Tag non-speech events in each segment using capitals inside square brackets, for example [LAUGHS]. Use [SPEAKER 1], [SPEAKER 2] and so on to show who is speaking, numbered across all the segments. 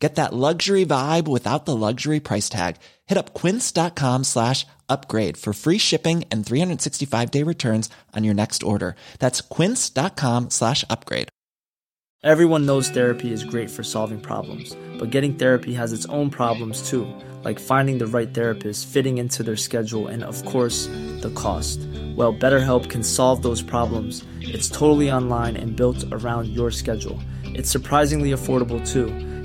[SPEAKER 1] Get that luxury vibe without the luxury price tag. Hit up quince.com slash upgrade for free shipping and 365 day returns on your next order. That's quince.com slash upgrade.
[SPEAKER 2] Everyone knows therapy is great for solving problems, but getting therapy has its own problems too, like finding the right therapist, fitting into their schedule, and of course, the cost. Well, BetterHelp can solve those problems. It's totally online and built around your schedule. It's surprisingly affordable too.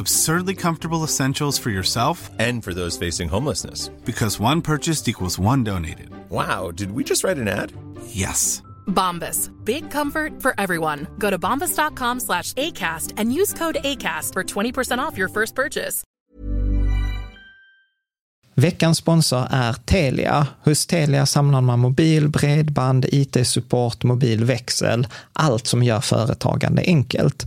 [SPEAKER 3] Absurdly comfortable essentials for yourself
[SPEAKER 4] And for those facing homelessness.
[SPEAKER 3] because one purchased equals one donated.
[SPEAKER 4] Wow, did we just write an ad?
[SPEAKER 3] Yes.
[SPEAKER 5] Bombas. Big comfort for everyone. Go to bombas.com slash ACAST and use code ACAST for 20% off your first purchase.
[SPEAKER 6] Veckans sponsor är Telia. Hos Telia samlar man mobil, bredband, IT-support, mobilväxel, allt som gör företagande enkelt.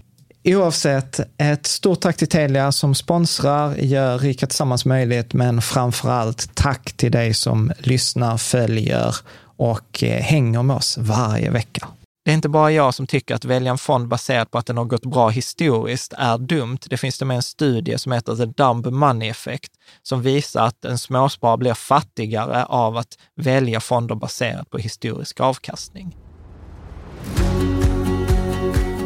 [SPEAKER 6] Oavsett, ett stort tack till Telia som sponsrar, gör Rika Tillsammans möjligt, men framför allt tack till dig som lyssnar, följer och eh, hänger med oss varje vecka. Det är inte bara jag som tycker att välja en fond baserat på att den har gått bra historiskt är dumt. Det finns det med en studie som heter The Dumb Money Effect som visar att en småsparare blir fattigare av att välja fonder baserat på historisk avkastning.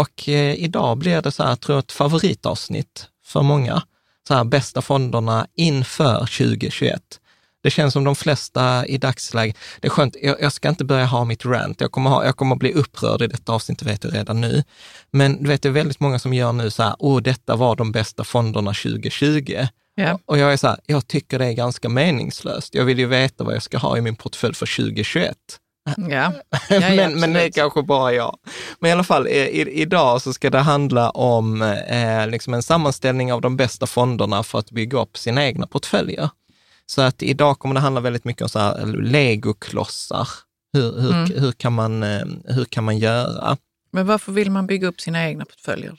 [SPEAKER 6] och eh, idag blir det så här, tror jag, ett favoritavsnitt för många. Så här, bästa fonderna inför 2021. Det känns som de flesta i dagsläget, det är skönt, jag, jag ska inte börja ha mitt rant, jag kommer, ha, jag kommer bli upprörd i detta avsnitt, det vet jag redan nu. Men du vet, det är väldigt många som gör nu så här, åh, detta var de bästa fonderna 2020.
[SPEAKER 7] Ja.
[SPEAKER 6] Och jag är så här, jag tycker det är ganska meningslöst. Jag vill ju veta vad jag ska ha i min portfölj för 2021. [LAUGHS]
[SPEAKER 7] Ja, ja, ja
[SPEAKER 6] men, men det är kanske bara jag. Men i alla fall, i, i, idag så ska det handla om eh, liksom en sammanställning av de bästa fonderna för att bygga upp sina egna portföljer. Så att idag kommer det handla väldigt mycket om så här legoklossar. Hur, hur,
[SPEAKER 7] Mm.
[SPEAKER 6] hur, kan man, eh, hur kan man göra?
[SPEAKER 7] Men varför vill man bygga upp sina egna portföljer?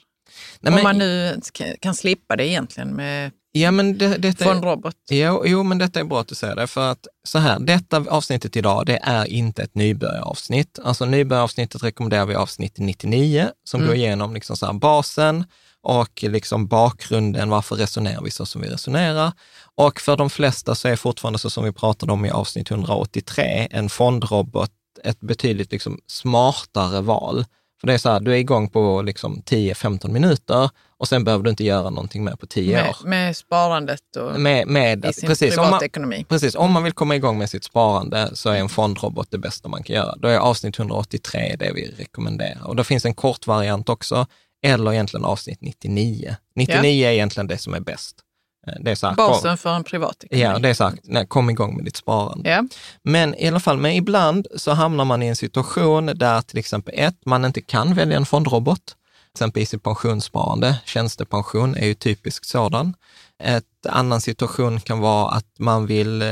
[SPEAKER 6] Nej,
[SPEAKER 7] Om
[SPEAKER 6] men-
[SPEAKER 7] man nu kan slippa det egentligen med
[SPEAKER 6] Ja, men det, detta är-
[SPEAKER 7] fondrobot.
[SPEAKER 6] Jo, jo, men detta är bra att du säger det, för att så här, detta avsnittet idag, det är inte ett nybörjaravsnitt. Alltså nybörjaravsnittet rekommenderar vi avsnitt 99, som
[SPEAKER 7] Mm.
[SPEAKER 6] går igenom liksom så här basen och liksom bakgrunden, varför resonerar vi så som vi resonerar. Och för de flesta så är fortfarande så som vi pratade om i avsnitt 183, en fondrobot ett betydligt liksom smartare val För det är så här, du är igång på liksom 10-15 minuter och sen behöver du inte göra någonting mer på 10
[SPEAKER 7] Med,
[SPEAKER 6] år.
[SPEAKER 7] med sparandet och
[SPEAKER 6] Med, med,
[SPEAKER 7] i sin
[SPEAKER 6] precis, om man,
[SPEAKER 7] privatekonomi.
[SPEAKER 6] precis, om man vill komma igång med sitt sparande så är en fondrobot det bästa man kan göra. Då är avsnitt 183 det vi rekommenderar. Och då finns en kort variant också, eller egentligen avsnitt 99. 99 är egentligen det som är bäst. Eh, Det är så här,
[SPEAKER 7] Basen för en privatekonomi.
[SPEAKER 6] Ja, det är så här, nej, kom igång med ditt sparande.
[SPEAKER 7] Ja.
[SPEAKER 6] Men i alla fall, men ibland så hamnar man i en situation där till exempel ett, man inte kan välja en fondrobot, exempelvis i pensionssparande, tjänstepension är ju typiskt sådan. Ett annan situation kan vara att man vill eh,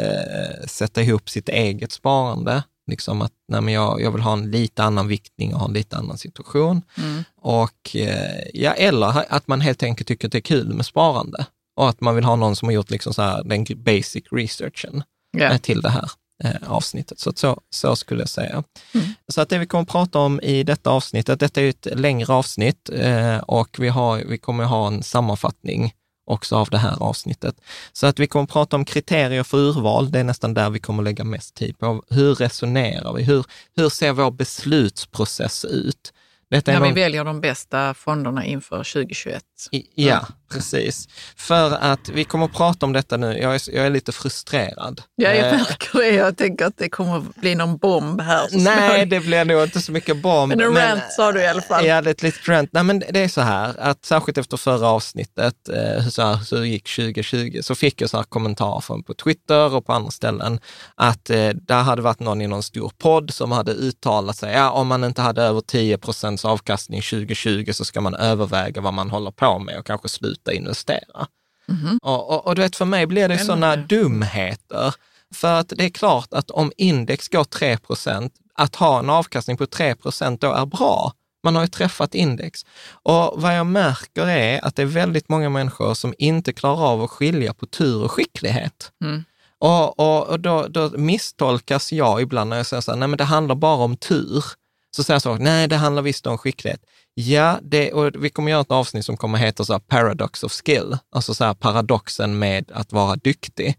[SPEAKER 6] sätta ihop sitt eget sparande, liksom att nej, jag, jag vill ha en lite annan viktning och ha en lite annan situation. Och, eh, ja, eller att man helt enkelt tycker att det är kul med sparande och att man vill ha någon som har gjort liksom så här, den basic researchen eh, till det här eh, avsnittet. Så, så, så skulle jag säga. Så att det vi kommer att prata om i detta avsnittet, detta är ett längre avsnitt eh, och vi, har, vi kommer att ha en sammanfattning också av det här avsnittet. Så att vi kommer att prata om kriterier för urval, det är nästan där vi kommer att lägga mest tid på. Hur resonerar vi? Hur, hur ser vår beslutsprocess ut? Detta är
[SPEAKER 7] När vi
[SPEAKER 6] någon-
[SPEAKER 7] väljer de bästa fonderna inför 2021.
[SPEAKER 6] I- Ja, precis. För att vi kommer att prata om detta nu. Jag är, jag är lite frustrerad.
[SPEAKER 7] Ja, jag
[SPEAKER 6] Eh,
[SPEAKER 7] märker det. Jag tänker att det kommer att bli någon bomb här.
[SPEAKER 6] Nej, det blir nog inte så mycket bomb.
[SPEAKER 7] Men en rant sa du i alla fall.
[SPEAKER 6] Ja, det är ett litet rant. Nej, men det är så här att särskilt efter förra avsnittet, eh, så här, så gick 2020, så fick jag så här kommentarer från på Twitter och på andra ställen att eh, där hade varit någon i någon stor podd som hade uttalat sig, ja, om man inte hade över 10 procents avkastning 2020 så ska man överväga vad man håller på med och kanske sluta investera. Och, och, och du vet, för mig blir det sådana dumheter. För att det är klart att om index går 3% att ha en avkastning på 3 då är bra. Man har ju träffat index. Och vad jag märker är att det är väldigt många människor som inte klarar av att skilja på tur och skicklighet. Och, och, och då, då misstolkas jag ibland när jag säger så här, nej men det handlar bara om tur. Så säger folk, så, nej det handlar visst om skicklighet. Ja, det, och vi kommer göra ett avsnitt som kommer heta så här paradox of skill, alltså så här paradoxen med att vara duktig.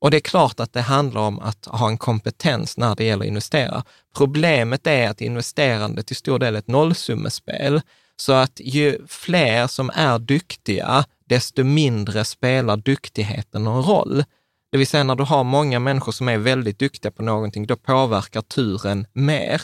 [SPEAKER 6] Och det är klart att det handlar om att ha en kompetens när det gäller att investera. Problemet är att investerande till stor del är ett nollsummespel, så att ju fler som är duktiga, desto mindre spelar duktigheten någon roll. Det vill säga när du har många människor som är väldigt duktiga på någonting, då påverkar turen mer.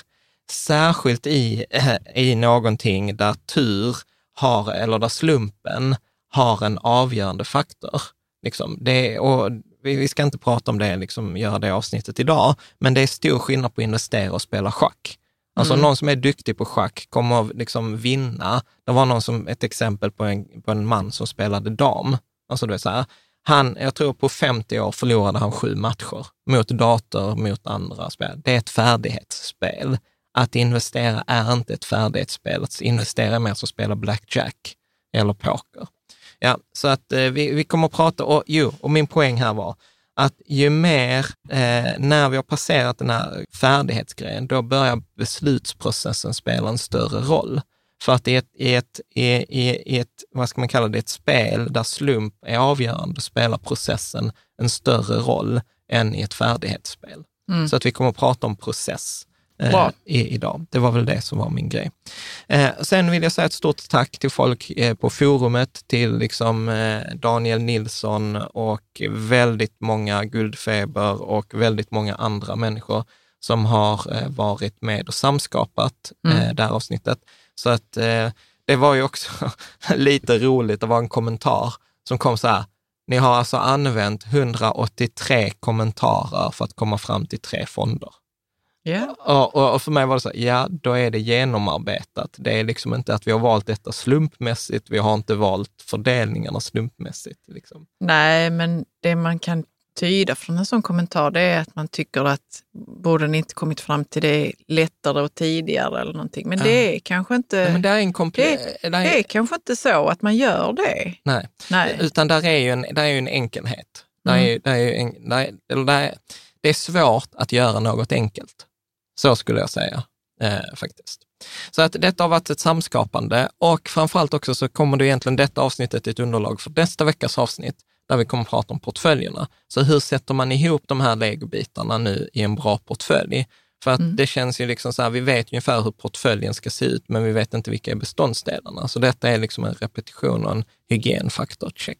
[SPEAKER 6] Särskilt i, eh, i någonting där tur har, eller där slumpen har en avgörande faktor. Liksom det, och vi, vi ska inte prata om det, liksom, göra det avsnittet idag, men det är stor skillnad på att investera och spela schack. Alltså någon som är duktig på schack kommer att liksom vinna. Det var någon som, ett exempel på en, på en man som spelade dam. Alltså det är så här, han, jag tror på 50 år förlorade han sju matcher mot dator, mot andra spel. Det är ett färdighetsspel. Att investera är inte ett färdighetsspel. Att investera är mer som att spela blackjack eller poker. Ja, så att eh, vi, vi kommer att prata, och, jo, och min poäng här var att ju mer, eh, när vi har passerat den här färdighetsgrejen, då börjar beslutsprocessen spela en större roll. För att i ett, i ett, i, i, ett, vad ska man kalla det, ett spel där slump är avgörande, spelar processen en större roll än i ett färdighetsspel. Så att vi kommer att prata om process eh, i, idag. Det var väl det som var min grej. Eh, sen vill jag säga ett stort tack till folk eh, på forumet, till liksom, eh, Daniel Nilsson och väldigt många Guldfeber och väldigt många andra människor som har eh, varit med och samskapat eh, det här avsnittet. Så att det var ju också [LAUGHS] lite roligt, det var en kommentar som kom så här, ni har alltså använt 183 kommentarer för att komma fram till tre fonder.
[SPEAKER 7] Ja.
[SPEAKER 6] Och, och, för mig var det så här, ja, då är det genomarbetat. Det är liksom inte att vi har valt detta slumpmässigt, vi har inte valt fördelningarna slumpmässigt. Liksom.
[SPEAKER 7] Nej, men det man kan tyda från en sån kommentar det är att man tycker att borde ni inte kommit fram till det lättare och tidigare eller någonting. Men det är kanske inte,
[SPEAKER 6] Nej, men det är en komple-
[SPEAKER 7] det,
[SPEAKER 6] det är-
[SPEAKER 7] det är kanske inte så att man gör det.
[SPEAKER 6] Nej,
[SPEAKER 7] Nej.
[SPEAKER 6] utan där är ju en, där är ju en enkelhet. Där är, ju- där är ju en, där är, eller där är, det är svårt att göra något enkelt. Så skulle jag säga eh, faktiskt. Så att detta har varit ett samskapande och framförallt också så kommer det egentligen detta avsnittet ett underlag för nästa veckas avsnitt där vi kommer att prata om portföljerna. Så hur sätter man ihop de här legobitarna nu i en bra portfölj? För att det känns ju liksom så här, vi vet ungefär hur portföljen ska se ut, men vi vet inte vilka är beståndsdelarna. Så detta är liksom en repetition och en hygienfaktor, check.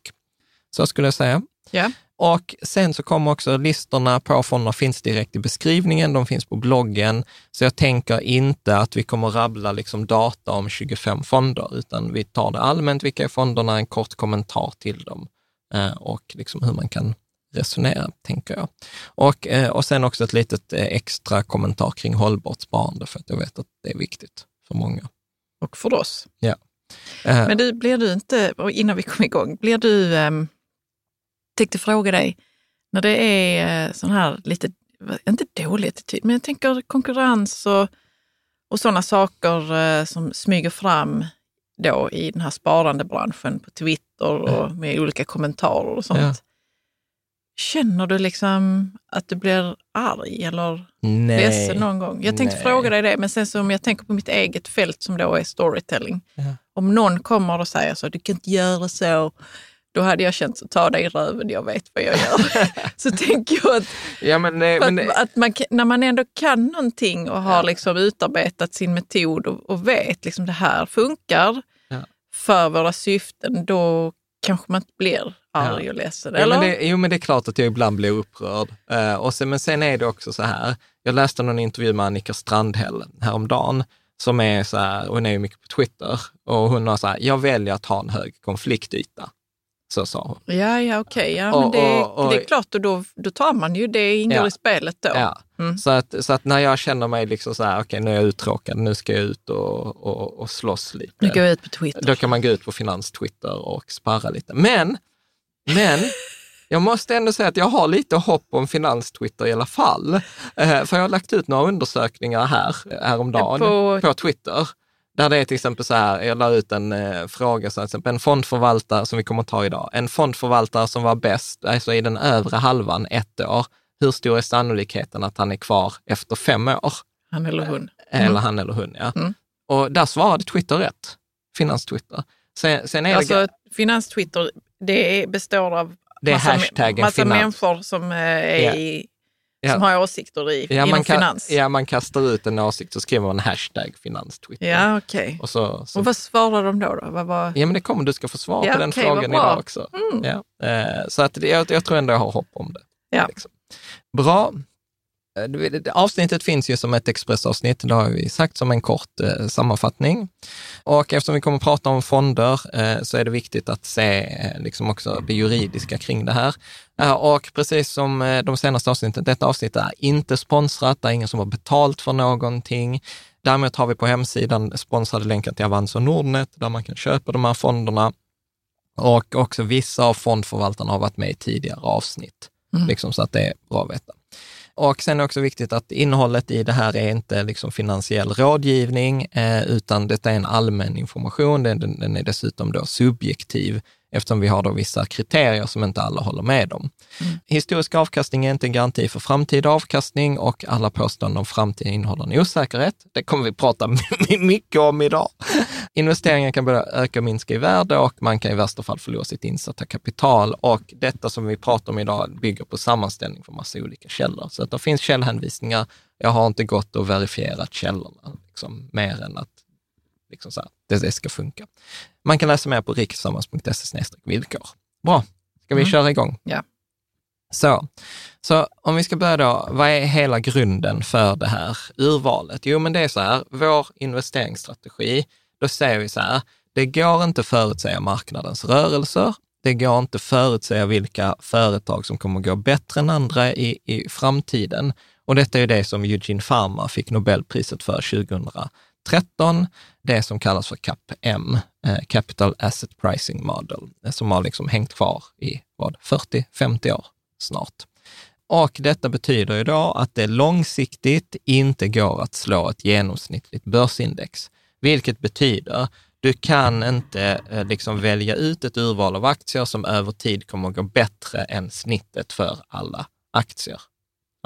[SPEAKER 6] Så skulle jag säga.
[SPEAKER 7] Ja.
[SPEAKER 6] Och sen så kommer också listorna på fonderna finns direkt i beskrivningen, de finns på bloggen. Så jag tänker inte att vi kommer rabbla liksom data om 25 fonder, utan vi tar det allmänt, vilka är fonderna, en kort kommentar till dem eh, och liksom hur man kan resonera, tänker jag. Och, eh, och sen också ett litet eh, extra kommentar kring hållbart sparande, för att jag vet att det är viktigt för många.
[SPEAKER 7] Och för oss.
[SPEAKER 6] Ja.
[SPEAKER 7] Men du, blir du inte, innan vi kommer igång, blir du, um, tänkte fråga dig, när det är uh, sån här lite, inte dålig attityd, men jag tänker konkurrens och, och sådana saker uh, som smyger fram då i den här sparandebranschen på Twitter och med olika kommentarer och sånt.
[SPEAKER 6] Ja.
[SPEAKER 7] Känner du liksom att du blir arg eller
[SPEAKER 6] nej.
[SPEAKER 7] ledsen någon gång? Jag tänkte
[SPEAKER 6] nej.
[SPEAKER 7] fråga dig det, men sen så om jag tänker på mitt eget fält som då är storytelling.
[SPEAKER 6] Ja.
[SPEAKER 7] Om någon kommer och säger så, du kan inte göra så, då hade jag känt så, ta dig i röven, jag vet vad jag gör. [LAUGHS] så tänker jag att,
[SPEAKER 6] Ja, men, nej,
[SPEAKER 7] för
[SPEAKER 6] men,
[SPEAKER 7] att, att man, när man ändå kan någonting och har liksom utarbetat sin metod och, och vet liksom det här funkar
[SPEAKER 6] Ja.
[SPEAKER 7] för våra syften, då kanske man inte blir arg
[SPEAKER 6] Ja.
[SPEAKER 7] och ledsen.
[SPEAKER 6] Jo
[SPEAKER 7] Eller?
[SPEAKER 6] men, det, jo, men det är klart att jag ibland blir upprörd. Eh, och sen, men sen är det också så här, jag läste någon intervju med Annika Strandhäll häromdagen, som är så här, hon är ju mycket på Twitter, och hon har så här, jag väljer att ha en hög konfliktyta. Så sa hon.
[SPEAKER 7] Ja, ja okej. Ja,
[SPEAKER 6] Och-
[SPEAKER 7] men det,
[SPEAKER 6] och- och-
[SPEAKER 7] det är klart, och då, då tar man ju, det ingår
[SPEAKER 6] Ja.
[SPEAKER 7] i spelet då.
[SPEAKER 6] Ja.
[SPEAKER 7] Mm.
[SPEAKER 6] Så, att, så att när jag känner mig liksom så här, okej nu är jag uttråkad, nu ska jag ut och, och, och slåss lite.
[SPEAKER 7] Nu går jag ut på Twitter.
[SPEAKER 6] Då kan man gå ut på Finans-Twitter och sparra lite. Men, men, [LAUGHS] jag måste ändå säga att jag har lite hopp om Finans-Twitter i alla fall. Eh, för jag har lagt ut några undersökningar här häromdagen
[SPEAKER 7] På-
[SPEAKER 6] på, Twitter. Där det är till exempel så här, jag la ut en eh, fråga, så till exempel en fondförvaltare som vi kommer att ta idag. En fondförvaltare som var bäst, alltså i den övre halvan ett år, hur stor är sannolikheten att han är kvar efter fem år?
[SPEAKER 7] Han eller hon.
[SPEAKER 6] Eller han eller hon, ja.
[SPEAKER 7] Mm.
[SPEAKER 6] Och där svarade Twitter rätt. Finans-Twitter. Sen, sen är det,
[SPEAKER 7] Alltså Finans-Twitter, det består av
[SPEAKER 6] det är
[SPEAKER 7] massa,
[SPEAKER 6] hashtaggen
[SPEAKER 7] massa
[SPEAKER 6] finans.
[SPEAKER 7] människor som, eh, är
[SPEAKER 6] Ja.
[SPEAKER 7] i,
[SPEAKER 6] Ja.
[SPEAKER 7] som har åsikter i,
[SPEAKER 6] Ja
[SPEAKER 7] inom
[SPEAKER 6] man, kan,
[SPEAKER 7] finans.
[SPEAKER 6] ja, man kastar ut en åsikt så skriver man hashtag finans-Twitter.
[SPEAKER 7] Ja, okej.
[SPEAKER 6] Och så, så,
[SPEAKER 7] Och vad svarar de då? då? Vad var...
[SPEAKER 6] ja, men det kommer, du ska få svar
[SPEAKER 7] Ja,
[SPEAKER 6] på den
[SPEAKER 7] okej,
[SPEAKER 6] frågan
[SPEAKER 7] vad
[SPEAKER 6] idag också.
[SPEAKER 7] Mm.
[SPEAKER 6] Ja. Eh, så att jag, jag tror ändå jag har hopp om det.
[SPEAKER 7] Ja.
[SPEAKER 6] Liksom. Bra. Eh, Avsnittet finns ju som ett expressavsnitt, det har vi sagt som en kort eh, sammanfattning. Och eftersom vi kommer att prata om fonder eh, så är det viktigt att se eh, liksom också det juridiska kring det här. Eh, och precis som eh, de senaste avsnitten, detta avsnitt är inte sponsrat, det är ingen som har betalt för någonting. Däremot har vi på hemsidan sponsrade länkar till Avanza och Nordnet där man kan köpa de här fonderna. Och också vissa av fondförvaltarna har varit med i tidigare avsnitt, liksom, så att det är bra att veta. Och sen är det också viktigt att innehållet i det här är inte liksom finansiell rådgivning, eh, utan detta är en allmän information. Den, den den är dessutom då subjektiv, eftersom vi har då vissa kriterier som inte alla håller med om. Historisk avkastning är inte en garanti för framtida avkastning och alla påståenden om framtiden innehåller en osäkerhet. Det kommer vi prata [LAUGHS] mycket om idag. [LAUGHS] Investeringar kan både öka och minska i värde och man kan i värsta fall förlora sitt insatta kapital. Och detta som vi pratar om idag bygger på sammanställning från massa olika källor. Så att det finns källhänvisningar. Jag har inte gått och verifierat källorna, liksom, mer än att liksom så här, det, det ska funka. Man kan läsa mer på riksammans.se villkor. Bra, ska vi
[SPEAKER 7] Mm.
[SPEAKER 6] köra igång?
[SPEAKER 7] Ja.
[SPEAKER 6] Så, så om vi ska börja då, vad är hela grunden för det här urvalet? Jo, men det är så här, vår investeringsstrategi, då säger vi så här, det går inte förutsäga marknadens rörelser, det går inte förutsäga vilka företag som kommer gå bättre än andra i, i framtiden. Och detta är ju det som Eugene Pharma fick Nobelpriset för 2013, det som kallas för CAPM, eh, Capital Asset Pricing Model, eh, som har liksom hängt kvar i vad, 40-50 år snart. Och detta betyder ju då att det långsiktigt inte går att slå ett genomsnittligt börsindex, vilket betyder du kan inte eh, liksom välja ut ett urval av aktier som över tid kommer att gå bättre än snittet för alla aktier.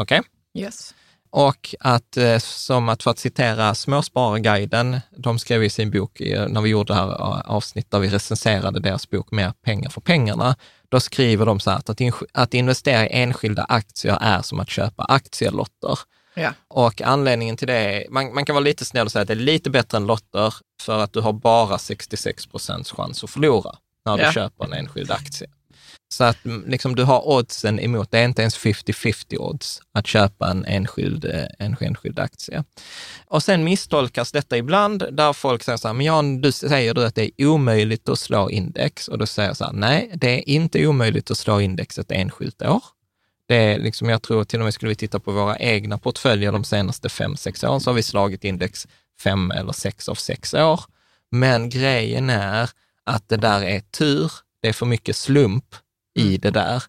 [SPEAKER 6] Okej?
[SPEAKER 7] Yes.
[SPEAKER 6] Och att, eh, som att för att citera Småspararguiden, de skrev i sin bok, eh, när vi gjorde det här eh, avsnitt där vi recenserade deras bok Mer pengar för pengarna, då skriver de så här att, att in- att investera i enskilda aktier är som att köpa aktielotter.
[SPEAKER 7] Ja.
[SPEAKER 6] Och anledningen till det är, man, man kan vara lite snäll och säga att det är lite bättre än lotter för att du har bara 66 procents chans att förlora när du
[SPEAKER 7] Ja.
[SPEAKER 6] köper en enskild aktie. Så att mm, liksom, du har oddsen emot, det är inte ens 50-50 odds att köpa en enskild, eh, en enskild aktie. Och sen misstolkas detta ibland, där folk säger så här, men Jan, du säger du att det är omöjligt att slå index? Och då säger jag så här, nej, det är inte omöjligt att slå index ett enskilt år. Det är liksom, jag tror till och med skulle vi titta på våra egna portföljer de senaste fem, sex åren, så har vi slagit index fem eller sex av sex år. Men grejen är att det där är tur, det är för mycket slump i det där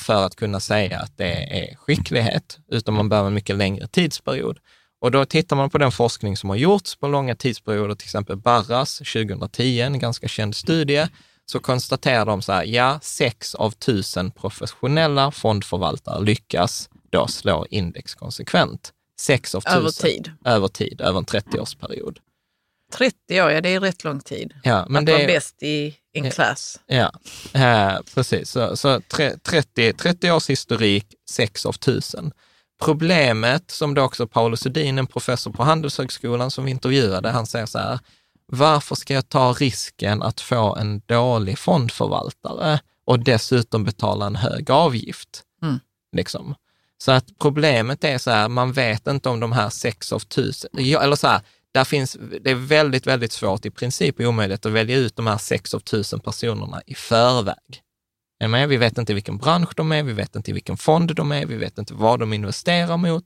[SPEAKER 6] för att kunna säga att det är skicklighet, utan man behöver en mycket längre tidsperiod. Och då tittar man på den forskning som har gjorts på långa tidsperioder, till exempel Barras 2010, en ganska känd studie, så konstaterar de så här, ja, sex av tusen professionella fondförvaltare lyckas då slå index konsekvent. Sex av tusen.
[SPEAKER 7] Över tid.
[SPEAKER 6] Över tid, över en 30-årsperiod.
[SPEAKER 7] 30 år, ja det är rätt lång tid.
[SPEAKER 6] Ja, men
[SPEAKER 7] att
[SPEAKER 6] det
[SPEAKER 7] vara
[SPEAKER 6] är-
[SPEAKER 7] bäst i en klass.
[SPEAKER 6] Ja, eh, precis. Så, så tre- 30, 30 års historik, 6 av 1000. Problemet, som då också Paolo Sudin, en professor på Handelshögskolan som vi intervjuade, han säger så här, varför ska jag ta risken att få en dålig fondförvaltare och dessutom betala en hög avgift?
[SPEAKER 7] Mm.
[SPEAKER 6] Liksom. Så att problemet är så här, man vet inte om de här 6 av 1000, ja, eller så här, där finns, det är väldigt, väldigt svårt, i princip omöjligt att välja ut de här 6 av 1000 personerna i förväg. Vi vet inte vilken bransch de är, vi vet inte vilken fond de är, vi vet inte vad de investerar mot,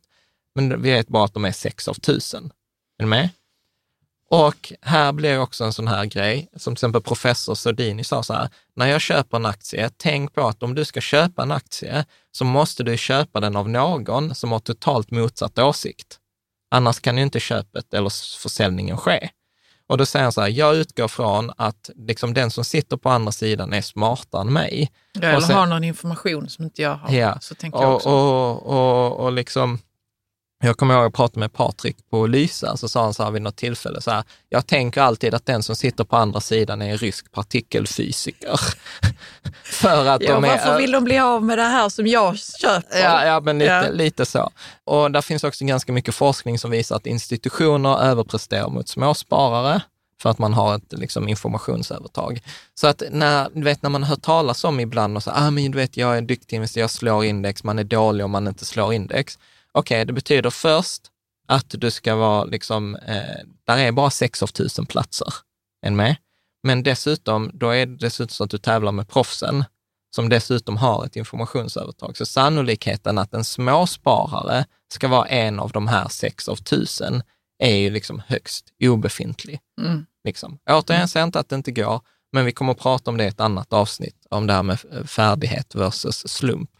[SPEAKER 6] men vi vet bara att de är 6 av 1000. Är ni med? Och här blir också en sån här grej, som till exempel professor Sodini sa så här, när jag köper en aktie, tänk på att om du ska köpa en aktie så måste du köpa den av någon som har totalt motsatt åsikt. Annars kan ju inte köpet eller försäljningen ske. Och då säger han så här, jag utgår från att liksom den som sitter på andra sidan är smartare än mig.
[SPEAKER 7] Ja, eller
[SPEAKER 6] sen-
[SPEAKER 7] har någon information som inte jag har.
[SPEAKER 6] Ja.
[SPEAKER 7] Så tänker jag
[SPEAKER 6] Och,
[SPEAKER 7] också.
[SPEAKER 6] och, och, och liksom, jag kommer ihåg att jag pratade med Patrik på Lysa, så sa han så här vid något tillfälle, så här, jag tänker alltid att den som sitter på andra sidan är en rysk partikelfysiker. [LAUGHS] För att
[SPEAKER 7] ja,
[SPEAKER 6] de är...
[SPEAKER 7] varför vill de bli av med det här som jag köper?
[SPEAKER 6] Ja, ja men lite,
[SPEAKER 7] Ja.
[SPEAKER 6] lite så. Och där finns också ganska mycket forskning som visar att institutioner överpresterar mot småsparare för att man har ett liksom, informationsövertag. Så att när, du vet, när man hör talas om ibland och så, ah, men du vet, jag är duktig investerare, jag slår index, man är dålig om man inte slår index. Okej, det betyder först att du ska vara, liksom, eh, där är bara 6 av 1000 platser. En med. Men dessutom, då är det dessutom så att du tävlar med proffsen som dessutom har ett informationsövertag. Så sannolikheten att en småsparare ska vara en av de här sex av tusen är ju liksom högst obefintlig.
[SPEAKER 7] Mm.
[SPEAKER 6] Liksom. Återigen, säger jag inte att det inte går, men vi kommer att prata om det i ett annat avsnitt, om det här med färdighet versus slump.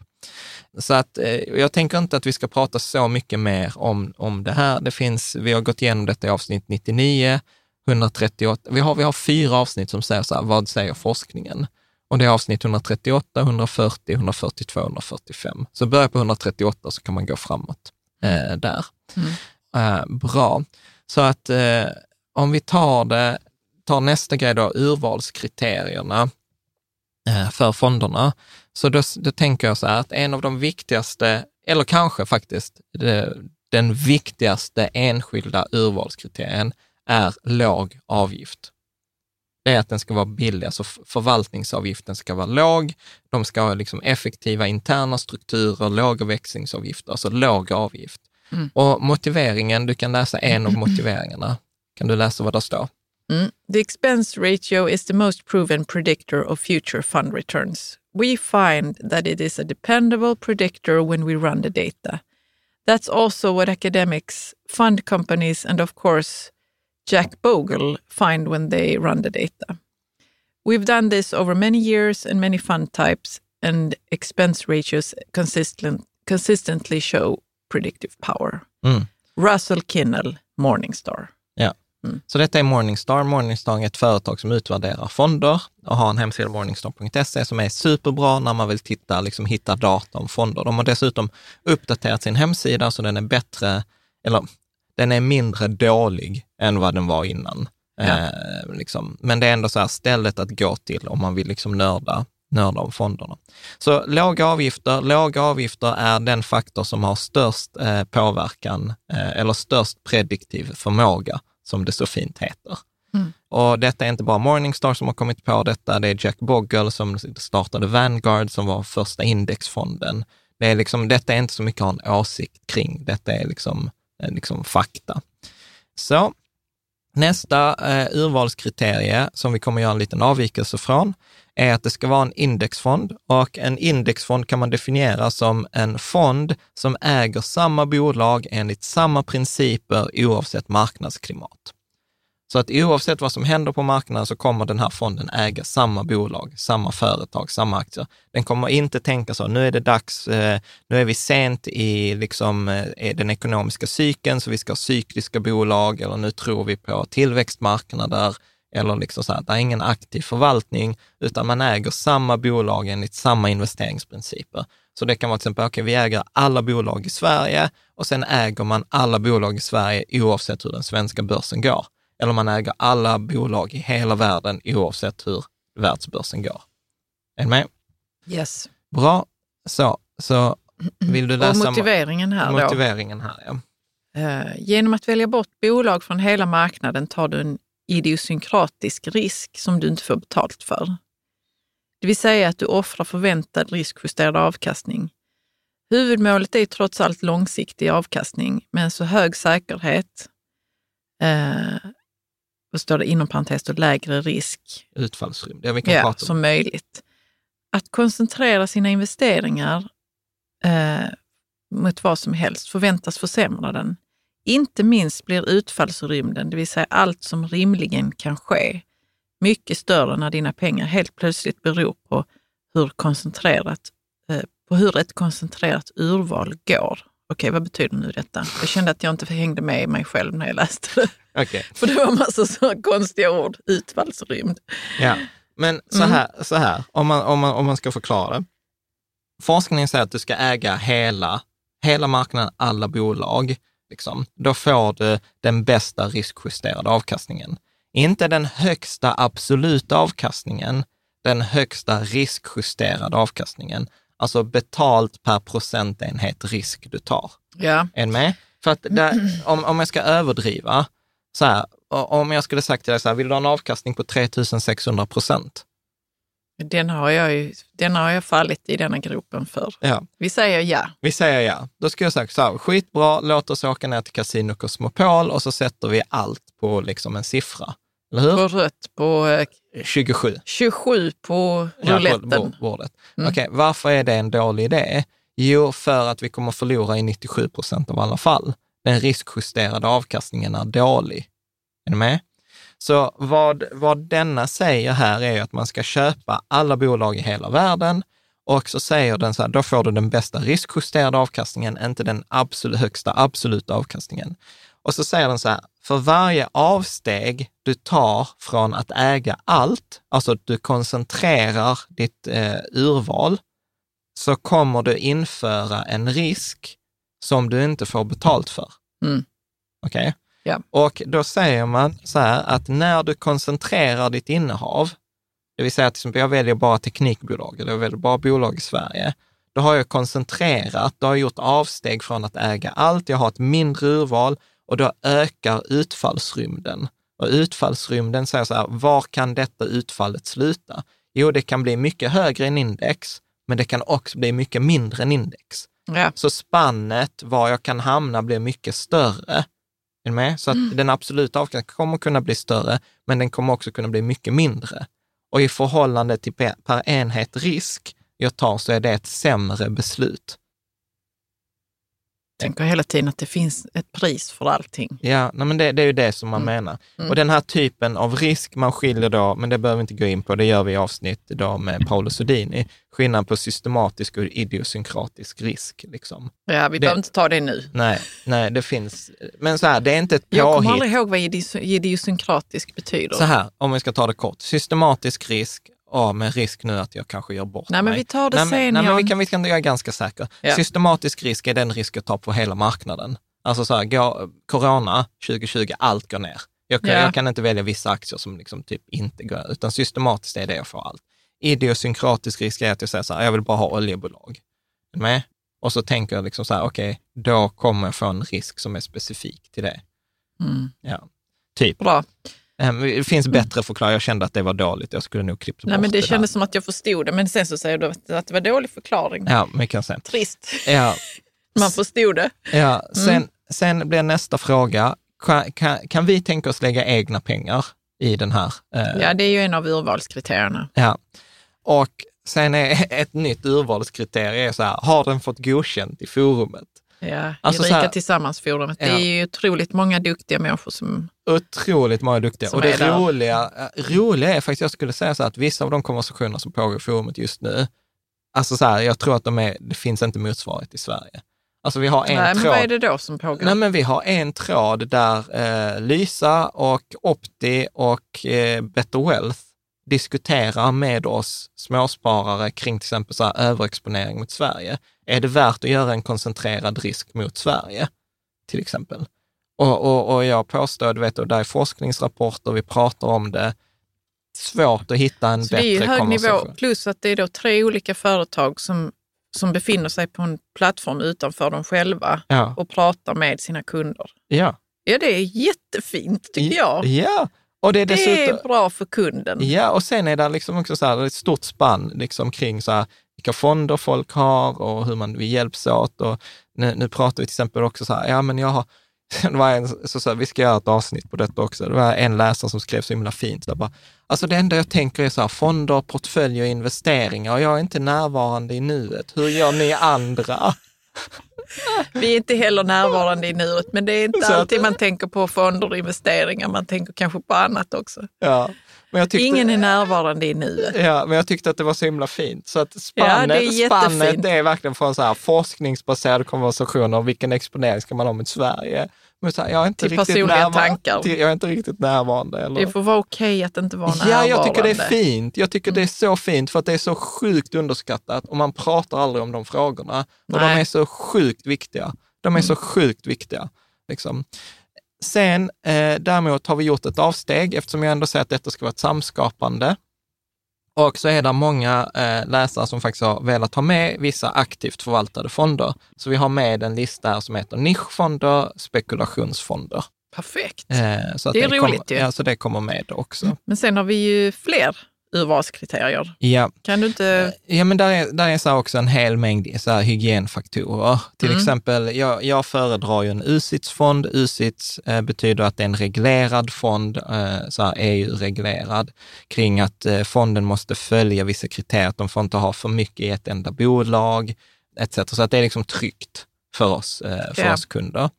[SPEAKER 6] Så att eh, jag tänker inte att vi ska prata så mycket mer om, om det här. Det finns, vi har gått igenom detta i avsnitt 99, 138. Vi har, vi har fyra avsnitt som säger så här, vad säger forskningen? Och det är avsnitt 138, 140, 142, 145. Så börja på 138 så kan man gå framåt eh, där. Eh, bra. Så att eh, om vi tar det, tar nästa grej då, urvalskriterierna eh, för fonderna. Så då, då tänker jag så här att en av de viktigaste, eller kanske faktiskt det, den viktigaste enskilda urvalskriterien är låg avgift. Det är att den ska vara billig, alltså förvaltningsavgiften ska vara låg, de ska ha liksom effektiva interna strukturer, låga växlingsavgifter, alltså låg avgift. Och motiveringen, du kan läsa en av [CLEARS THROAT] motiveringarna. Kan du läsa vad det står?
[SPEAKER 7] Mm. The expense ratio is the most proven predictor of future fund returns. We find that it is a dependable predictor when we run the data. That's also what academics, fund companies, and of course, Jack Bogle find when they run the data. We've done this over many years and many fund types, and expense ratios consistent, consistently show predictive power.
[SPEAKER 6] Mm.
[SPEAKER 7] Russell Kinnell, Morningstar.
[SPEAKER 6] Ja. Så detta är Morningstar. Morningstar är ett företag som utvärderar fonder och har en hemsida, morningstar.se, som är superbra när man vill titta, liksom hitta data om fonder. De har dessutom uppdaterat sin hemsida så den är bättre, eller den är mindre dålig än vad den var innan.
[SPEAKER 7] Ja.
[SPEAKER 6] Eh, liksom. Men det är ändå så här stället att gå till om man vill liksom nörda nörda om fonderna. Så låga avgifter, låga avgifter är den faktor som har störst eh, påverkan eh, eller störst prediktiv förmåga, som det så fint heter.
[SPEAKER 7] Mm.
[SPEAKER 6] Och detta är inte bara Morningstar som har kommit på detta, det är Jack Bogle som startade Vanguard som var första indexfonden. Det är liksom, detta är inte så mycket att ha en åsikt kring, detta är liksom, eh, liksom fakta. Så nästa eh, urvalskriterie som vi kommer göra en liten avvikelse från är att det ska vara en indexfond och en indexfond kan man definiera som en fond som äger samma bolag enligt samma principer oavsett marknadsklimat. Så att oavsett vad som händer på marknaden så kommer den här fonden äga samma bolag, samma företag, samma aktier. Den kommer inte tänka så, nu är det dags, eh, nu är vi sent i liksom, eh, den ekonomiska cykeln, så vi ska ha cykliska bolag, eller nu tror vi på tillväxtmarknader, eller liksom så här, det är ingen aktiv förvaltning, utan man äger samma bolag enligt samma investeringsprinciper. Så det kan vara till exempel, okej, okay, vi äger alla bolag i Sverige och sen äger man alla bolag i Sverige oavsett hur den svenska börsen går eller man äger alla bolag i hela världen oavsett hur världsbörsen går. Är du med?
[SPEAKER 7] Yes.
[SPEAKER 6] Bra. Så, så [CLEARS THROAT] vill du läsa
[SPEAKER 7] Och motiveringen här
[SPEAKER 6] motiveringen här, ja.
[SPEAKER 7] Uh, genom att välja bort bolag från hela marknaden tar du en idiosynkratisk risk som du inte får betalt för. Det vill säga att du offrar förväntad riskjusterad avkastning. Huvudmålet är trots allt långsiktig avkastning med en så hög säkerhet eh, vad står det inom parentes då, lägre risk
[SPEAKER 6] Utfallsrymd, ja, vi kan
[SPEAKER 7] ja,
[SPEAKER 6] prata om.
[SPEAKER 7] som möjligt. Att koncentrera sina investeringar eh, mot vad som helst förväntas försämra den. Inte minst blir utfallsrymden, det vill säga allt som rimligen kan ske, mycket större när dina pengar helt plötsligt beror på hur, koncentrerat, eh, på hur ett koncentrerat urval går. Okej, vad betyder nu detta? Jag kände att jag inte hängde med i mig själv när jag läste det.
[SPEAKER 6] Okay. [LAUGHS]
[SPEAKER 7] För det var massa så konstiga ord, utfallsrymd.
[SPEAKER 6] Ja, men så
[SPEAKER 7] Mm.
[SPEAKER 6] här, så här om, man, om, man, om man ska förklara. Forskningen säger att du ska äga hela, hela marknaden, alla bolag. Liksom. Då får du den bästa riskjusterade avkastningen. Inte den högsta absoluta avkastningen, den högsta riskjusterade avkastningen. Alltså betalt per procentenhet risk du tar.
[SPEAKER 7] Ja,
[SPEAKER 6] Är ni med? För att där, om, om jag ska överdriva, så här, om jag skulle sagt till dig så här, vill du ha en avkastning på 3600 procent?
[SPEAKER 7] Den har jag ju den har jag fallit i denna gropen för.
[SPEAKER 6] Ja,
[SPEAKER 7] Vi säger ja.
[SPEAKER 6] vi säger ja. Då skulle jag sagt så här, skitbra, låt oss åka ner till Casino Cosmopol och så sätter vi allt på liksom en siffra. Eller hur?
[SPEAKER 7] På rött på eh,
[SPEAKER 6] 27.
[SPEAKER 7] 27 på
[SPEAKER 6] Ja,
[SPEAKER 7] rouletten.
[SPEAKER 6] bord- bordet.
[SPEAKER 7] Mm.
[SPEAKER 6] Okej, varför är det en dålig idé? Jo, för att vi kommer förlora i 97 procent av alla fall. Den riskjusterade avkastningen är dålig. Är ni med? Så vad, vad denna säger här är att man ska köpa alla bolag i hela världen och så säger den så här, då får du den bästa riskjusterade avkastningen, inte den absolut högsta absoluta avkastningen. Och så säger den så här, för varje avsteg du tar från att äga allt, alltså att du koncentrerar ditt eh, urval, så kommer du införa en risk som du inte får betalt för.
[SPEAKER 7] Mm.
[SPEAKER 6] Okej?
[SPEAKER 7] Ja.
[SPEAKER 6] Och då säger man så här att när du koncentrerar ditt innehav, det vill säga exempel jag väljer bara teknikbolag eller jag väljer bara bolag i Sverige, då har jag koncentrerat, då har jag gjort avsteg från att äga allt, jag har ett mindre urval och då ökar utfallsrymden. Och utfallsrymden säger så här, var kan detta utfallet sluta? Jo, det kan bli mycket högre än index, men det kan också bli mycket mindre än index.
[SPEAKER 7] Ja.
[SPEAKER 6] Så spannet var jag kan hamna blir mycket större. Är med? Så att den absoluta avkastningen kommer kunna bli större, men den kommer också kunna bli mycket mindre. Och i förhållande till per, per enhet risk jag tar så är det ett sämre beslut.
[SPEAKER 7] Tänker hela tiden att det finns ett pris för allting.
[SPEAKER 6] Ja, nej, men det, det är ju det som man menar. Och den här typen av risk man skiljer då, men det behöver vi inte gå in på, det gör vi i avsnitt då med Paolo Sodini, skillnad på systematisk och idiosynkratisk risk. Liksom.
[SPEAKER 7] Ja, vi behöver inte ta det nu.
[SPEAKER 6] Nej, nej, det finns, men så här, det är inte ett
[SPEAKER 7] Jag kommer
[SPEAKER 6] påhitt.
[SPEAKER 7] aldrig ihåg vad idios- idiosynkratisk betyder.
[SPEAKER 6] Så här, om vi ska ta det kort. Systematisk risk, ja med risk nu att jag kanske gör bort
[SPEAKER 7] Nej, men
[SPEAKER 6] mig.
[SPEAKER 7] vi tar det
[SPEAKER 6] nej, men,
[SPEAKER 7] sen,
[SPEAKER 6] Nej, men vi kan, vi kan, jag är ganska säker.
[SPEAKER 7] Ja.
[SPEAKER 6] Systematisk risk är den risk jag tar på hela marknaden. Alltså så här, går, corona 2020, allt går ner. Jag kan,
[SPEAKER 7] Ja.
[SPEAKER 6] jag kan inte välja vissa aktier som liksom typ inte går, utan systematiskt är det jag får allt. Idiosynkratisk risk är att jag säger så här, jag vill bara ha oljebolag. Med? Och så tänker jag liksom så här, okej, då kommer jag få en risk som är specifik till det.
[SPEAKER 7] Mm.
[SPEAKER 6] Ja, typ.
[SPEAKER 7] Bra.
[SPEAKER 6] Ehm, Det finns bättre förklaringar. Jag kände att det var dåligt. Jag skulle nog klippt bort
[SPEAKER 7] Nej, men det
[SPEAKER 6] där.
[SPEAKER 7] kändes som att jag förstod det, men sen så säger du att det var dålig förklaring.
[SPEAKER 6] Ja, mycket sen.
[SPEAKER 7] Trist.
[SPEAKER 6] Ja, [LAUGHS]
[SPEAKER 7] Man förstod det.
[SPEAKER 6] ja. Sen,
[SPEAKER 7] Mm.
[SPEAKER 6] sen blir nästa fråga, kan, kan, kan vi tänka oss lägga egna pengar i den här? eh,
[SPEAKER 7] Ja, det är ju en av urvalskriterierna.
[SPEAKER 6] Ja. Och sen är [LAUGHS] ett nytt urvalskriterium är så här, har den fått godkänt i forumet?
[SPEAKER 7] Ja,
[SPEAKER 6] Alltså
[SPEAKER 7] i
[SPEAKER 6] så
[SPEAKER 7] Rika
[SPEAKER 6] här-
[SPEAKER 7] Tillsammans-forumet. Det
[SPEAKER 6] Ja.
[SPEAKER 7] är ju otroligt många duktiga människor som...
[SPEAKER 6] Otroligt många duktiga. Och det roliga, eh, roliga är faktiskt, jag skulle säga så här, att vissa av de konversationer som pågår i forumet just nu, alltså så här, jag tror att de är, det finns inte motsvarighet i Sverige. Alltså vi har en
[SPEAKER 7] Nej, men
[SPEAKER 6] tråd.
[SPEAKER 7] vad är det då som pågår?
[SPEAKER 6] Nej, men vi har en tråd där eh, Lysa och Opti och eh, Better Wealth diskuterar med oss småsparare kring till exempel så överexponering mot Sverige. Är det värt att göra en koncentrerad risk mot Sverige, till exempel? Och, och, och jag påstår, du vet, och där är forskningsrapporter, vi pratar om det. Svårt att hitta en
[SPEAKER 7] Så det är ju
[SPEAKER 6] bättre
[SPEAKER 7] hög nivå,
[SPEAKER 6] konversation.
[SPEAKER 7] plus att det är då tre olika företag som, som befinner sig på en plattform utanför dem själva
[SPEAKER 6] Ja,
[SPEAKER 7] och pratar med sina kunder.
[SPEAKER 6] ja.
[SPEAKER 7] Ja, det är jättefint tycker jag.
[SPEAKER 6] Ja, och det är
[SPEAKER 7] Det
[SPEAKER 6] dessutom...
[SPEAKER 7] är bra för kunden.
[SPEAKER 6] Ja, och sen är det liksom också så här, det är ett stort spann liksom kring så här, vilka fonder folk har och hur man vi hjälps åt. Och nu, nu pratar vi till exempel också så här, ja men jag har, [LAUGHS] det var en, så, så här, vi ska göra ett avsnitt på detta också. Det var en läsare som skrev så himla fint, så bara, alltså det enda jag tänker är så här, fonder, portföljer och investeringar och jag är inte närvarande i nuet. Hur gör ni andra? [LAUGHS]
[SPEAKER 7] Vi är inte heller närvarande i nuet, men det är inte
[SPEAKER 6] Så att-
[SPEAKER 7] alltid man tänker på fonder och investeringar. Man tänker kanske på annat också.
[SPEAKER 6] Ja, men jag tyckte,
[SPEAKER 7] Ingen är närvarande i nuet.
[SPEAKER 6] Ja, men jag tyckte att det var så himla fint. Så att spannet,
[SPEAKER 7] Ja, det är
[SPEAKER 6] spannet är verkligen från så här forskningsbaserade konversationer, vilken exponering ska man ha mot Sverige? Men här, jag är inte
[SPEAKER 7] Till
[SPEAKER 6] riktigt närvarande. Till, jag är inte riktigt närvarande. Eller?
[SPEAKER 7] Det får vara okej att inte vara närvarande.
[SPEAKER 6] Ja, jag tycker det är fint. Jag tycker det är så fint för att det är så sjukt underskattat och man pratar aldrig om de frågorna. Och de
[SPEAKER 7] Nej.
[SPEAKER 6] är så sjukt viktiga. De är så sjukt viktiga. Liksom. Sen eh, däremot har vi gjort ett avsteg eftersom jag ändå säger att detta ska vara ett samskapande. Och så är det många eh, läsare som faktiskt har velat ha med vissa aktivt förvaltade fonder. Så vi har med en lista här som heter nischfonder, spekulationsfonder.
[SPEAKER 7] Perfekt.
[SPEAKER 6] Eh,
[SPEAKER 7] Det är
[SPEAKER 6] kommer,
[SPEAKER 7] roligt ju.
[SPEAKER 6] Ja, så det kommer med också.
[SPEAKER 7] Men sen har vi ju fler urvalskriterier.
[SPEAKER 6] Ja,
[SPEAKER 7] Kan du inte...
[SPEAKER 6] Ja, men där är, där är så också en hel mängd så hygienfaktorer. Till
[SPEAKER 7] Mm.
[SPEAKER 6] exempel, jag, jag föredrar ju en USITS-fond. USITS eh, betyder att det är en reglerad fond, eh, så EU-reglerad, kring att eh, fonden måste följa vissa kriterier, att de får inte ha för mycket i ett enda bolag, etc. Så att det är liksom tryggt för oss, eh, för
[SPEAKER 7] Ja.
[SPEAKER 6] oss kunder.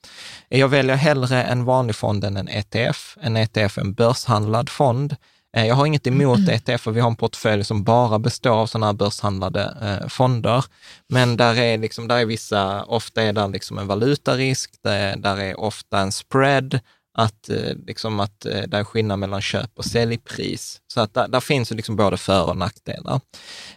[SPEAKER 6] Jag väljer hellre en vanlig fond än en ETF. En ETF är en börshandlad fond. Eh, Jag har inget emot ETF, för vi har en portfölj som bara består av sådana här börshandlade eh, fonder. Men där är, liksom, där är vissa, ofta är där liksom en valutarisk, där, där är ofta en spread, att, eh, liksom att eh, där är skillnad mellan köp och säljpris. Så att där, där finns ju liksom både för och nackdelar.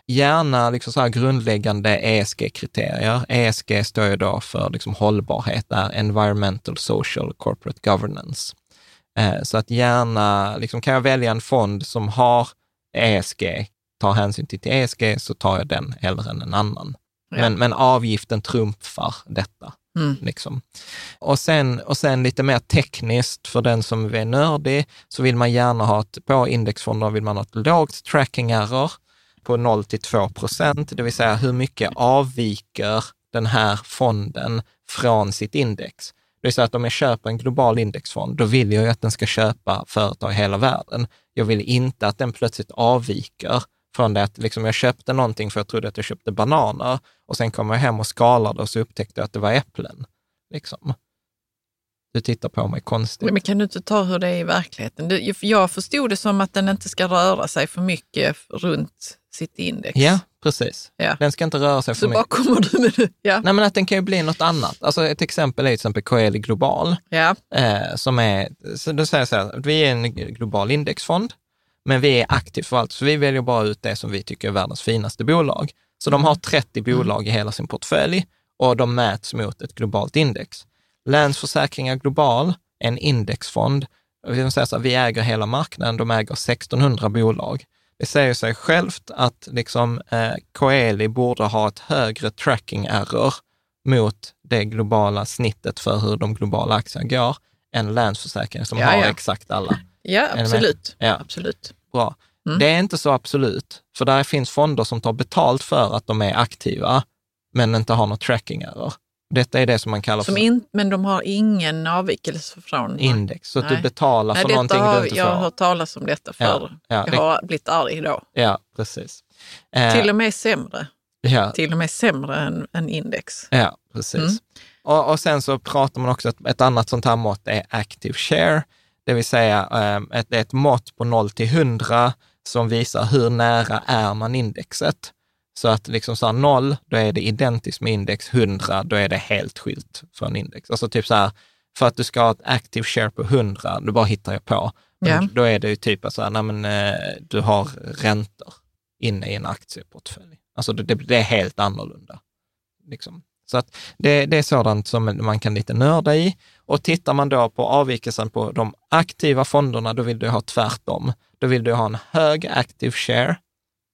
[SPEAKER 6] Gärna liksom så här grundläggande ESG-kriterier. ESG står ju då för liksom hållbarhet, där Environmental, Social, Corporate Governance. Eh, Så att gärna, liksom, kan jag välja en fond som har ESG, tar hänsyn till, till ESG, så tar jag den hellre än en annan.
[SPEAKER 7] Ja.
[SPEAKER 6] Men, men avgiften trumfar detta.
[SPEAKER 7] Mm.
[SPEAKER 6] Liksom. Och, sen, och sen lite mer tekniskt, för den som är nördig, så vill man gärna ha ett, på indexfonder vill man ha ett lågt tracking error på 0 till 2 procent, det vill säga hur mycket avviker den här fonden från sitt index. Det vill säga att om jag köper en global indexfond, då vill jag ju att den ska köpa företag i hela världen. Jag vill inte att den plötsligt avviker från det att liksom jag köpte någonting för jag trodde att jag köpte bananer och sen kom jag hem och skalade och så upptäckte jag att det var äpplen. Liksom. Du tittar på mig konstigt.
[SPEAKER 7] Men kan du inte ta hur det är i verkligheten? Jag förstod det som att den inte ska röra sig för mycket runt sitt index.
[SPEAKER 6] Ja, precis.
[SPEAKER 7] Ja.
[SPEAKER 6] Den ska inte röra sig för
[SPEAKER 7] Så bara
[SPEAKER 6] mycket.
[SPEAKER 7] kommer du med det. Ja.
[SPEAKER 6] Nej, men att den kan ju bli något annat. Alltså ett exempel är till exempel Coeli Global,
[SPEAKER 7] ja.
[SPEAKER 6] eh, som är, så då säger jag så här, vi är en global indexfond, men vi är aktivt förvaltare, så vi väljer bara ut det som vi tycker är världens finaste bolag. Så de har 30 bolag i hela sin portfölj och de mäts mot ett globalt index. Länsförsäkringar Global, en indexfond, vi, säga så här, vi äger hela marknaden, de äger 1600 bolag. Det säger sig självt att liksom, eh, Coeli borde ha ett högre tracking error mot det globala snittet för hur de globala aktierna går än Länsförsäkringen som
[SPEAKER 7] Ja,
[SPEAKER 6] har
[SPEAKER 7] ja.
[SPEAKER 6] exakt alla.
[SPEAKER 7] Ja, absolut.
[SPEAKER 6] Ja.
[SPEAKER 7] absolut.
[SPEAKER 6] Bra.
[SPEAKER 7] Mm.
[SPEAKER 6] Det är inte så absolut, för där finns fonder som tar betalt för att de är aktiva, men inte har något tracking error. Detta är det som man kallar
[SPEAKER 7] Som
[SPEAKER 6] för
[SPEAKER 7] in, men de har ingen avvikelse från
[SPEAKER 6] index, så att du betalar
[SPEAKER 7] Nej,
[SPEAKER 6] för någonting
[SPEAKER 7] har,
[SPEAKER 6] du inte
[SPEAKER 7] Jag har
[SPEAKER 6] får.
[SPEAKER 7] hört talas om detta
[SPEAKER 6] Ja,
[SPEAKER 7] förr.
[SPEAKER 6] ja,
[SPEAKER 7] jag
[SPEAKER 6] det-
[SPEAKER 7] har blivit arg då.
[SPEAKER 6] Ja, precis. Eh,
[SPEAKER 7] Till och med sämre.
[SPEAKER 6] ja,
[SPEAKER 7] Till och med sämre än, än index.
[SPEAKER 6] Ja, precis.
[SPEAKER 7] Mm.
[SPEAKER 6] Och, och sen så pratar man också, ett annat sånt här mått är active share, det vill säga eh, ett, ett mått på 0 till 100 som visar hur nära är man indexet. Så att liksom så här 0, då är det identiskt med index, 100, då är det helt skilt från index. Alltså typ så här, för att du ska ha ett active share på 100, då bara hittar jag på.
[SPEAKER 7] Ja.
[SPEAKER 6] Då är det ju typ så här, nej men eh, du har räntor inne i en aktieportfölj. Alltså det, det, det är helt annorlunda. Liksom. Så att det, det är sådant som man kan lite nörda i. Och tittar man då på avvikelsen på de aktiva fonderna, då vill du ha tvärtom. Då vill du ha en hög active share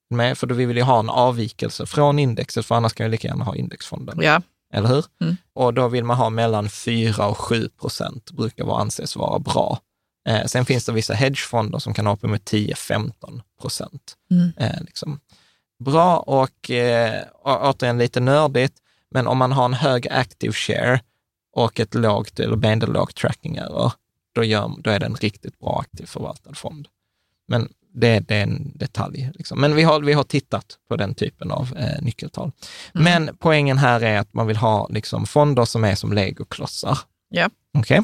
[SPEAKER 6] med, för då vill vi ha en avvikelse från indexet, för annars kan jag lika gärna ha indexfonden.
[SPEAKER 7] Ja,
[SPEAKER 6] Eller hur?
[SPEAKER 7] Mm.
[SPEAKER 6] Och då vill man ha mellan 4 och 7 procent, brukar vara, anses vara bra. Eh, sen finns det vissa hedgefonder som kan ha uppemot 10-15 procent.
[SPEAKER 7] Mm.
[SPEAKER 6] Eh, liksom. Bra och eh, återigen lite nördigt, men om man har en hög active share och ett lågt eller medelågt tracking error, då, gör, då är det en riktigt bra aktiv förvaltad fond. Men det, det är en detalj. Liksom. Men vi har, vi har tittat på den typen av eh, nyckeltal.
[SPEAKER 7] Mm.
[SPEAKER 6] Men poängen här är att man vill ha liksom, fonder som är som legoklossar.
[SPEAKER 7] Ja.
[SPEAKER 6] Okej?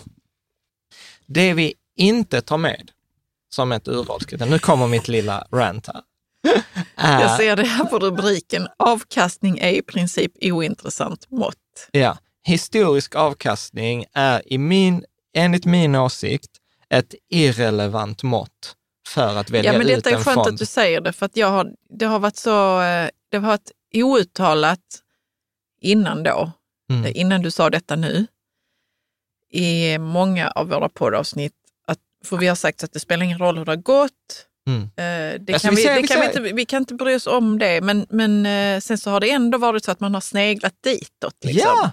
[SPEAKER 6] Det vi inte tar med som ett urvalskriterium, nu kommer mitt lilla rant här. [LAUGHS] är-
[SPEAKER 7] jag ser det här på rubriken. Avkastning är i princip ointressant mått.
[SPEAKER 6] Ja, historisk avkastning är i min, enligt min åsikt ett irrelevant mått för att välja
[SPEAKER 7] Ja, men
[SPEAKER 6] ut
[SPEAKER 7] detta är
[SPEAKER 6] en
[SPEAKER 7] skönt
[SPEAKER 6] fond.
[SPEAKER 7] att du säger det, för att jag har, det har varit så, eh, det har varit outtalat innan då,
[SPEAKER 6] Mm.
[SPEAKER 7] innan du sa detta nu, i många av våra poddavsnitt, att, för vi har sagt att det spelar ingen roll hur det har gått,
[SPEAKER 6] Mm.
[SPEAKER 7] Eh, Det
[SPEAKER 6] Alltså,
[SPEAKER 7] kan
[SPEAKER 6] vi
[SPEAKER 7] det kan vi, inte, vi kan inte bry oss om det, men, men eh, sen så har det ändå varit så att man har sneglat ditåt. Liksom.
[SPEAKER 6] Ja,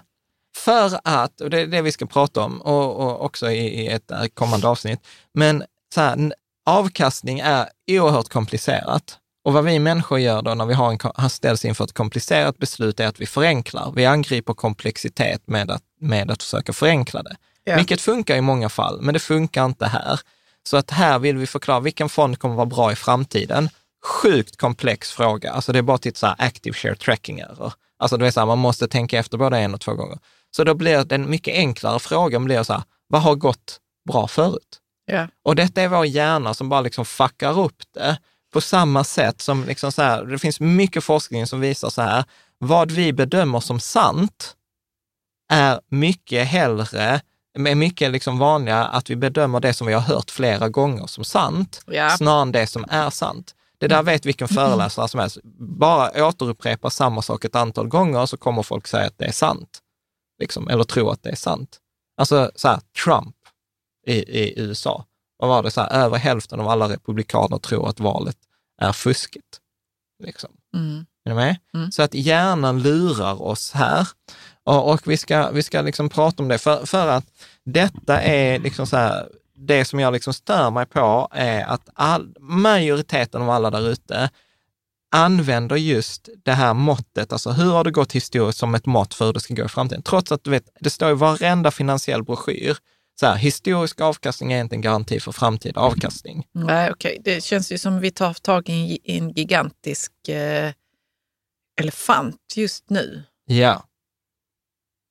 [SPEAKER 6] för att, och det är det vi ska prata om och, och också i, i ett kommande avsnitt, men så här, avkastning är oerhört komplicerat. Och vad vi människor gör då när vi har en, ställs inför ett komplicerat beslut är att vi förenklar. Vi angriper komplexitet med att, med att försöka förenkla det.
[SPEAKER 7] Ja.
[SPEAKER 6] Vilket funkar i många fall, men det funkar inte här. Så att här vill vi förklara vilken fond kommer vara bra i framtiden. Sjukt komplex fråga. Alltså det är bara till så här active share tracking error. Alltså det är så här, man måste tänka efter både en och två gånger. Så då blir den mycket enklare frågan blir så här, vad har gått bra förut?
[SPEAKER 7] Ja.
[SPEAKER 6] Och detta är vår hjärna som bara liksom fuckar upp det på samma sätt som liksom så här, det finns mycket forskning som visar så här, vad vi bedömer som sant är mycket hellre, är mycket liksom vanligare att vi bedömer det som vi har hört flera gånger som sant,
[SPEAKER 7] Ja.
[SPEAKER 6] snarare än det som är sant. Det där vet vilken föreläsare som helst. Bara återupprepa samma sak ett antal gånger så kommer folk säga att det är sant. Liksom, eller tro att det är sant. Alltså så här, Trump i, i USA, vad var det, så här, över hälften av alla republikaner tror att valet är fuskigt. Liksom.
[SPEAKER 7] Mm.
[SPEAKER 6] Är du med?
[SPEAKER 7] Mm.
[SPEAKER 6] Så att hjärnan lurar oss här. Och, och vi ska, vi ska liksom prata om det, för, för att detta är liksom så här, det som jag liksom stör mig på är att all, majoriteten av alla där ute använder just det här måttet, alltså hur har det gått historiskt som ett mått för hur det ska gå i framtiden. Trots att du vet, det står i varenda finansiell broschyr, så här, historisk avkastning är inte en garanti för framtida avkastning.
[SPEAKER 7] Nej, okej. Det känns ju som vi tar tag i en, gigantisk eh, elefant just nu.
[SPEAKER 6] Ja.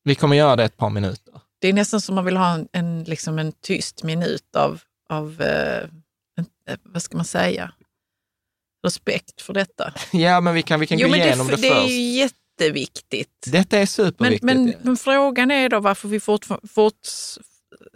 [SPEAKER 6] Vi kommer göra det ett par minuter.
[SPEAKER 7] Det är nästan som man vill ha en, en, liksom en tyst minut av, av eh, en, eh, vad ska man säga, respekt för detta.
[SPEAKER 6] Ja, men vi kan, vi kan gå
[SPEAKER 7] men
[SPEAKER 6] igenom det,
[SPEAKER 7] det, det är
[SPEAKER 6] först.
[SPEAKER 7] ju jätteviktigt.
[SPEAKER 6] Detta är
[SPEAKER 7] Men,
[SPEAKER 6] superviktigt.
[SPEAKER 7] men, men frågan är då varför vi fort,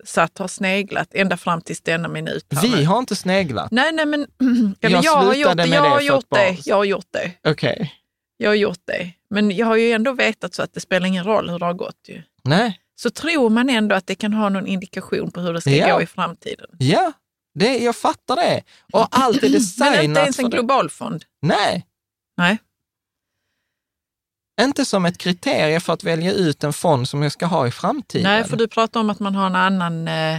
[SPEAKER 7] fortsatt har sneglat ända fram till denna minut.
[SPEAKER 6] vi har inte sneglat.
[SPEAKER 7] Nej, nej, men, [CLEARS THROAT] ja,
[SPEAKER 6] Jag
[SPEAKER 7] men jag, har gjort det. Jag har gjort det. Jag har gjort det.
[SPEAKER 6] Okej.
[SPEAKER 7] Jag har gjort det. Men jag har ju ändå vetat så att det spelar ingen roll hur det har gått. Ju.
[SPEAKER 6] Nej.
[SPEAKER 7] Så tror man ändå att det kan ha någon indikation på hur det ska
[SPEAKER 6] Ja.
[SPEAKER 7] gå i framtiden.
[SPEAKER 6] Ja. Det, jag fattar det. Och allt är [CLEARS THROAT]
[SPEAKER 7] Men
[SPEAKER 6] designat
[SPEAKER 7] inte ens en global fond.
[SPEAKER 6] Nej,
[SPEAKER 7] Nej.
[SPEAKER 6] Inte som ett kriterie för att välja ut en fond som jag ska ha i framtiden.
[SPEAKER 7] Nej, för du pratar om att man har en annan eh,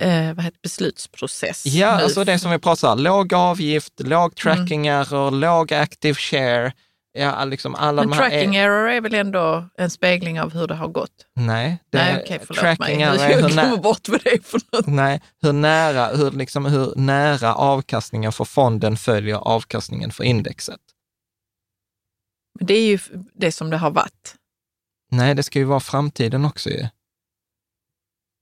[SPEAKER 7] eh, vad heter, beslutsprocess.
[SPEAKER 6] Ja,
[SPEAKER 7] nu.
[SPEAKER 6] alltså det som vi pratar om, låg avgift,
[SPEAKER 7] Mm.
[SPEAKER 6] låg tracking error, låg active share. Ja, liksom alla
[SPEAKER 7] Men tracking
[SPEAKER 6] är,
[SPEAKER 7] error är väl ändå en spegling av hur det har gått?
[SPEAKER 6] Nej, det
[SPEAKER 7] Nej, förlåt
[SPEAKER 6] tracking
[SPEAKER 7] mig.
[SPEAKER 6] error är hur, nä,
[SPEAKER 7] bort vad det för något.
[SPEAKER 6] nej, hur, nära, hur, liksom, hur nära avkastningen för fonden följer avkastningen för indexet.
[SPEAKER 7] Men det är ju det som det har varit.
[SPEAKER 6] Nej, det ska ju vara framtiden också ju.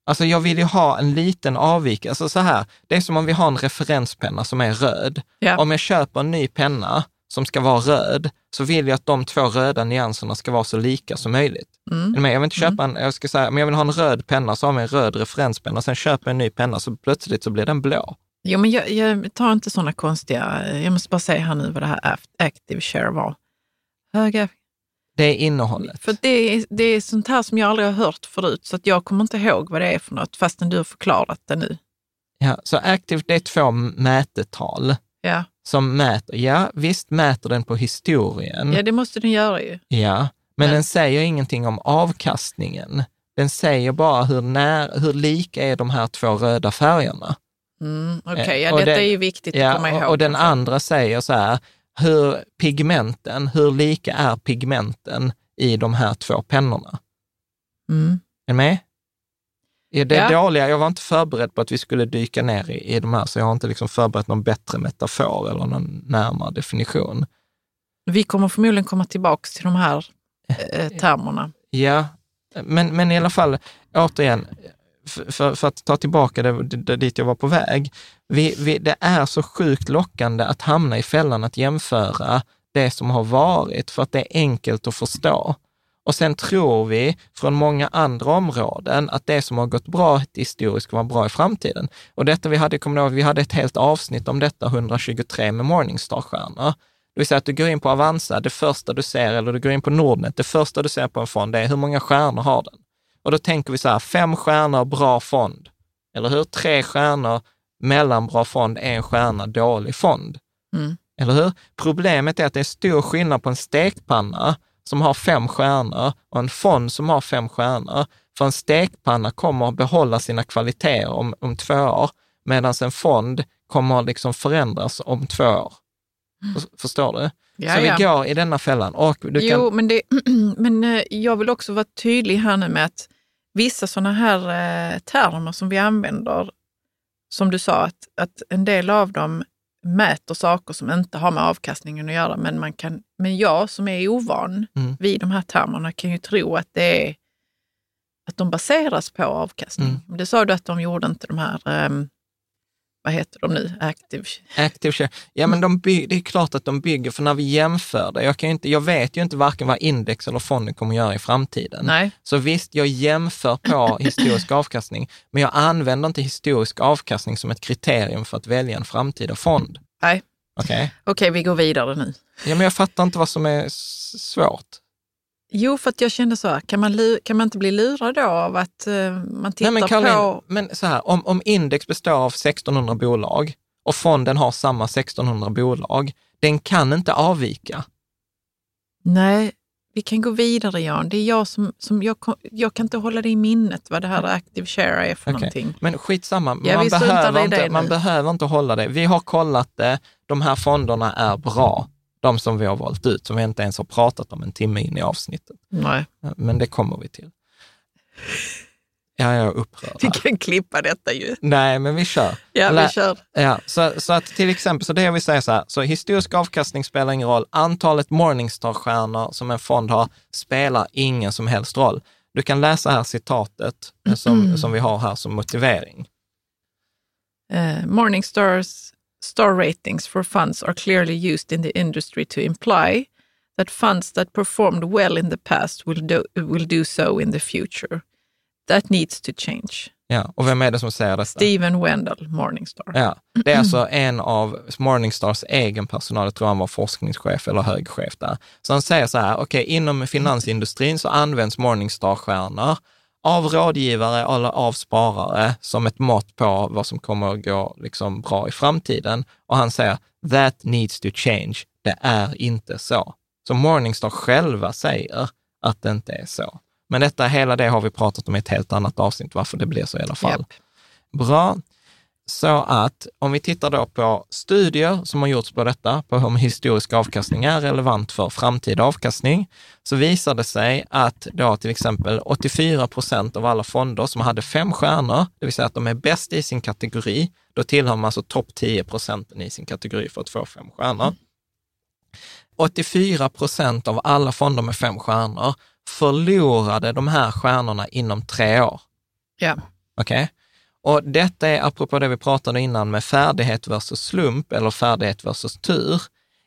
[SPEAKER 6] Alltså jag vill ju ha en liten avvikelse. Alltså så här, det är som om vi har en referenspenna som är röd.
[SPEAKER 7] Ja.
[SPEAKER 6] Om jag köper en ny penna som ska vara röd, så vill jag att de två röda nyanserna ska vara så lika som möjligt.
[SPEAKER 7] Mm.
[SPEAKER 6] Men jag vill inte köpa en, jag ska säga, men jag vill ha en röd penna, så har vi en röd referenspenna, sen köper jag en ny penna, så plötsligt så blir den blå.
[SPEAKER 7] Jo, men jag, jag tar inte sådana konstiga... Jag måste bara säga här nu vad det här act- active share var. Höga...
[SPEAKER 6] Det är innehållet.
[SPEAKER 7] För det är, det är sånt här som jag aldrig har hört förut, så att jag kommer inte ihåg vad det är för något, fastän du har förklarat det nu.
[SPEAKER 6] Ja, så active, det är två mätetal
[SPEAKER 7] Ja,
[SPEAKER 6] som mäter, ja visst mäter den på historien.
[SPEAKER 7] ja det måste den göra ju.
[SPEAKER 6] Ja, men
[SPEAKER 7] Men-
[SPEAKER 6] den säger ingenting om avkastningen. Den säger bara hur, när, hur lika är de här två röda färgerna.
[SPEAKER 7] Mm, Okej,
[SPEAKER 6] Eh,
[SPEAKER 7] ja, detta
[SPEAKER 6] den-
[SPEAKER 7] är ju viktigt att
[SPEAKER 6] Ja,
[SPEAKER 7] komma ihåg.
[SPEAKER 6] och, den andra säger så här, hur pigmenten, hur lika är pigmenten i de här två pennorna?
[SPEAKER 7] Mm.
[SPEAKER 6] Är du med? Ja, det är
[SPEAKER 7] Ja.
[SPEAKER 6] dåliga, jag var inte förberedd på att vi skulle dyka ner i, i de här, så jag har inte liksom förberett någon bättre metafor eller någon närmare definition.
[SPEAKER 7] Vi kommer förmodligen komma tillbaka till de här eh, termerna.
[SPEAKER 6] Ja, men, men i alla fall, återigen, för, för, att ta tillbaka det, det, dit jag var på väg. Vi, vi, det är så sjukt lockande att hamna i fällan att jämföra det som har varit, för att det är enkelt att förstå. Och sen tror vi från många andra områden att det som har gått bra historiskt kommer vara bra i framtiden. Och detta vi hade, kommer ihåg, vi hade ett helt avsnitt om detta, 123 med Morningstar-stjärnor. Det vill säga att du går in på Avanza, det första du ser, eller du går in på Nordnet, det första du ser på en fond, det är hur många stjärnor har den? Och då tänker vi så här, fem stjärnor, bra fond. Eller hur? Tre stjärnor, mellanbra fond, en stjärna, dålig fond.
[SPEAKER 7] Mm.
[SPEAKER 6] Eller hur? Problemet är att det är stor skillnad på en stekpanna som har fem stjärnor och en fond som har fem stjärnor. För en stekpanna kommer att behålla sina kvaliteter om, om två år, medan en fond kommer att liksom förändras om två år. För- Förstår du?
[SPEAKER 7] Ja,
[SPEAKER 6] Så
[SPEAKER 7] ja.
[SPEAKER 6] vi går i denna fällan. Och du
[SPEAKER 7] jo,
[SPEAKER 6] kan,
[SPEAKER 7] men, det, [CLEARS THROAT] men eh, jag vill också vara tydlig här nu med att vissa sådana här eh, termer som vi använder, som du sa, att, att en del av dem mäter saker som inte har med avkastningen att göra. Men, man kan, men jag som är ovan
[SPEAKER 6] Mm.
[SPEAKER 7] vid de här termerna kan ju tro att det är att de baseras på avkastning.
[SPEAKER 6] Mm.
[SPEAKER 7] Men Det sa du att de gjorde inte de här, ehm, vad heter de nu, active
[SPEAKER 6] Active share. Ja, men de det är klart att de bygger, för när vi jämför det, jag, kan inte, jag vet ju inte varken vad index eller fonden kommer att göra i framtiden.
[SPEAKER 7] Nej,
[SPEAKER 6] Så visst, jag jämför på [LAUGHS] historisk avkastning, men jag använder inte historisk avkastning som ett kriterium för att välja en framtida fond.
[SPEAKER 7] nej.
[SPEAKER 6] Okej?
[SPEAKER 7] Okej, vi går vidare nu.
[SPEAKER 6] Ja, men jag fattar inte vad som är svårt.
[SPEAKER 7] Jo, för att jag kände så här, kan man, kan man inte bli lurad då av att eh, man tittar
[SPEAKER 6] Nej, men Caroline,
[SPEAKER 7] på...
[SPEAKER 6] men så här, om, om index består av 1600 bolag och fonden har samma 1600 bolag, den kan inte avvika.
[SPEAKER 7] Nej, vi kan gå vidare Jan. Det är jag som, som jag, jag kan inte hålla det i minnet vad det här active share är för
[SPEAKER 6] Okej.
[SPEAKER 7] någonting.
[SPEAKER 6] Men skitsamma,
[SPEAKER 7] Ja,
[SPEAKER 6] man, behöver inte, man
[SPEAKER 7] nu.
[SPEAKER 6] behöver inte hålla det. Vi har kollat det, de här fonderna är bra, de som vi har valt ut, som vi inte ens har pratat om en timme in i avsnittet.
[SPEAKER 7] Nej,
[SPEAKER 6] Men det kommer vi till. Ja, jag är upprörd
[SPEAKER 7] vi kan klippa detta ju.
[SPEAKER 6] Nej, men vi kör.
[SPEAKER 7] Ja, vi kör.
[SPEAKER 6] Ja, så, så att till exempel, så det jag vill säga så här, så historisk avkastning spelar ingen roll. Antalet Morningstar-stjärnor som en fond har spelar ingen som helst roll. Du kan läsa här citatet eh, som, som vi har här som motivering.
[SPEAKER 7] Uh, Morningstar's star ratings for funds are clearly used in the industry to imply that funds that performed well in the past will do, will do so in the future. That needs to change.
[SPEAKER 6] Ja, och vem är det som säger detta?
[SPEAKER 7] Stephen Wendell, Morningstar.
[SPEAKER 6] Ja, det är [LAUGHS] alltså en av Morningstars egen personal, jag tror han var forskningschef eller högchef där. Så han säger så här, okej, inom finansindustrin så används Morningstar-stjärnor av rådgivare eller av sparare som ett mått på vad som kommer att gå liksom bra i framtiden. Och han säger, that needs to change. Det är inte så. Så Morningstar själva säger att det inte är så. Men detta, hela det har vi pratat om i ett helt annat avsnitt, varför det blir så i alla fall.
[SPEAKER 7] Japp.
[SPEAKER 6] Bra. Så att om vi tittar då på studier som har gjorts på detta, på om historisk avkastning är relevant för framtida avkastning, så visar det sig att då till exempel 84 procent av alla fonder som hade fem stjärnor, det vill säga att de är bäst i sin kategori, då tillhör man alltså topp 10 procenten i sin kategori för att få fem stjärnor. 84 procent av alla fonder med fem stjärnor förlorade de här stjärnorna inom tre år.
[SPEAKER 7] Ja.
[SPEAKER 6] Okej? Och detta är apropå det vi pratade innan med färdighet versus slump eller färdighet versus tur.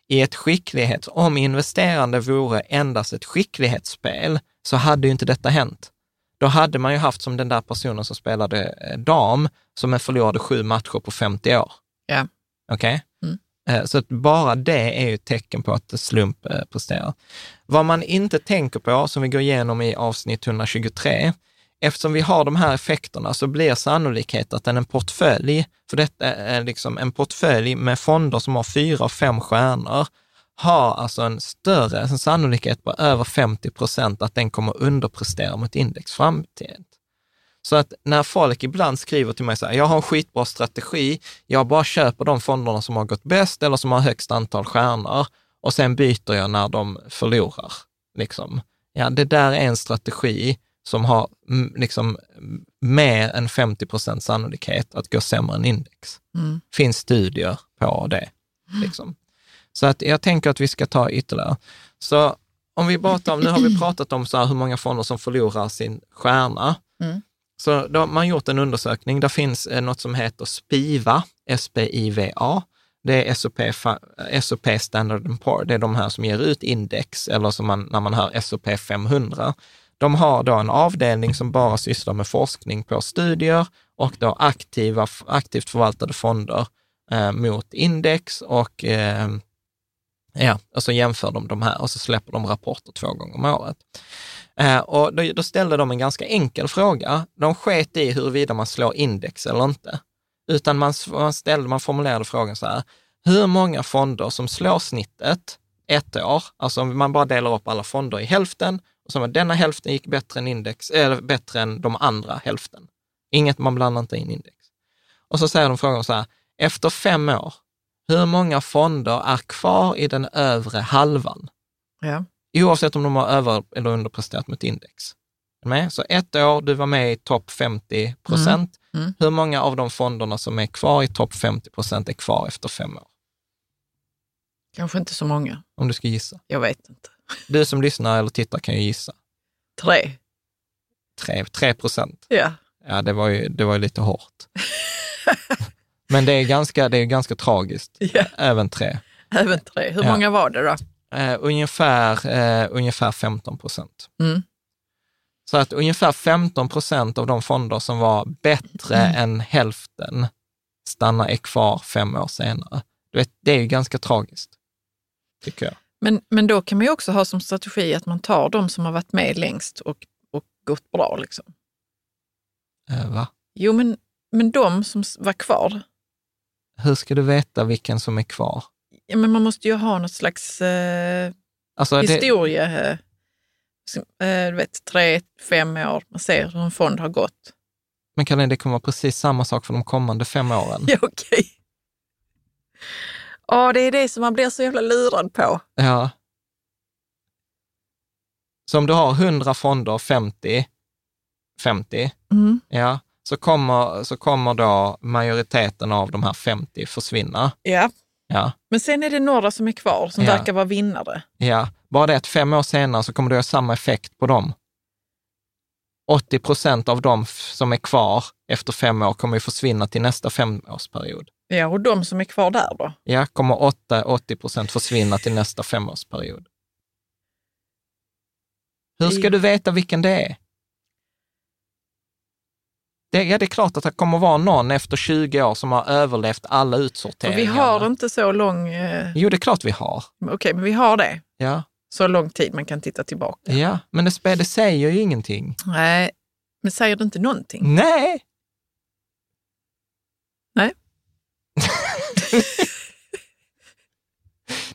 [SPEAKER 6] I ett skicklighets, om investerande vore endast ett skicklighetsspel, så hade ju inte detta hänt. Då hade man ju haft som den där personen som spelade eh, dam, som förlorade sju matcher på 50 år.
[SPEAKER 7] Ja.
[SPEAKER 6] Okej?
[SPEAKER 7] Mm.
[SPEAKER 6] Eh, Så att bara det är ju ett tecken på att slump eh, presterar. Vad man inte tänker på, som vi går igenom i avsnitt 123, eftersom vi har de här effekterna så blir sannolikheten att en portfölj, för detta är liksom en portfölj med fonder som har fyra och fem stjärnor, har alltså en större en sannolikhet på över 50 procent att den kommer underprestera mot index framtid. Så att när folk ibland skriver till mig så här, jag har en skitbra strategi, jag bara köper de fonderna som har gått bäst eller som har högst antal stjärnor och sen byter jag när de förlorar. Liksom. Ja, det där är en strategi som har liksom, mer än 50 procent sannolikhet att gå sämre än index.
[SPEAKER 7] Mm.
[SPEAKER 6] finns studier på det. Liksom. Så att jag tänker att vi ska ta ytterligare. Så om vi pratar om, nu har vi [CLEARS THROAT] pratat om så här hur många fonder som förlorar sin stjärna.
[SPEAKER 7] Mm.
[SPEAKER 6] Så då har man gjort en undersökning. Där finns eh, något som heter SPIVA, S-P-I-V-A. Det är SOP, SOP Standard Poor. Det är de här som ger ut index, eller som man, när man hör SOP 500. De har då en avdelning som bara sysslar med forskning på studier och då aktiva, aktivt förvaltade fonder eh, mot index och eh, ja, och så jämför de de här och så släpper de rapporter två gånger om året. Eh, och då, då ställde de en ganska enkel fråga. De sket i huruvida man slår index eller inte, utan man, man, ställde, man formulerade frågan så här, hur många fonder som slår snittet ett år, alltså om man bara delar upp alla fonder i hälften, och så var denna hälften gick bättre än index, eller bättre än de andra hälften. Inget, man blandar inte in index. Och så säger de frågan så här, efter fem år, hur många fonder är kvar i den övre halvan?
[SPEAKER 7] Ja.
[SPEAKER 6] Oavsett om de har över eller underpresterat mot index. Med? Så ett år, du var med i topp 50 procent.
[SPEAKER 7] Mm. Mm.
[SPEAKER 6] Hur många av de fonderna som är kvar i topp 50 procent är kvar efter fem år?
[SPEAKER 7] Kanske inte så många.
[SPEAKER 6] Om du ska gissa.
[SPEAKER 7] Jag vet inte.
[SPEAKER 6] Du som lyssnar eller tittar kan ju gissa.
[SPEAKER 7] Tre.
[SPEAKER 6] Tre, tre procent.
[SPEAKER 7] Ja.
[SPEAKER 6] Ja, det var ju, det var ju lite hårt. [LAUGHS] Men det är ganska, det är ganska tragiskt.
[SPEAKER 7] ja.
[SPEAKER 6] Även tre.
[SPEAKER 7] Även tre. Hur
[SPEAKER 6] Ja.
[SPEAKER 7] många var det då?
[SPEAKER 6] Eh, ungefär, eh, ungefär 15 procent.
[SPEAKER 7] Mm.
[SPEAKER 6] Så att ungefär 15 procent av de fonder som var bättre än hälften stannar kvar fem år senare. Du vet, det är ju ganska tragiskt, tycker jag.
[SPEAKER 7] Men, men då kan man ju också ha som strategi att man tar de som har varit med längst och, och gått bra. Liksom.
[SPEAKER 6] Eh, va?
[SPEAKER 7] Jo, men, men de som var kvar,
[SPEAKER 6] Hur ska du veta vilken som är kvar?
[SPEAKER 7] ja, men man måste ju ha något slags eh,
[SPEAKER 6] Alltså, det,
[SPEAKER 7] historia. Eh, som, eh, du vet, tre, fem år, man ser hur en fond har gått.
[SPEAKER 6] men kan det, det kommer vara precis samma sak för de kommande fem åren? [LAUGHS]
[SPEAKER 7] Ja, okej. Ja, det är det som man blir så jävla lurad på.
[SPEAKER 6] Ja. Så om du har 100 fonder, 50, 50,
[SPEAKER 7] Mm.
[SPEAKER 6] ja, så kommer, så kommer då majoriteten av de här 50 försvinna.
[SPEAKER 7] Ja,
[SPEAKER 6] Ja,
[SPEAKER 7] men sen är det några som är kvar som
[SPEAKER 6] Ja.
[SPEAKER 7] verkar vara vinnare.
[SPEAKER 6] ja. Bara det att fem år senare så kommer du ha samma effekt på dem. 80 procent av dem f- som är kvar efter fem år kommer ju försvinna till nästa femårsperiod.
[SPEAKER 7] Ja, och de som är kvar där då?
[SPEAKER 6] Ja, kommer 8, 80 procent försvinna till nästa femårsperiod. Hur ska
[SPEAKER 7] Det-
[SPEAKER 6] du veta vilken det är? Det, ja, det är klart att det kommer vara någon efter 20 år som har överlevt alla utsorteringar.
[SPEAKER 7] vi har inte så lång... Eh,
[SPEAKER 6] Jo, det är klart vi har.
[SPEAKER 7] Okej, men vi har det.
[SPEAKER 6] Ja,
[SPEAKER 7] Så lång tid man kan titta tillbaka.
[SPEAKER 6] ja. men det, det säger ju ingenting.
[SPEAKER 7] Nej, Men säger du inte någonting?
[SPEAKER 6] Nej. [LAUGHS]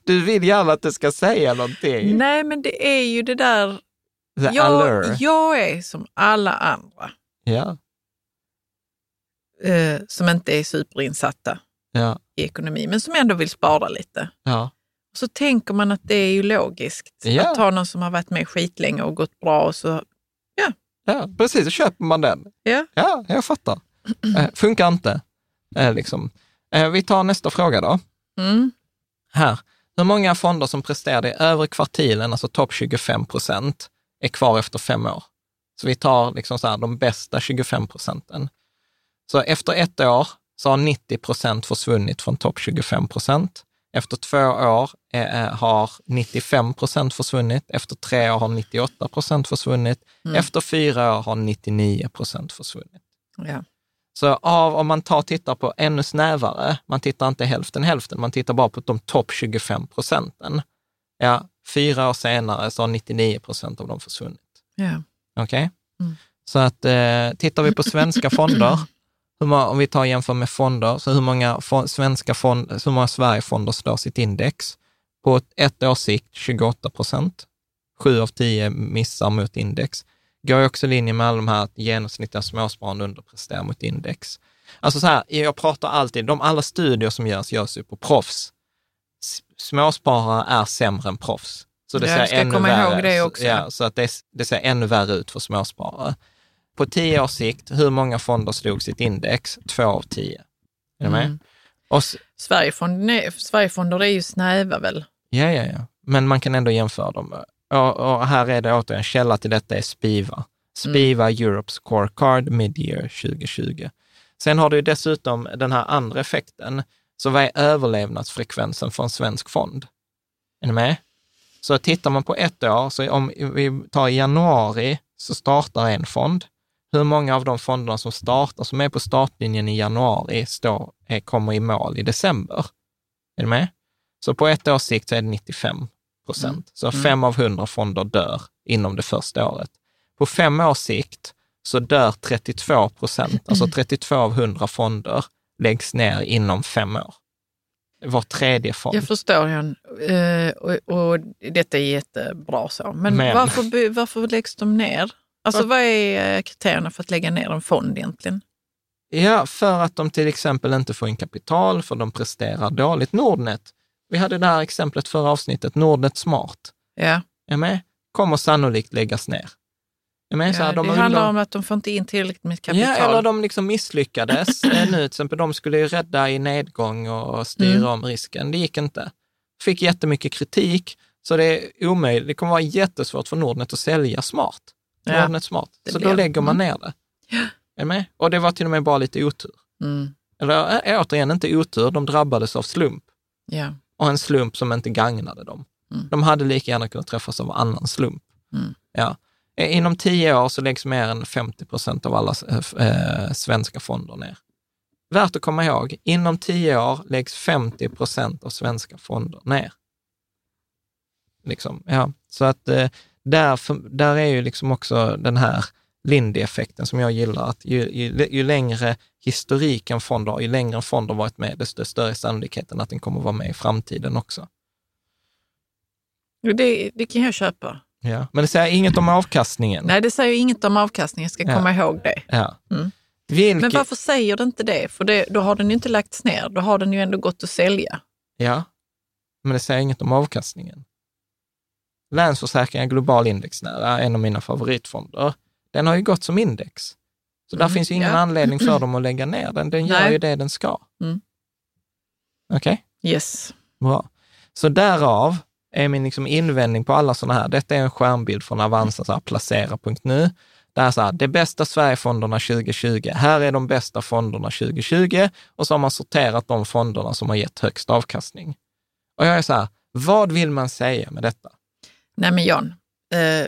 [SPEAKER 6] du vill gärna att det ska säga någonting.
[SPEAKER 7] Nej, men det är ju det där...
[SPEAKER 6] The
[SPEAKER 7] Jag,
[SPEAKER 6] allure.
[SPEAKER 7] jag är som alla andra
[SPEAKER 6] Ja,
[SPEAKER 7] eh, som inte är superinsatta
[SPEAKER 6] ja,
[SPEAKER 7] i ekonomi, men som ändå vill spara lite.
[SPEAKER 6] ja.
[SPEAKER 7] Så tänker man att det är ju logiskt
[SPEAKER 6] Ja.
[SPEAKER 7] att ta någon som har varit med skitlänge och gått bra och så,
[SPEAKER 6] Ja, precis. Så köper man den.
[SPEAKER 7] ja.
[SPEAKER 6] Ja, jag fattar. Eh, funkar inte. Eh, liksom. Eh, vi tar nästa fråga då.
[SPEAKER 7] Mm.
[SPEAKER 6] Här. Hur många fonder som presterade i övre kvartilen, alltså topp 25 procent, är kvar efter fem år? Så vi tar liksom så här, de bästa 25 procenten. Så efter ett år så har 90 procent försvunnit från topp 25 procent. Efter två år eh, har 95 procent försvunnit. Efter tre år har 98 procent försvunnit. Efter fyra år har 99 procent försvunnit.
[SPEAKER 7] Ja.
[SPEAKER 6] Så av, om man tar tittar på ännu snävare, man tittar inte hälften hälften, man tittar bara på de topp 25 procenten. Ja, fyra år senare så har 99 procent av dem försvunnit.
[SPEAKER 7] Ja.
[SPEAKER 6] Okej?
[SPEAKER 7] Mm.
[SPEAKER 6] Så att eh, tittar vi på svenska fonder, [LAUGHS] hur många, om vi tar jämför med fonder, så hur många svenska fond, hur många Sverigefonder slår sitt index? På ett, ett års sikt 28 procent. Sju av tio missar mot index. Går också i linje med alla de här att genomsnittliga småsparande underpresterar mot index. Alltså så här, jag pratar alltid, de alla studier som görs, görs ju på proffs. Småsparare är sämre än proffs. Så det
[SPEAKER 7] Ja,
[SPEAKER 6] ser ännu värre, så-. Ja, så att det, det ser ännu värre ut för småsparare. På tio års sikt, hur många fonder slog sitt index? Två av tio. Är du med?
[SPEAKER 7] Mm.
[SPEAKER 6] Och, s-
[SPEAKER 7] Sverigefonder, är, Sverigefonder är ju snäva väl?
[SPEAKER 6] ja, ja, ja. Men man kan ändå jämföra dem. Och, här är det återigen, källa till detta är Spiva. Spiva Europe Scorecard Mid-Year 2020. Sen har du dessutom den här andra effekten. Så vad är överlevnadsfrekvensen för en svensk fond? Är ni med? Så tittar man på ett år, så om vi tar i januari så startar en fond. Hur många av de fonderna som startar, som är på startlinjen i januari, står, är, kommer i mål i december? Är du med? Så på ett års sikt så är det 95 procent. Så fem av hundra fonder dör inom det första året. På fem års sikt så dör 32 procent, alltså 32 av 100 fonder läggs ner inom fem år. Var tredje fond.
[SPEAKER 7] Jag förstår Jan. Eh, och, och detta är jättebra så. Men,
[SPEAKER 6] Men-
[SPEAKER 7] Varför, varför läggs de ner? Alltså vad är eh, kriterierna för att lägga ner en fond egentligen?
[SPEAKER 6] Ja, för att de till exempel inte får in kapital, för de presterar dåligt. Nordnet, vi hade det här exemplet förra avsnittet, Nordnet Smart,
[SPEAKER 7] Ja,
[SPEAKER 6] är med? Kommer sannolikt läggas ner. Är med? Så
[SPEAKER 7] ja
[SPEAKER 6] här,
[SPEAKER 7] det
[SPEAKER 6] de har
[SPEAKER 7] handlar
[SPEAKER 6] under-
[SPEAKER 7] om att de får inte in tillräckligt med kapital.
[SPEAKER 6] Ja, eller de liksom misslyckades [CLEARS THROAT] eh, nu. Till exempel, de skulle ju rädda i nedgång och styra
[SPEAKER 7] Mm.
[SPEAKER 6] om risken. Det gick inte. Fick jättemycket kritik, så det är omöjligt. Det kommer vara jättesvårt för Nordnet att sälja smart.
[SPEAKER 7] Ja,
[SPEAKER 6] Nordnet smart.
[SPEAKER 7] det
[SPEAKER 6] Så
[SPEAKER 7] blir-
[SPEAKER 6] då lägger man
[SPEAKER 7] mm.
[SPEAKER 6] ner det. Är du med? Och det var till och med bara lite otur.
[SPEAKER 7] Mm,
[SPEAKER 6] Eller återigen, inte otur, de drabbades av slump.
[SPEAKER 7] ja.
[SPEAKER 6] Och en slump som inte gagnade dem.
[SPEAKER 7] Mm.
[SPEAKER 6] De hade lika gärna kunnat träffas av annan slump.
[SPEAKER 7] Mm.
[SPEAKER 6] Ja. Eh, Inom tio år så läggs mer än 50 procent av alla eh, svenska fonder ner. Värt att komma ihåg, inom tio år läggs 50 procent av svenska fonder ner. Liksom, ja. Så att eh, där, där är ju liksom också den här Lindy-effekten som jag gillar, att ju, ju, ju längre historik en fond har, ju längre en fond har varit med, desto större är sannolikheten att den kommer vara med i framtiden också.
[SPEAKER 7] Det, det kan jag köpa.
[SPEAKER 6] Ja. Men det säger inget om avkastningen.
[SPEAKER 7] Nej, det säger inget om avkastning. Jag ska
[SPEAKER 6] Ja.
[SPEAKER 7] komma ihåg det.
[SPEAKER 6] Ja.
[SPEAKER 7] Mm.
[SPEAKER 6] Vilket,
[SPEAKER 7] Men varför säger det inte det? För det, då har den ju inte lagts ner. Då har den ju ändå gått att sälja.
[SPEAKER 6] Ja, men det säger inget om avkastningen. Länsförsäkringar Global Indexnära, en av mina favoritfonder, den har ju gått som index. Så där
[SPEAKER 7] Mm,
[SPEAKER 6] finns ju ingen
[SPEAKER 7] ja.
[SPEAKER 6] anledning för [CLEARS THROAT] dem att lägga ner den. Den gör
[SPEAKER 7] Nej.
[SPEAKER 6] ju det den ska.
[SPEAKER 7] Mm.
[SPEAKER 6] Okej,
[SPEAKER 7] Yes.
[SPEAKER 6] bra. Så därav är min liksom invändning på alla sådana här, detta är en skärmbild från Avanza, så här, placera.nu. Det är så här, det bästa Sverigefonderna 2020. Här är de bästa fonderna 2020 och så har man sorterat de fonderna som har gett högst avkastning. Och jag är så här, vad vill man säga med detta?
[SPEAKER 7] Nej men Jan. Eh,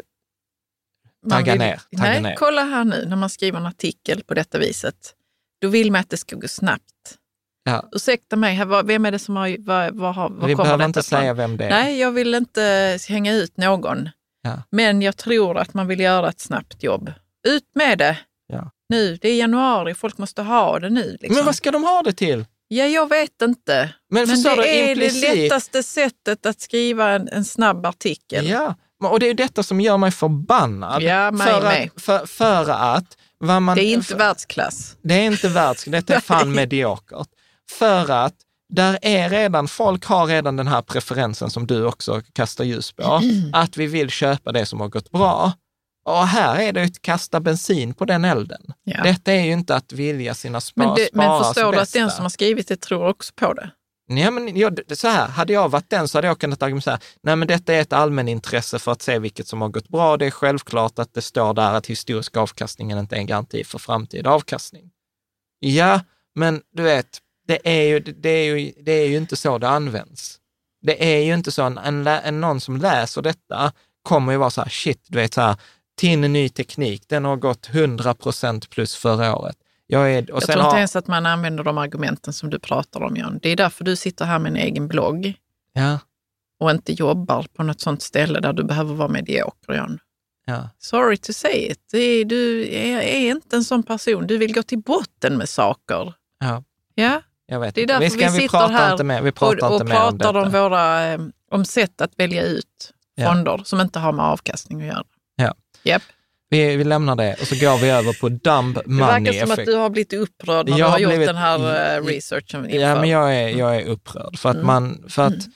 [SPEAKER 6] Tagga
[SPEAKER 7] vill-
[SPEAKER 6] ner, tagga
[SPEAKER 7] nej,
[SPEAKER 6] ner.
[SPEAKER 7] kolla här nu när man skriver en artikel på detta viset. Då vill man att det ska gå snabbt.
[SPEAKER 6] Ja,
[SPEAKER 7] Ursäkta mig, här, vad- vem är det som har... Vad, vad, vad
[SPEAKER 6] vi
[SPEAKER 7] kommer
[SPEAKER 6] behöver inte säga vem det är.
[SPEAKER 7] Nej, jag vill inte hänga ut någon.
[SPEAKER 6] Ja.
[SPEAKER 7] Men jag tror att man vill göra ett snabbt jobb. Ut med det!
[SPEAKER 6] Ja.
[SPEAKER 7] Nu, det är januari, folk måste ha det nu. Liksom.
[SPEAKER 6] Men vad ska de ha det till?
[SPEAKER 7] Ja, jag vet inte.
[SPEAKER 6] Men
[SPEAKER 7] Men det är
[SPEAKER 6] implicit-
[SPEAKER 7] det lättaste sättet att skriva en, en snabb artikel.
[SPEAKER 6] Ja, och det är detta som gör mig förbannad.
[SPEAKER 7] Ja, mig
[SPEAKER 6] för,
[SPEAKER 7] med.
[SPEAKER 6] att, för, för att vad man,
[SPEAKER 7] Det är inte världsklass.
[SPEAKER 6] det är inte världs, detta är fan [LAUGHS] mediokert. För att där är redan, folk har redan den här preferensen som du också kastar ljus på, [CLEARS THROAT] att vi vill köpa det som har gått bra. Och här är det att kasta bensin på den elden.
[SPEAKER 7] Ja.
[SPEAKER 6] Detta är ju inte att vilja sina spa,
[SPEAKER 7] Men, det, men förstår du att den
[SPEAKER 6] bästa.
[SPEAKER 7] som har skrivit det tror också på det?
[SPEAKER 6] Ja, men jag, så här, hade jag varit den så hade jag kunnat argumentera, nej men detta är ett allmänintresse för att se vilket som har gått bra. Det är självklart att det står där att historisk avkastningen inte är en garanti för framtida avkastning. Ja, men du vet, det är ju, det är ju, det är ju inte så det används. Det är ju inte så, en, en, en, någon som läser detta kommer ju vara så här, shit, du vet så här, TIN ny teknik, den har gått 100 procent plus förra året. Jag, är, och
[SPEAKER 7] Jag tror inte
[SPEAKER 6] har,
[SPEAKER 7] ens att man använder de argumenten som du pratar om, Jan. Det är därför du sitter här med en egen blogg
[SPEAKER 6] ja,
[SPEAKER 7] och inte jobbar på något sånt ställe där du behöver vara medioker, Jan.
[SPEAKER 6] ja.
[SPEAKER 7] Sorry to say it. Är, du är, är inte en sån person. Du vill gå till botten med saker.
[SPEAKER 6] Ja.
[SPEAKER 7] Ja,
[SPEAKER 6] Jag vet
[SPEAKER 7] Det är därför
[SPEAKER 6] vi, ska,
[SPEAKER 7] vi
[SPEAKER 6] vi
[SPEAKER 7] sitter
[SPEAKER 6] pratar
[SPEAKER 7] här
[SPEAKER 6] mer, vi
[SPEAKER 7] och,
[SPEAKER 6] pratar
[SPEAKER 7] och
[SPEAKER 6] om
[SPEAKER 7] pratar
[SPEAKER 6] detta.
[SPEAKER 7] om, våra, eh, om sätt att välja ut
[SPEAKER 6] Ja.
[SPEAKER 7] fonder som inte har med avkastning att göra.
[SPEAKER 6] Ja.
[SPEAKER 7] Japp.
[SPEAKER 6] Vi, vi lämnar det och så går vi över på
[SPEAKER 7] Det
[SPEAKER 6] money
[SPEAKER 7] verkar som att
[SPEAKER 6] effect.
[SPEAKER 7] du har blivit upprörd när
[SPEAKER 6] Jag
[SPEAKER 7] du har
[SPEAKER 6] har
[SPEAKER 7] gjort
[SPEAKER 6] blivit-
[SPEAKER 7] den här eh, researchen inför.
[SPEAKER 6] Ja, men jag är, jag är upprörd för att
[SPEAKER 7] Mm.
[SPEAKER 6] man, för att [CLEARS THROAT]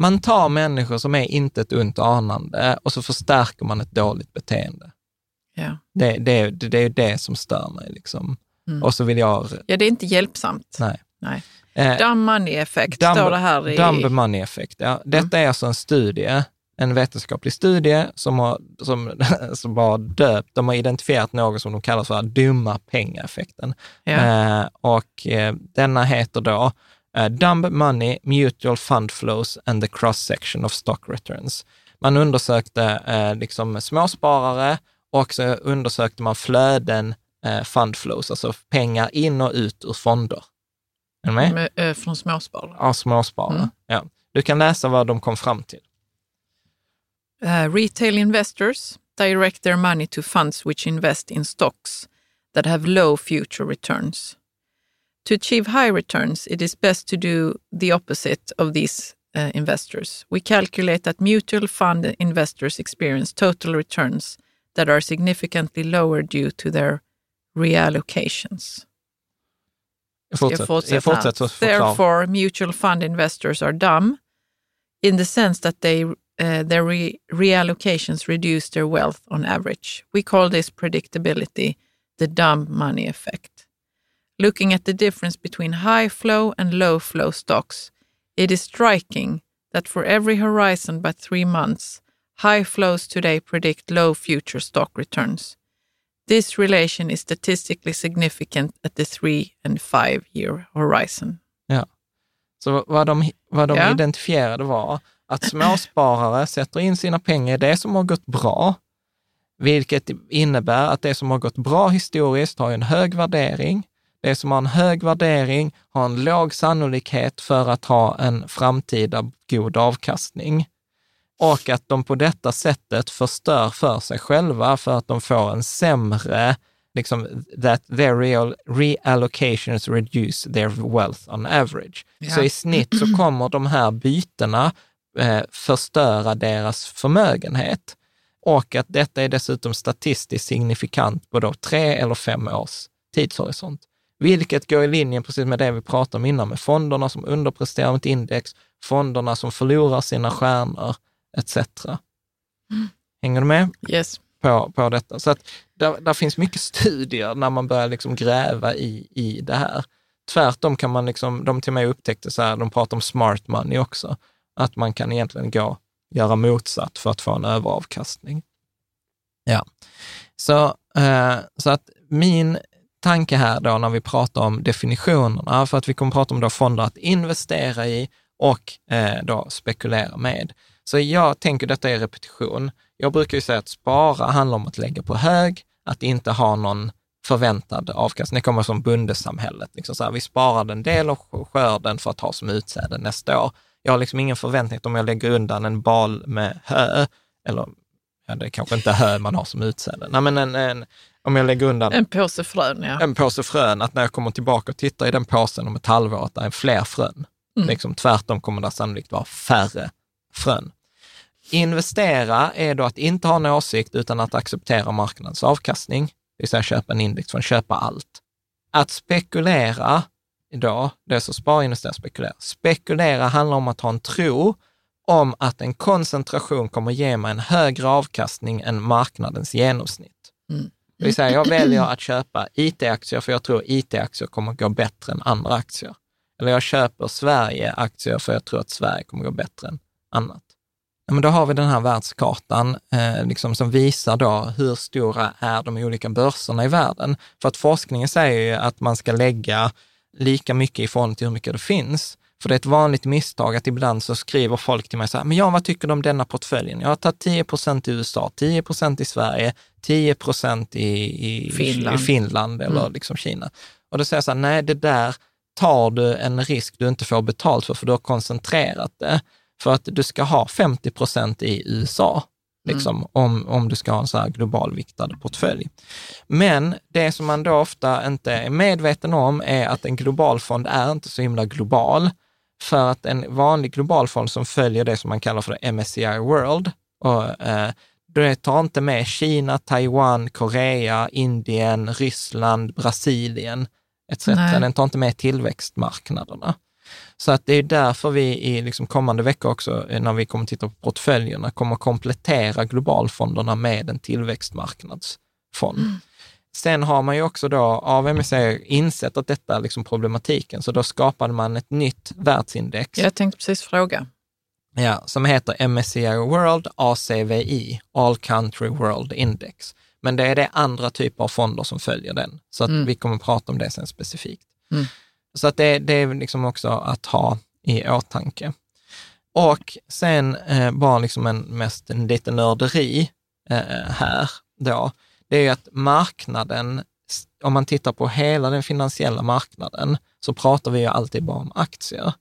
[SPEAKER 6] man tar människor som är inte ett ont anande och så förstärker man ett dåligt beteende.
[SPEAKER 7] Ja.
[SPEAKER 6] Det, det, det, det är det som stör mig liksom.
[SPEAKER 7] Mm.
[SPEAKER 6] Och så vill jag,
[SPEAKER 7] ja, det är inte hjälpsamt.
[SPEAKER 6] nej.
[SPEAKER 7] Nej.
[SPEAKER 6] Eh,
[SPEAKER 7] Dumb money effect
[SPEAKER 6] Dumb-
[SPEAKER 7] står det här i...
[SPEAKER 6] Dumb money effect. Ja. Detta
[SPEAKER 7] Mm.
[SPEAKER 6] är alltså en studie, en vetenskaplig studie som har, som, [LAUGHS] som har döpt, de har identifierat något som de kallar för dumma pengaeffekten.
[SPEAKER 7] Ja.
[SPEAKER 6] Eh, och eh, denna heter då eh, Dumb Money, Mutual Fund Flows and the Cross Section of Stock Returns. Man undersökte eh, liksom småsparare och så undersökte man flöden eh, fund flows, alltså pengar in och ut ur fonder. Är du med?
[SPEAKER 7] med, eh, från småsparare.
[SPEAKER 6] Ja, småsparare.
[SPEAKER 7] Mm.
[SPEAKER 6] Ja. Du kan läsa vad de kom fram till.
[SPEAKER 7] Uh, retail investors direct their money to funds which invest in stocks that have low future returns. To achieve high returns, it is best to do the opposite of these uh, investors. We calculate that mutual fund investors experience total returns that are significantly lower due to their reallocations.
[SPEAKER 6] Fortsätt,
[SPEAKER 7] Jag
[SPEAKER 6] fortsätt så
[SPEAKER 7] här.
[SPEAKER 6] förklara.
[SPEAKER 7] Therefore, mutual fund investors are dumb in the sense that they, uh, their re- reallocations reduce their wealth on average. We call this predictability the dumb money effect. Looking at the difference between high flow and low flow stocks, it is striking that for every horizon but three months, high flows today predict low future stock returns. This relation is statistically significant at the three and five year horizon.
[SPEAKER 6] Så vad de, vad de
[SPEAKER 7] Ja.
[SPEAKER 6] identifierade var att småsparare sätter in sina pengar i det som har gått bra, vilket innebär att det som har gått bra historiskt har en hög värdering. Det som har en hög värdering har en låg sannolikhet för att ha en framtida god avkastning. Och att de på detta sättet förstör för sig själva för att de får en sämre, liksom, that their real reallocations reduce their wealth on average.
[SPEAKER 7] Ja.
[SPEAKER 6] Så i snitt så kommer de här bytena eh, förstöra deras förmögenhet. Och att detta är dessutom statistiskt signifikant på då tre eller fem års tidshorisont. Vilket går i linje precis med det vi pratade om innan, med fonderna som underpresterar ett index, fonderna som förlorar sina stjärnor, etc. Hänger du med
[SPEAKER 7] Yes.
[SPEAKER 6] på, på detta? Så att där, där finns mycket studier när man börjar liksom gräva i, i det här. Tvärtom kan man, liksom, de till mig upptäckte så här, de pratar om smart money också, att man kan egentligen gå, göra motsatt för att få en överavkastning. Ja, så, eh, så att min tanke här då när vi pratar om definitionerna, för att vi kommer prata om då fonder att investera i och eh, då spekulera med. Så jag tänker detta är repetition. Jag brukar ju säga att spara handlar om att lägga på hög, att inte ha någon förväntad avkastning. Det kommer från bondesamhället. Liksom så här, vi sparar en del av skörden för att ha som utsäde nästa år. Jag har liksom ingen förväntning att om jag lägger undan en bal med hö, eller ja, det är kanske inte hö man har som utsäde. Nej, men en, en, om jag lägger undan
[SPEAKER 7] En påse frön, ja.
[SPEAKER 6] en påse frön, att när jag kommer tillbaka och tittar i den påsen om ett halvår, att det är fler frön.
[SPEAKER 7] Mm.
[SPEAKER 6] Liksom, tvärtom kommer det sannolikt vara färre frön. Investera är då att inte ha en åsikt utan att acceptera marknadens avkastning, det vill säga köpa en index från köpa allt. Att spekulera då, det är så spara, investera, spekulera. Spekulera handlar om att ha en tro om att en koncentration kommer ge mig en högre avkastning än marknadens genomsnitt.
[SPEAKER 7] Mm.
[SPEAKER 6] Det vill säga, jag väljer att köpa IT-aktier för jag tror IT-aktier kommer gå bättre än andra aktier. Eller jag köper Sverige-aktier för jag tror att Sverige kommer gå bättre än annat. Ja, men då har vi den här världskartan eh, liksom som visar då hur stora är de olika börserna i världen. För att forskningen säger ju att man ska lägga lika mycket i förhållande till hur mycket det finns. För det är ett vanligt misstag att ibland så skriver folk till mig så här, men ja, vad tycker du om denna portföljen? Jag har tagit 10 procent i USA, 10 procent i Sverige, 10 procent i, i
[SPEAKER 7] Finland.
[SPEAKER 6] i Finland eller
[SPEAKER 7] Mm.
[SPEAKER 6] liksom Kina. Och då säger jag så här, nej, det där tar du en risk du inte får betalt för, för du har koncentrerat det. För att du ska ha 50 procent i USA, liksom, om, om du ska ha en så här global viktad portfölj. Men det som man då ofta inte är medveten om är att en global fond är inte så himla global. För att en vanlig global fond som följer det som man kallar för MSCI World, och, eh, det tar inte med Kina, Taiwan, Korea, Indien, Ryssland, Brasilien etc.
[SPEAKER 7] Nej.
[SPEAKER 6] Den tar inte med tillväxtmarknaderna. Så att det är därför vi i liksom kommande vecka också, eh, när vi kommer titta på portföljerna, kommer komplettera globalfonderna med en tillväxtmarknadsfond. Sen har man ju också då av MSCI insett att detta är liksom problematiken, så då skapade man ett nytt världsindex
[SPEAKER 7] Jag tänkte precis fråga.
[SPEAKER 6] ja, som heter MSCI World ACVI, All Country World Index. Men det är det andra typer av fonder som följer den, så att
[SPEAKER 7] Mm.
[SPEAKER 6] vi kommer prata om det sen specifikt.
[SPEAKER 7] Mm.
[SPEAKER 6] Så att det, det är liksom också att ha i åtanke. Och sen eh, bara liksom en mest en liten nörderi eh, här då, det är ju att marknaden, om man tittar på hela den finansiella marknaden, så pratar vi ju alltid bara om aktier.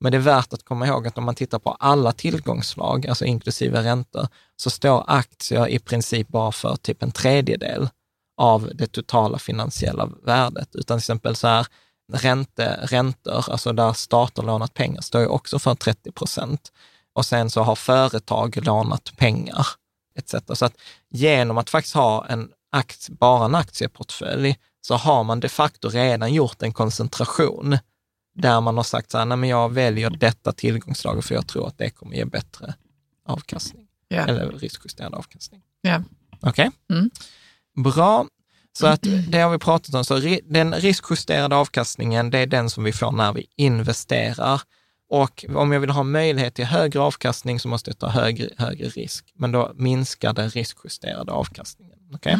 [SPEAKER 6] Men det är värt att komma ihåg att om man tittar på alla tillgångsslag, alltså inklusive räntor, så står aktier i princip bara för typ en tredjedel av det totala finansiella värdet. Utan till exempel så här, ränte, räntor, alltså där stater lånat pengar, står ju också för 30 procent. Och sen så har företag lånat pengar etc. Så att genom att faktiskt ha en aktie, bara en aktieportfölj, så har man de facto redan gjort en koncentration där man har sagt så här, nej men jag väljer detta tillgångsslag för jag tror att det kommer ge bättre avkastning.
[SPEAKER 7] Ja.
[SPEAKER 6] Eller riskjusterad avkastning.
[SPEAKER 7] Ja.
[SPEAKER 6] Okej?
[SPEAKER 7] Mm.
[SPEAKER 6] Bra. Så att det har vi pratat om. Så den riskjusterade avkastningen, det är den som vi får när vi investerar. Och om jag vill ha möjlighet till högre avkastning så måste jag ta högre, högre risk. Men då minskar den riskjusterade avkastningen. Okej?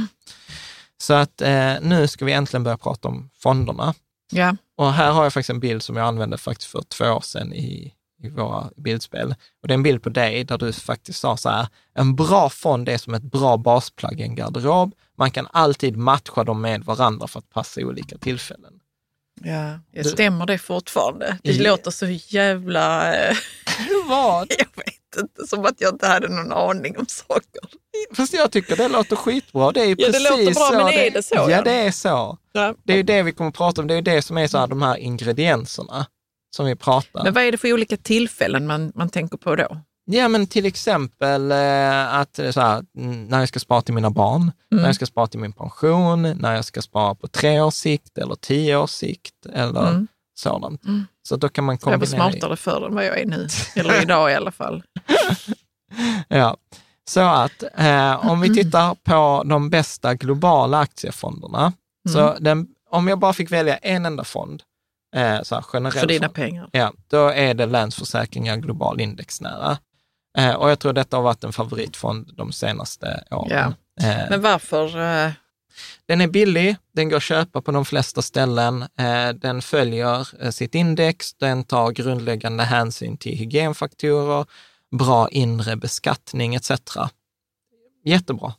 [SPEAKER 6] Så att eh, nu ska vi äntligen börja prata om fonderna.
[SPEAKER 7] Ja.
[SPEAKER 6] Och här har jag faktiskt en bild som jag använde faktiskt för två år sedan i, i våra bildspel. Och det är en bild på dig där du faktiskt sa så här, en bra fond är som ett bra basplagg i en garderob. Man kan alltid matcha dem med varandra för att passa i olika tillfällen.
[SPEAKER 7] ja. Jag
[SPEAKER 6] Du-
[SPEAKER 7] stämmer det fortfarande? Det
[SPEAKER 6] Ja.
[SPEAKER 7] låter så jävla... [LAUGHS]
[SPEAKER 6] Vad? [LAUGHS]
[SPEAKER 7] Jag vet inte, som att jag inte hade någon aning om saker.
[SPEAKER 6] Fast jag tycker det låter skitbra. Det är
[SPEAKER 7] Ja, det
[SPEAKER 6] precis
[SPEAKER 7] låter bra,
[SPEAKER 6] så.
[SPEAKER 7] men är det så,
[SPEAKER 6] Ja,
[SPEAKER 7] ja?
[SPEAKER 6] det är så.
[SPEAKER 7] Ja.
[SPEAKER 6] Det är ju det vi kommer att prata om. Det är ju det som är så här, de här ingredienserna som vi pratar.
[SPEAKER 7] Men vad är det för olika tillfällen man, man tänker på då?
[SPEAKER 6] Ja, men till exempel eh, att så här, mm, när jag ska spara till mina barn,
[SPEAKER 7] Mm.
[SPEAKER 6] när jag ska spara till min pension, när jag ska spara på tre års sikt eller tio års sikt eller
[SPEAKER 7] Mm.
[SPEAKER 6] sådant.
[SPEAKER 7] Mm.
[SPEAKER 6] Så då kan man
[SPEAKER 7] Jag var
[SPEAKER 6] kombinera.
[SPEAKER 7] smartare förr än vad jag är nu. [LAUGHS] Eller idag i alla fall.
[SPEAKER 6] Ja. Så att eh, om vi tittar på de bästa globala aktiefonderna, så
[SPEAKER 7] Mm.
[SPEAKER 6] den, om jag bara fick välja en enda fond, eh, så här generell
[SPEAKER 7] För dina pengar.
[SPEAKER 6] Ja, då är det Länsförsäkringar Global Indexnära. Eh, och jag tror detta har varit en favoritfond de senaste åren. Eh,
[SPEAKER 7] Men varför? eh,
[SPEAKER 6] den är billig, den går att köpa på de flesta ställen, eh, den följer eh, sitt index, den tar grundläggande hänsyn till hygienfaktorer, bra inre beskattning etc. Jättebra.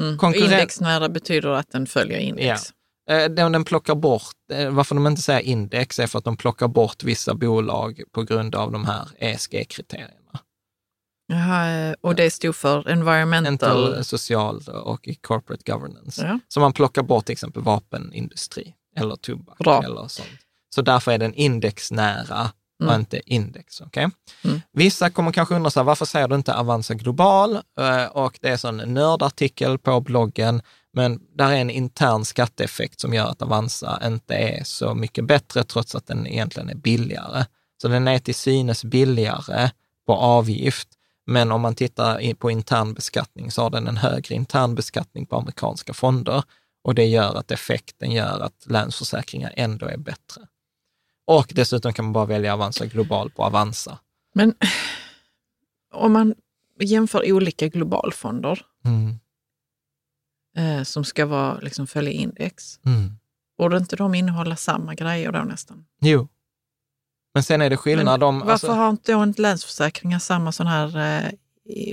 [SPEAKER 7] Mm.
[SPEAKER 6] Konkurren-
[SPEAKER 7] Indexnära betyder att den följer index.
[SPEAKER 6] Eh, Den, den plockar bort, eh, varför de inte säger index är för att de plockar bort vissa bolag på grund av de här ESG-kriterierna.
[SPEAKER 7] Jaha, eh, och det stod för environmental...
[SPEAKER 6] Mental, social och corporate governance.
[SPEAKER 7] Ja.
[SPEAKER 6] Så man plockar bort till exempel vapenindustri eller tobak
[SPEAKER 7] Bra.
[SPEAKER 6] eller sånt. Så därför är den indexnära och
[SPEAKER 7] Mm.
[SPEAKER 6] inte index. okej?
[SPEAKER 7] Mm.
[SPEAKER 6] Vissa kommer kanske undra, så här, varför säger du inte Avanza Global? Eh, Och det är så en nördartikel på bloggen, men där är en intern skatteeffekt som gör att Avanza inte är så mycket bättre, trots att den egentligen är billigare. Så den är till synes billigare på avgift, men om man tittar på intern beskattning så har den en högre intern beskattning på amerikanska fonder och det gör att effekten gör att Länsförsäkringar ändå är bättre. Och dessutom kan man bara välja Avanza Global på Avanza.
[SPEAKER 7] Men om man jämför olika globalfonder
[SPEAKER 6] Mm.
[SPEAKER 7] Eh, som ska vara, liksom, följa index,
[SPEAKER 6] Mm.
[SPEAKER 7] borde inte de innehålla samma grejer då nästan?
[SPEAKER 6] Jo. Men sen är det skillnad om...
[SPEAKER 7] Varför
[SPEAKER 6] alltså,
[SPEAKER 7] har inte då inte Länsförsäkringar samma sån här eh,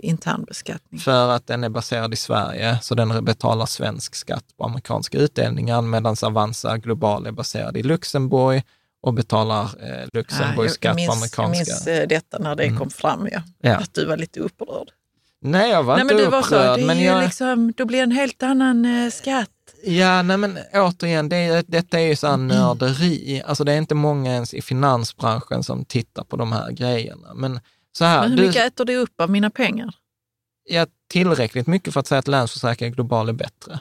[SPEAKER 7] intern beskattning?
[SPEAKER 6] För att den är baserad i Sverige, så den betalar svensk skatt på amerikanska utdelningar, medan Avanza Global är baserad i Luxemburg och betalar eh, Luxemburg
[SPEAKER 7] jag,
[SPEAKER 6] skatt på
[SPEAKER 7] jag
[SPEAKER 6] amerikanska...
[SPEAKER 7] minns eh, detta när det
[SPEAKER 6] Mm.
[SPEAKER 7] kom fram, ja.
[SPEAKER 6] Ja.
[SPEAKER 7] att du var lite upprörd.
[SPEAKER 6] Nej, jag var
[SPEAKER 7] Nej,
[SPEAKER 6] inte
[SPEAKER 7] men du var så,
[SPEAKER 6] upprörd, men jag...
[SPEAKER 7] liksom, då blir det en helt annan eh, skatt.
[SPEAKER 6] Ja, nej men återigen, det detta är ju så här nörderi. Alltså det är inte många ens i finansbranschen som tittar på de här grejerna. Men så här,
[SPEAKER 7] Men hur
[SPEAKER 6] du,
[SPEAKER 7] mycket äter det upp av mina pengar?
[SPEAKER 6] ja, tillräckligt mycket för att säga att Länsförsäkringar Global är bättre.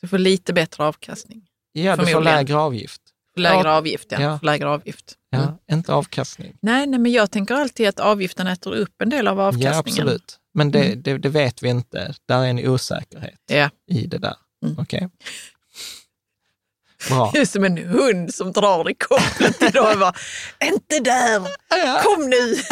[SPEAKER 7] Så jag får lite bättre avkastning.
[SPEAKER 6] Ja, du får lägre avgift.
[SPEAKER 7] Lägre avgift, ja.
[SPEAKER 6] Ja.
[SPEAKER 7] Lägre avgift.
[SPEAKER 6] Ja,
[SPEAKER 7] Mm.
[SPEAKER 6] inte avkastning.
[SPEAKER 7] Nej, nej, men jag tänker alltid att avgiften äter upp en del av avkastningen.
[SPEAKER 6] Ja, absolut. Men det,
[SPEAKER 7] Mm.
[SPEAKER 6] det, det vet vi inte. Där är en osäkerhet
[SPEAKER 7] Ja.
[SPEAKER 6] i det där.
[SPEAKER 7] Mm.
[SPEAKER 6] Okej? [LAUGHS] Bra.
[SPEAKER 7] Det är som en hund som drar i kopplet idag och bara, inte där, kom nu. [LAUGHS]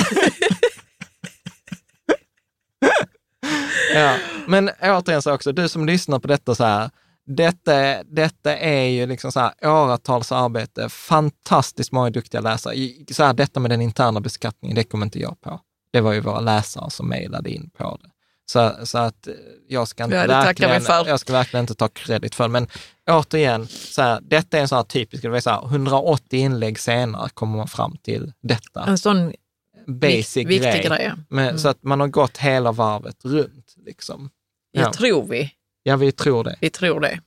[SPEAKER 6] Ja, men återigen så också, du som lyssnar på detta så här, detta, detta är ju liksom så här åratals arbete, fantastiskt många duktiga läsare. Så här, detta med den interna beskattningen, det kommer inte jag på. Det var ju våra läsare som mejlade in på det. Så, så att eh, jag ska, inte
[SPEAKER 7] Ja,
[SPEAKER 6] verkligen, jag ska verkligen inte ta kredit för det. Men återigen, så här, detta är en sån här typisk, det vill säga 180 inlägg senare kommer man fram till detta.
[SPEAKER 7] En sån
[SPEAKER 6] Basic
[SPEAKER 7] vik-
[SPEAKER 6] grej.
[SPEAKER 7] grej.
[SPEAKER 6] Men,
[SPEAKER 7] Mm.
[SPEAKER 6] Så att man har gått hela varvet runt. Liksom.
[SPEAKER 7] Jag
[SPEAKER 6] Ja.
[SPEAKER 7] tror vi.
[SPEAKER 6] Ja, vi tror det.
[SPEAKER 7] Vi tror det.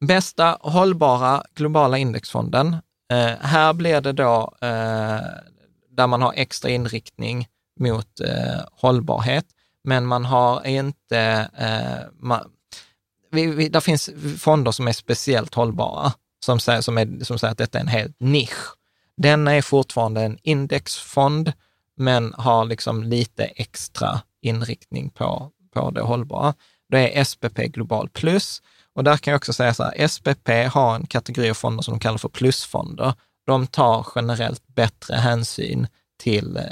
[SPEAKER 6] Bästa hållbara globala indexfonden. Eh, här blir det då eh, där man har extra inriktning mot eh, hållbarhet, men man har inte... Eh, man, vi, vi, där finns fonder som är speciellt hållbara, som säger, som, är, som säger att detta är en helt nisch. Denna är fortfarande en indexfond, men har liksom lite extra inriktning på, på det hållbara. Det är SPP Global Plus. Och där kan jag också säga så här, SPP har en kategori av fonder som de kallar för plusfonder. De tar generellt bättre hänsyn till eh,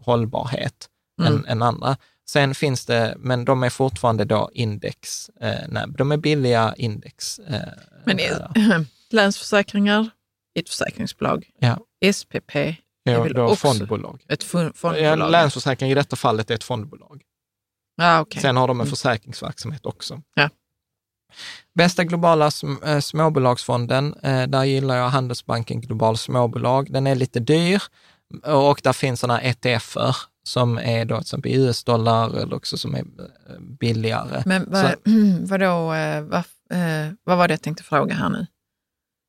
[SPEAKER 6] hållbarhet
[SPEAKER 7] Mm.
[SPEAKER 6] än, än andra. Sen finns det, men de är fortfarande då index, eh, nej, de är billiga index. Eh,
[SPEAKER 7] Men
[SPEAKER 6] där. [CLEARS THROAT]
[SPEAKER 7] Länsförsäkringar, ett försäkringsbolag.
[SPEAKER 6] Ja.
[SPEAKER 7] SPP,
[SPEAKER 6] Ja, då
[SPEAKER 7] också
[SPEAKER 6] fondbolag.
[SPEAKER 7] ett fo-
[SPEAKER 6] Ja,
[SPEAKER 7] fondbolag.
[SPEAKER 6] Länsförsäkring i detta fallet är ett fondbolag.
[SPEAKER 7] Ja, okej.
[SPEAKER 6] Sen har de en
[SPEAKER 7] Mm.
[SPEAKER 6] försäkringsverksamhet också.
[SPEAKER 7] Ja.
[SPEAKER 6] Bästa globala sm- eh, småbolagsfonden, eh, där gillar jag Handelsbanken Global Småbolag. Den är lite dyr och där finns sådana ETFer som är då till exempel US-dollar eller också som är eh, billigare.
[SPEAKER 7] Men vad,
[SPEAKER 6] Så- [CLEARS THROAT]
[SPEAKER 7] vadå, eh, vad, eh, vad var det jag tänkte fråga här nu?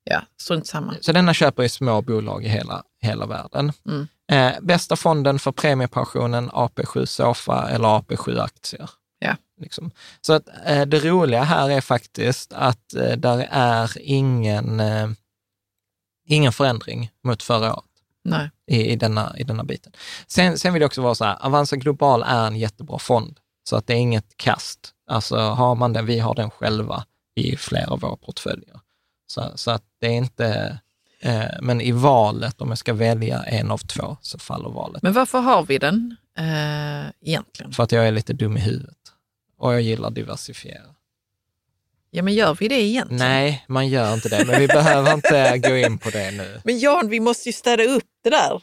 [SPEAKER 7] Ja, strunt samma.
[SPEAKER 6] Så denna köper ju små bolag i hela, hela världen.
[SPEAKER 7] Mm.
[SPEAKER 6] Eh, bästa fonden för premiepensionen, AP7 Sofa eller AP7 Aktier.
[SPEAKER 7] Ja.
[SPEAKER 6] Liksom. Så att, eh, det roliga här är faktiskt att eh, där är ingen, ingen förändring mot förra året
[SPEAKER 7] Nej.
[SPEAKER 6] i, i, denna, i denna biten. Sen, sen vill jag också vara så här, Avanza Global är en jättebra fond, så att det är inget kast. Alltså har man den, vi har den själva i flera av våra portföljer. Så, så att det är inte, eh, men i valet, om jag ska välja en av två, så faller valet.
[SPEAKER 7] Men varför har vi den eh, egentligen?
[SPEAKER 6] För att jag är lite dum i huvudet och jag gillar diversifiera.
[SPEAKER 7] Ja, men gör vi det egentligen?
[SPEAKER 6] Nej, man gör inte det, men vi behöver inte gå in på det nu.
[SPEAKER 7] Men Jan, vi måste ju städa upp det där.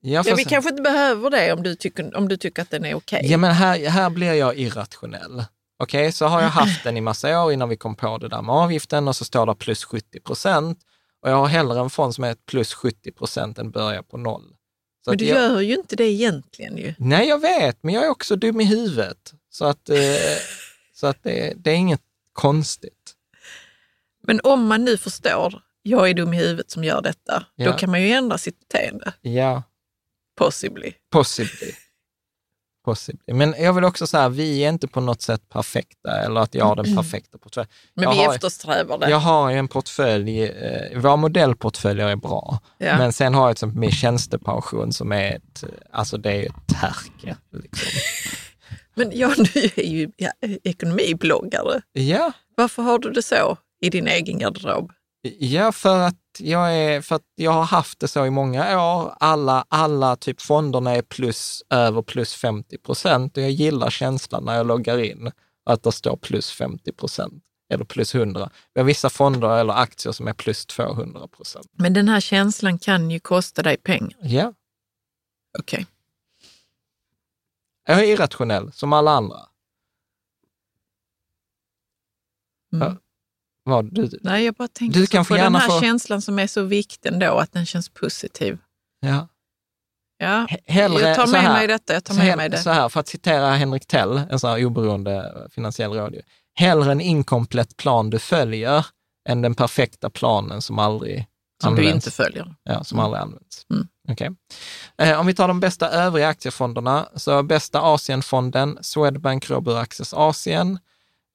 [SPEAKER 7] Ja, vi
[SPEAKER 6] se.
[SPEAKER 7] kanske inte behöver det om du tycker, om du tycker att den är okej.
[SPEAKER 6] Ja, men här, här blir jag irrationell. Okej, så har jag haft den i massa år innan vi kom på det där med avgiften och så står det plus 70 procent. Och jag har hellre en fond som är plus 70 procent än börjar på noll. Så
[SPEAKER 7] Men du
[SPEAKER 6] jag,
[SPEAKER 7] gör ju inte det egentligen ju.
[SPEAKER 6] Nej, jag vet, men jag är också dum i huvudet. Så att, eh, så att det, det är inget konstigt.
[SPEAKER 7] Men om man nu förstår, jag är dum i huvudet som gör detta,
[SPEAKER 6] Ja.
[SPEAKER 7] då kan man ju ändra sitt beteende.
[SPEAKER 6] Ja,
[SPEAKER 7] Possibly.
[SPEAKER 6] possibly. possibly. Men jag vill också säga, vi är inte på något sätt perfekta eller att jag har den perfekta portföljen.
[SPEAKER 7] Men
[SPEAKER 6] Jag
[SPEAKER 7] vi
[SPEAKER 6] har-
[SPEAKER 7] eftersträvar det.
[SPEAKER 6] Jag har ju en portfölj, eh, våra modellportföljer är bra,
[SPEAKER 7] Ja.
[SPEAKER 6] men sen har jag till exempel min tjänstepension som är ett, alltså det är ju ett härke. Liksom. [LAUGHS]
[SPEAKER 7] Men ja, du är ju ja, ekonomibloggare.
[SPEAKER 6] Ja,
[SPEAKER 7] Varför har du det så i din egen garderob?
[SPEAKER 6] Ja, för att jag, är, för att jag har haft det så i många år. Alla, alla typ fonderna är plus, över plus 50 procent och jag gillar känslan när jag loggar in att det står plus 50 procent eller plus 100. Vi har vissa fonder eller aktier som är plus 200 procent.
[SPEAKER 7] Men den här känslan kan ju kosta dig pengar.
[SPEAKER 6] Ja,
[SPEAKER 7] Okej.
[SPEAKER 6] Jag är irrationell som alla andra.
[SPEAKER 7] Mm.
[SPEAKER 6] Ja. Vad, du,
[SPEAKER 7] Nej, jag bara tänker
[SPEAKER 6] Du
[SPEAKER 7] så
[SPEAKER 6] kan
[SPEAKER 7] på den här
[SPEAKER 6] få-
[SPEAKER 7] känslan som är så viktig ändå, att den känns positiv.
[SPEAKER 6] ja.
[SPEAKER 7] Ja,
[SPEAKER 6] Hellre
[SPEAKER 7] jag tar
[SPEAKER 6] så
[SPEAKER 7] med
[SPEAKER 6] här.
[SPEAKER 7] mig detta. Jag tar med
[SPEAKER 6] hell-
[SPEAKER 7] mig det.
[SPEAKER 6] Så här, för att citera Henrik Tell, en sån här oberoende finansiell rådgivare. Hellre en inkomplett plan du följer än den perfekta planen som aldrig
[SPEAKER 7] Som du
[SPEAKER 6] används.
[SPEAKER 7] inte följer.
[SPEAKER 6] Ja, som aldrig används.
[SPEAKER 7] Mm.
[SPEAKER 6] Okej. Eh, om vi tar de bästa övriga aktiefonderna, så bästa Asienfonden, Swedbank Robur Access Asien.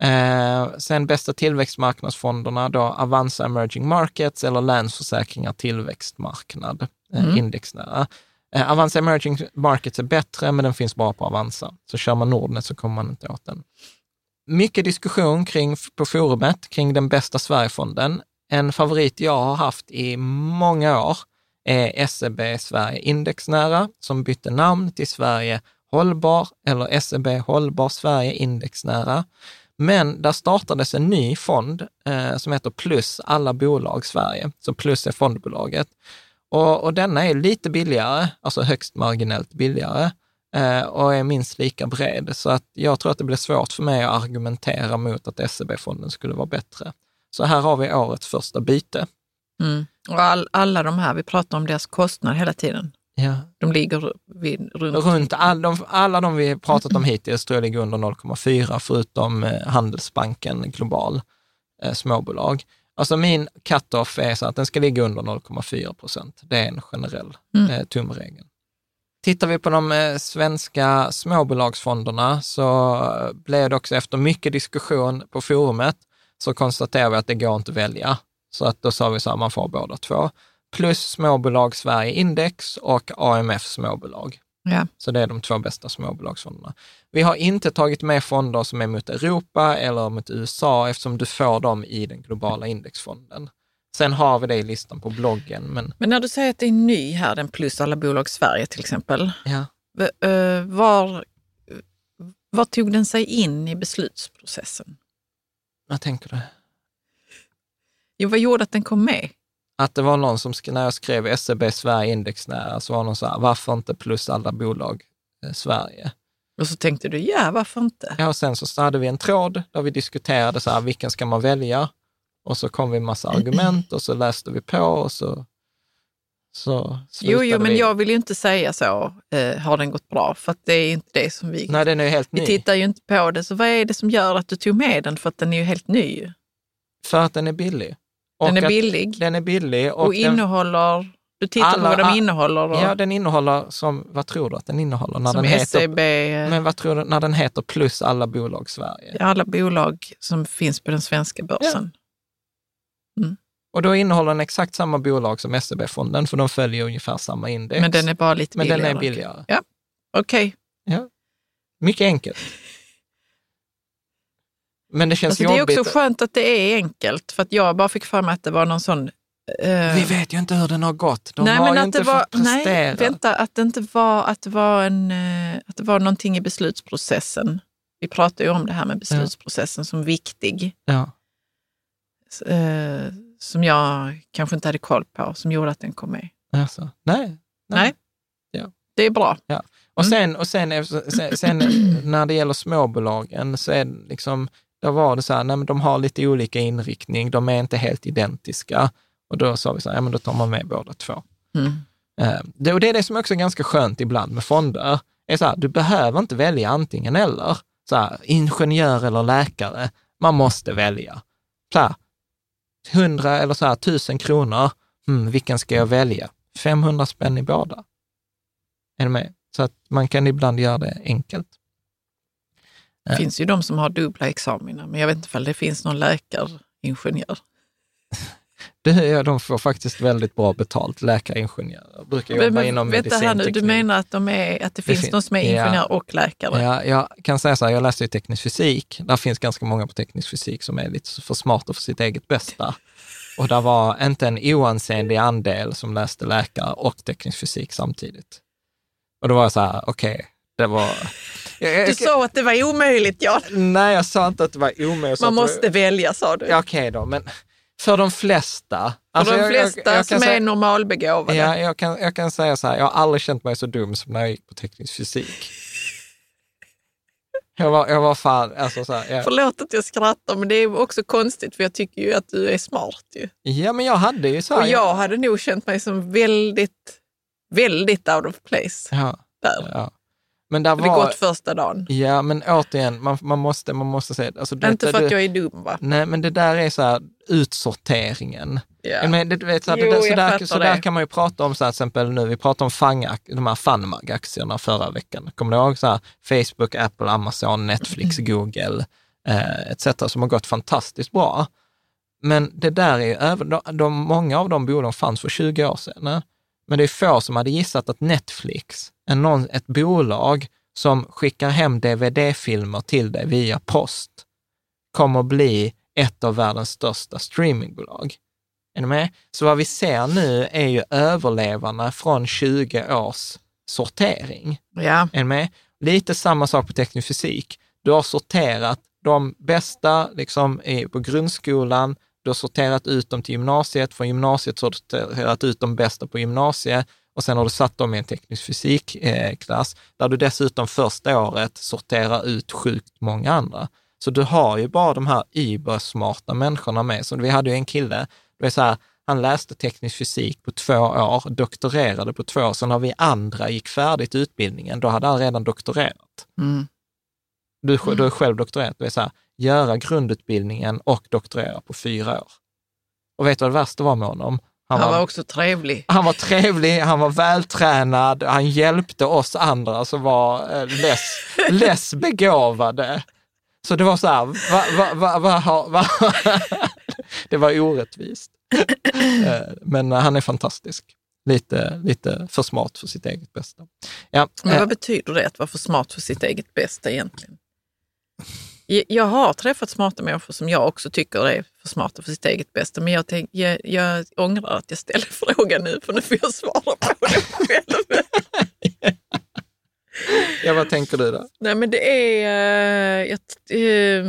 [SPEAKER 6] Eh, sen bästa tillväxtmarknadsfonderna, då Avanza Emerging Markets eller Länsförsäkringar Tillväxtmarknad, eh,
[SPEAKER 7] Mm.
[SPEAKER 6] indexnära. Eh, Avanza Emerging Markets är bättre, men den finns bara på Avanza. Så kör man Nordnet så kommer man inte åt den. Mycket diskussion kring, på forumet kring den bästa Sverigefonden. En favorit jag har haft i många år är SEB Sverige Indexnära, som bytte namn till Sverige Hållbar eller SEB Hållbar Sverige Indexnära. Men där startades en ny fond eh, som heter Plus alla bolag Sverige, så Plus är fondbolaget. Och, och denna är lite billigare, alltså högst marginellt billigare eh, och är minst lika bred. Så att jag tror att det blir svårt för mig att argumentera mot att SEB-fonden skulle vara bättre. Så här har vi årets första byte.
[SPEAKER 7] Mm. Och all, alla de här, vi pratar om deras kostnad hela tiden.
[SPEAKER 6] Ja.
[SPEAKER 7] De ligger vid, runt...
[SPEAKER 6] Runt all de, alla de vi pratat om hittills tror jag ligger under 0,4 förutom eh, Handelsbanken Global eh, småbolag. Alltså min cut-off är så att den ska ligga under 0,4 procent. Det är en generell
[SPEAKER 7] Mm.
[SPEAKER 6] eh, tumregel. Tittar vi på de eh, svenska småbolagsfonderna så eh, blev det också efter mycket diskussion på forumet så konstaterar vi att det går inte att välja. Så att då sa vi så här, man får båda två. Plus småbolag Sverige Index och AMF småbolag.
[SPEAKER 7] Ja.
[SPEAKER 6] Så det är de två bästa småbolagsfonderna. Vi har inte tagit med fonder som är mot Europa eller mot USA eftersom du får dem i den globala indexfonden. Sen har vi det i listan på bloggen, men
[SPEAKER 7] Men när du säger att det är ny här, den plus alla bolag Sverige till exempel.
[SPEAKER 6] ja.
[SPEAKER 7] eh, Var, var tog den sig in i beslutsprocessen?
[SPEAKER 6] Vad tänker du?
[SPEAKER 7] Jo, vad gjorde att den kom med?
[SPEAKER 6] Att det var någon som, när jag skrev SEB Sverige indexnära, så var någon så här, varför inte plus alla bolag eh, Sverige?
[SPEAKER 7] Och så tänkte du, ja varför inte?
[SPEAKER 6] Ja, och sen så hade vi en tråd där vi diskuterade så här, vilken ska man välja? Och så kom vi en massa [CLEARS THROAT] argument och så läste vi på och så, så
[SPEAKER 7] Jo, jo, men
[SPEAKER 6] vi.
[SPEAKER 7] jag vill ju inte säga så, eh, har den gått bra? För att det är inte det som vi...
[SPEAKER 6] Nej, den är ju helt
[SPEAKER 7] vi
[SPEAKER 6] ny.
[SPEAKER 7] tittar ju inte på det, så vad är det som gör att du tog med den? För att den är ju helt ny.
[SPEAKER 6] För att den är billig. Och
[SPEAKER 7] Den är billig
[SPEAKER 6] Den är billig. Och,
[SPEAKER 7] och,
[SPEAKER 6] den,
[SPEAKER 7] innehåller... Du tittar
[SPEAKER 6] Alla-
[SPEAKER 7] på vad de innehåller. Och,
[SPEAKER 6] Ja, den innehåller som, vad tror du att den innehåller? När
[SPEAKER 7] som
[SPEAKER 6] den heter,
[SPEAKER 7] SEB, eh,
[SPEAKER 6] men vad tror du, när den heter plus alla bolag Sverige?
[SPEAKER 7] alla bolag som finns på den svenska börsen.
[SPEAKER 6] Och då innehåller den exakt samma bolag som SEB-fonden, för de följer ungefär samma index.
[SPEAKER 7] Men den är bara lite
[SPEAKER 6] Men
[SPEAKER 7] billigare.
[SPEAKER 6] den är billigare.
[SPEAKER 7] Okej.
[SPEAKER 6] Mycket enkelt. Men det känns
[SPEAKER 7] Alltså, det är
[SPEAKER 6] jobbigt.
[SPEAKER 7] också skönt att det är enkelt, för att jag bara fick för mig att det var någon sån... eh,
[SPEAKER 6] Vi vet ju inte hur den har gått. De
[SPEAKER 7] nej,
[SPEAKER 6] har
[SPEAKER 7] men
[SPEAKER 6] ju
[SPEAKER 7] att
[SPEAKER 6] inte
[SPEAKER 7] det var,
[SPEAKER 6] fått prestera.
[SPEAKER 7] nej, vänta, att det inte var, att det var, en, eh, att det var någonting i beslutsprocessen. Vi pratar ju om det här med beslutsprocessen som viktig,
[SPEAKER 6] Ja.
[SPEAKER 7] eh, som jag kanske inte hade koll på, som gjorde att den kom med.
[SPEAKER 6] Alltså, nej.
[SPEAKER 7] Nej,
[SPEAKER 6] Ja.
[SPEAKER 7] det är bra.
[SPEAKER 6] Och
[SPEAKER 7] Mm.
[SPEAKER 6] sen, och sen, sen, sen när det gäller småbolagen så är det liksom, då var det så här, nej men de har lite olika inriktning, de är inte helt identiska. Och då sa vi så här, ja men då tar man med båda två.
[SPEAKER 7] Mm.
[SPEAKER 6] Eh, det, och det är det som också är ganska skönt ibland med fonder. Är så här, du behöver inte välja antingen eller. Så här, ingenjör eller läkare. Man måste välja. Så här, 100 eller så här, 1000 kronor. mm, vilken ska jag välja? 500 spänn i båda. Är du med? Så att man kan ibland göra det enkelt.
[SPEAKER 7] Det finns ju de som har dubbla examina, men jag vet inte om det finns någon läkaringenjör.
[SPEAKER 6] Det, ja, de får faktiskt väldigt bra betalt, läkaringenjörer. Brukar jobba
[SPEAKER 7] Men,
[SPEAKER 6] inom
[SPEAKER 7] vänta här nu, du menar att, de är, att det finns
[SPEAKER 6] fin-
[SPEAKER 7] någon som är
[SPEAKER 6] ja.
[SPEAKER 7] ingenjör och läkare?
[SPEAKER 6] Ja, jag kan säga så här, jag läste ju teknisk fysik. Där finns ganska många på teknisk fysik som är lite för smarta för sitt eget bästa. Och där var inte en oansenlig andel som läste läkare och teknisk fysik samtidigt. Och då var jag så här, okej, det var...
[SPEAKER 7] Du sa att det var omöjligt, ja.
[SPEAKER 6] nej, jag sa inte att det var omöjligt.
[SPEAKER 7] Man
[SPEAKER 6] det-
[SPEAKER 7] måste välja, sa du.
[SPEAKER 6] Ja, okej då, men för de flesta.
[SPEAKER 7] För
[SPEAKER 6] alltså,
[SPEAKER 7] de
[SPEAKER 6] jag- jag-
[SPEAKER 7] flesta
[SPEAKER 6] jag kan
[SPEAKER 7] som
[SPEAKER 6] säga-
[SPEAKER 7] är normalbegåvade.
[SPEAKER 6] Ja, jag kan, jag kan säga så här, jag har aldrig känt mig så dum som när jag gick på teknisk fysik. Jag var, jag var fan, alltså så här, jag,
[SPEAKER 7] Förlåt att jag skrattar, men det är också konstigt för jag tycker ju att du är smart. Ju.
[SPEAKER 6] ja men jag hade ju så här,
[SPEAKER 7] Och jag hade nog känt mig som väldigt, väldigt out of place
[SPEAKER 6] ja,
[SPEAKER 7] där.
[SPEAKER 6] ja. Men där
[SPEAKER 7] det
[SPEAKER 6] var,
[SPEAKER 7] gått första dagen.
[SPEAKER 6] ja men återigen, man, man måste, man måste säga, alltså, du vet,
[SPEAKER 7] Inte för att jag är dum va?
[SPEAKER 6] Nej, men det där är så här utsorteringen. Men det, vet, så, här,
[SPEAKER 7] Jo,
[SPEAKER 6] det, där- så,
[SPEAKER 7] jag
[SPEAKER 6] där,
[SPEAKER 7] fattar
[SPEAKER 6] så där
[SPEAKER 7] det.
[SPEAKER 6] kan man ju prata om, så här, till exempel nu, vi pratade om FANG, de här Funmag-aktierna förra veckan. Kommer du ihåg så här, Facebook, Apple, Amazon, Netflix, [CLEARS THROAT] Google eh, etc. som har gått fantastiskt bra. Men det där är ju, de, de, många av de bolagen fanns för 20 år sedan. Men det är få som hade gissat att Netflix, en, någon, ett bolag som skickar hem DVD-filmer till dig via post, kommer bli ett av världens största streamingbolag. Är ni med? Så vad vi ser nu är ju överlevarna från 20 års sortering.
[SPEAKER 7] Ja.
[SPEAKER 6] Är ni med? Lite samma sak på teknisk fysik. Du har sorterat de bästa liksom, på grundskolan, du har sorterat ut dem till gymnasiet, från gymnasiet har du sorterat ut de bästa på gymnasiet och sen har du satt dem i en teknisk fysikklass, där du dessutom första året sorterar ut sjukt många andra. Så du har ju bara de här übersmarta människorna med. Så vi hade ju en kille, det är så här, han läste teknisk fysik på två år, doktorerade på två år, så när vi andra gick färdigt utbildningen, då hade han redan doktorerat.
[SPEAKER 7] Mm.
[SPEAKER 6] Du, du har själv doktorerat, det är så här, göra grundutbildningen och doktorera på fyra år. Och vet du vad det värsta var med honom?
[SPEAKER 7] Han var också trevlig.
[SPEAKER 6] han var trevlig, han var vältränad, han hjälpte oss andra som var eh, less, [LAUGHS] less begåvade. Så det var så här, va, va, va, [LAUGHS] det var orättvist. [CLEARS THROAT] Eh, Men han är fantastisk. Lite, lite för smart för sitt eget bästa. Ja,
[SPEAKER 7] Men
[SPEAKER 6] eh,
[SPEAKER 7] vad betyder det att vara för smart för sitt eget bästa egentligen? Jag- har träffat smarta människor som jag också tycker är för smarta för sitt eget bästa, men jag, tänk, jag, jag ångrar att jag ställer [LAUGHS] frågan nu, för nu får jag svara på den själv.
[SPEAKER 6] ja, vad tänker du då?
[SPEAKER 7] Nej, men det är... eh, Jag, eh,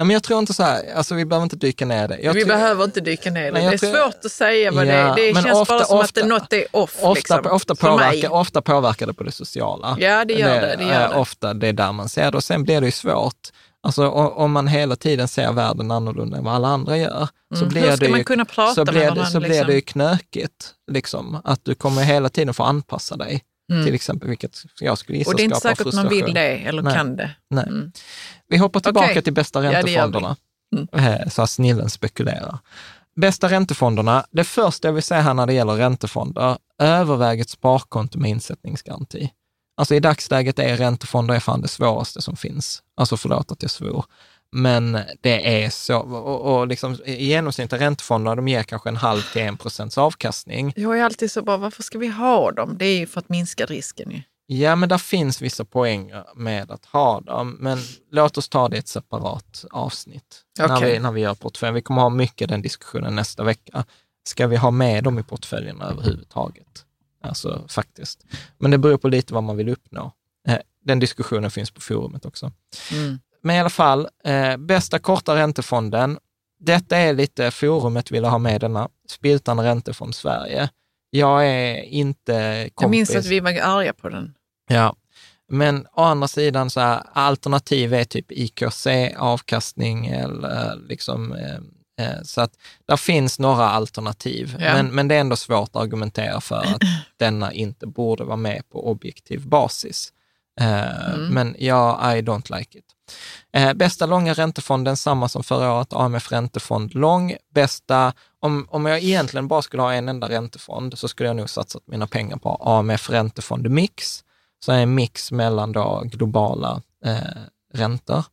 [SPEAKER 6] Ja, men jag tror inte så här, alltså vi behöver inte dyka ner det. Jag
[SPEAKER 7] vi behöver inte dyka ner det.
[SPEAKER 6] Nej,
[SPEAKER 7] Det är
[SPEAKER 6] tror-
[SPEAKER 7] svårt att säga vad det
[SPEAKER 6] Ja,
[SPEAKER 7] är. Det känns
[SPEAKER 6] ofta-
[SPEAKER 7] bara som att
[SPEAKER 6] ofta-
[SPEAKER 7] det, något är off.
[SPEAKER 6] Ofta,
[SPEAKER 7] liksom,
[SPEAKER 6] ofta, påverkar, ofta påverkar det på det sociala.
[SPEAKER 7] Ja, det gör det. det, gör
[SPEAKER 6] är
[SPEAKER 7] det.
[SPEAKER 6] Ofta det är där man ser det och sen blir det ju svårt. Alltså om man hela tiden ser världen annorlunda än vad alla andra gör, så
[SPEAKER 7] Mm.
[SPEAKER 6] blir det ju, så blir det,
[SPEAKER 7] varandra?
[SPEAKER 6] så blir
[SPEAKER 7] liksom?
[SPEAKER 6] det ju knökigt. Liksom, att du kommer hela tiden få anpassa dig,
[SPEAKER 7] Mm.
[SPEAKER 6] till exempel, vilket jag skulle gissa
[SPEAKER 7] Och det är inte säkert man vill det eller
[SPEAKER 6] Nej.
[SPEAKER 7] kan det.
[SPEAKER 6] Nej.
[SPEAKER 7] Mm.
[SPEAKER 6] Vi hoppar tillbaka
[SPEAKER 7] Okej.
[SPEAKER 6] till bästa
[SPEAKER 7] Ja,
[SPEAKER 6] räntefonderna,
[SPEAKER 7] Mm.
[SPEAKER 6] Eh, så att snillen spekulerar. Bästa räntefonderna, det första jag vill säga här när det gäller räntefonder, överväg ett sparkonto med insättningsgaranti. Alltså i dagsläget är räntefonder är fan det svåraste som finns. Alltså förlåt att jag svor. Men det är så, och, och liksom, i genomsnitt är räntefonder, de ger kanske en halv till en procents avkastning.
[SPEAKER 7] Jag är alltid så bara, varför ska vi ha dem? Det är ju för att minska risken. Ju.
[SPEAKER 6] Ja, men där finns vissa poänger med att ha dem, men låt oss ta det i ett separat avsnitt. När,
[SPEAKER 7] Okej.
[SPEAKER 6] vi, när vi gör portföljen. Vi kommer ha mycket den diskussionen nästa vecka. Ska vi ha med dem i portföljen överhuvudtaget? Alltså faktiskt. Men det beror på lite vad man vill uppnå. Eh, Den diskussionen finns på forumet också.
[SPEAKER 7] Mm.
[SPEAKER 6] Men i alla fall, eh, bästa korta räntefonden. Detta är lite, forumet ville ha med denna, Spiltan Räntefond Sverige. Jag är inte kompis.
[SPEAKER 7] Jag minns att vi var arga på den.
[SPEAKER 6] Ja, men å andra sidan så här, alternativ är typ IKC, avkastning eller liksom eh, Eh, Så att där finns några alternativ,
[SPEAKER 7] Ja.
[SPEAKER 6] men, men det är ändå svårt att argumentera för att [CLEARS THROAT] denna inte borde vara med på objektiv basis. Eh,
[SPEAKER 7] Mm.
[SPEAKER 6] Men ja, I don't like it. Eh, bästa långa räntefonden, samma som förra året, AMF Räntefond Lång. Bästa, om, om jag egentligen bara skulle ha en enda räntefond så skulle jag nog satsat mina pengar på AMF Räntefond Mix, så är en mix mellan då globala eh, räntor.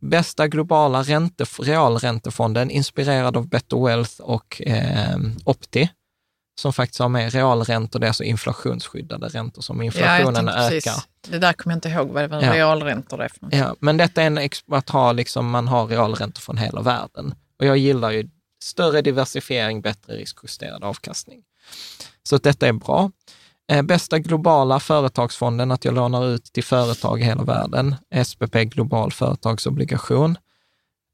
[SPEAKER 6] Bästa globala ränte, realräntefonden, inspirerad av Better Wealth och eh, Opti, som faktiskt har med realräntor, det är alltså inflationsskyddade räntor som
[SPEAKER 7] Ja,
[SPEAKER 6] inflationen
[SPEAKER 7] tänkte
[SPEAKER 6] ökar.
[SPEAKER 7] precis. Det där kommer jag inte ihåg vad det var
[SPEAKER 6] Ja.
[SPEAKER 7] realräntor är för något.
[SPEAKER 6] Ja, men detta är en att ha liksom, man har realräntor från hela världen. Och jag gillar ju större diversifiering, bättre riskjusterad avkastning. Så detta är bra. Eh, bästa globala företagsfonden, att jag lånar ut till företag i hela världen. SPP Global Företagsobligation.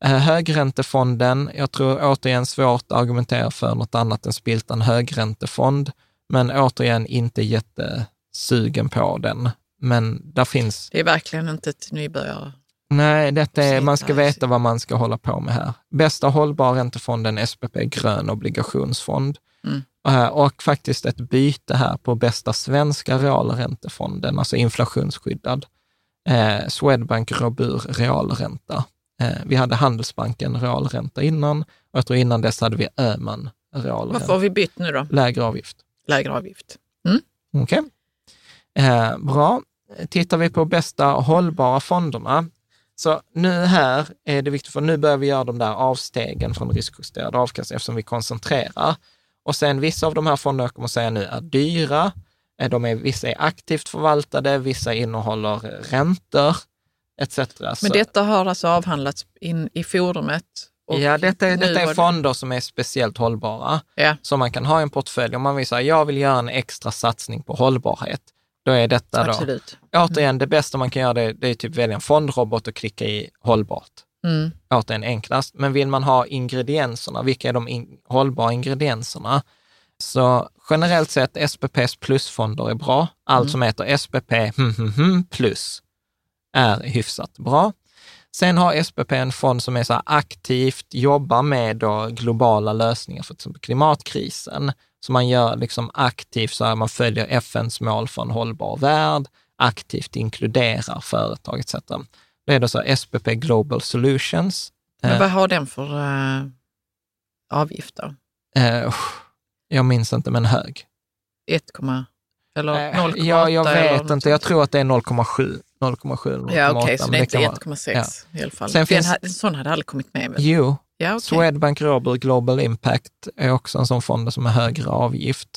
[SPEAKER 6] Eh, högräntefonden, jag tror återigen svårt att argumentera för något annat än Spiltan högräntefond, men återigen inte jättesugen på den. Men där finns
[SPEAKER 7] Det är verkligen inte ett nybörjare.
[SPEAKER 6] Nej, detta är, man ska veta vad man ska hålla på med här. Bästa hållbar räntefonden SPP Grön obligationsfond.
[SPEAKER 7] Mm.
[SPEAKER 6] Eh, Och faktiskt ett byte här på bästa svenska realräntefonden, alltså inflationsskyddad. Eh, Swedbank Robur realränta. Eh, vi hade Handelsbanken realränta innan och jag tror innan dess hade vi Öhman
[SPEAKER 7] Varför har
[SPEAKER 6] realränta.
[SPEAKER 7] vi bytt nu då?
[SPEAKER 6] Lägre avgift.
[SPEAKER 7] Lägre avgift.
[SPEAKER 6] Okej. Eh, bra. Tittar vi på bästa hållbara fonderna, så nu här är det viktigt, för nu börjar vi göra de där avstegen från riskjusterad avkastning eftersom vi koncentrerar. Och sen vissa av de här fonderna jag kommer att säga nu är dyra. Eh, De är, vissa är aktivt förvaltade, vissa innehåller räntor etc.
[SPEAKER 7] Men detta har alltså avhandlats in i forumet. och
[SPEAKER 6] ja, detta är, detta är fonder som är speciellt hållbara,
[SPEAKER 7] Ja.
[SPEAKER 6] som man kan ha i en portfölj. Om man vill säga, jag vill göra en extra satsning på hållbarhet, då är detta då
[SPEAKER 7] Absolut.
[SPEAKER 6] Återigen, det bästa man kan göra det, det är typ välja en fondrobot och klicka i hållbart.
[SPEAKER 7] Mm.
[SPEAKER 6] Återigen enklast. Men vill man ha ingredienserna, vilka är de in, hållbara ingredienserna? Så generellt sett, SPPs plusfonder är bra. Allt som heter SPP hm, hm, hm, plus är hyfsat bra. Sen har SPP en fond som är så aktivt, jobbar med då globala lösningar för till exempel klimatkrisen. Så man gör liksom aktivt, så här, man följer FNs mål för en hållbar värld, aktivt inkluderar företag etc. Det är då så SPP Global Solutions.
[SPEAKER 7] Men
[SPEAKER 6] Eh,
[SPEAKER 7] vad har den för uh, avgift då?
[SPEAKER 6] eh, usch, jag minns inte, men hög.
[SPEAKER 7] 1, eller
[SPEAKER 6] Eh,
[SPEAKER 7] 0,8?
[SPEAKER 6] ja, jag vet inte, jag tror att det är 0,7. 0,7 eller 0,8.
[SPEAKER 7] Ja, okej, så
[SPEAKER 6] men
[SPEAKER 7] det är inte
[SPEAKER 6] kan vara-
[SPEAKER 7] 1,6 i alla fall.
[SPEAKER 6] Sen finns-
[SPEAKER 7] ha- En sån hade aldrig kommit med. väl?
[SPEAKER 6] Jo,
[SPEAKER 7] Ja, okej.
[SPEAKER 6] Swedbank Robur Global Impact är också en sån fond som är högre avgift.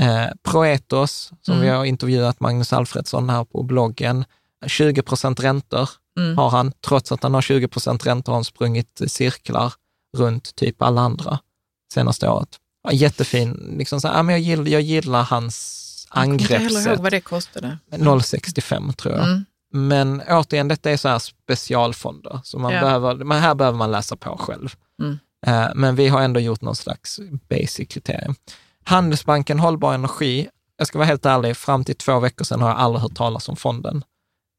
[SPEAKER 6] Eh, Proetos, som
[SPEAKER 7] Mm.
[SPEAKER 6] vi har intervjuat Magnus Alfredsson här på bloggen, 20 procent räntor
[SPEAKER 7] Mm.
[SPEAKER 6] har han. Trots att han har 20 procent räntor har han sprungit cirklar runt typ alla andra senaste året. Ja, jättefin, liksom så här, ja, men jag, gillar, jag gillar hans
[SPEAKER 7] Jag kommer inte heller ihåg
[SPEAKER 6] angreppssätt.
[SPEAKER 7] vad det kostade.
[SPEAKER 6] 0,65 tror jag.
[SPEAKER 7] Mm.
[SPEAKER 6] Men återigen, detta är så här specialfonder, så man
[SPEAKER 7] Ja.
[SPEAKER 6] behöver, men här behöver man läsa på själv.
[SPEAKER 7] Mm.
[SPEAKER 6] Eh, Men vi har ändå gjort någon slags basic kriterium. Handelsbanken Hållbar Energi, jag ska vara helt ärlig, fram till två veckor sedan har jag aldrig hört talas om fonden.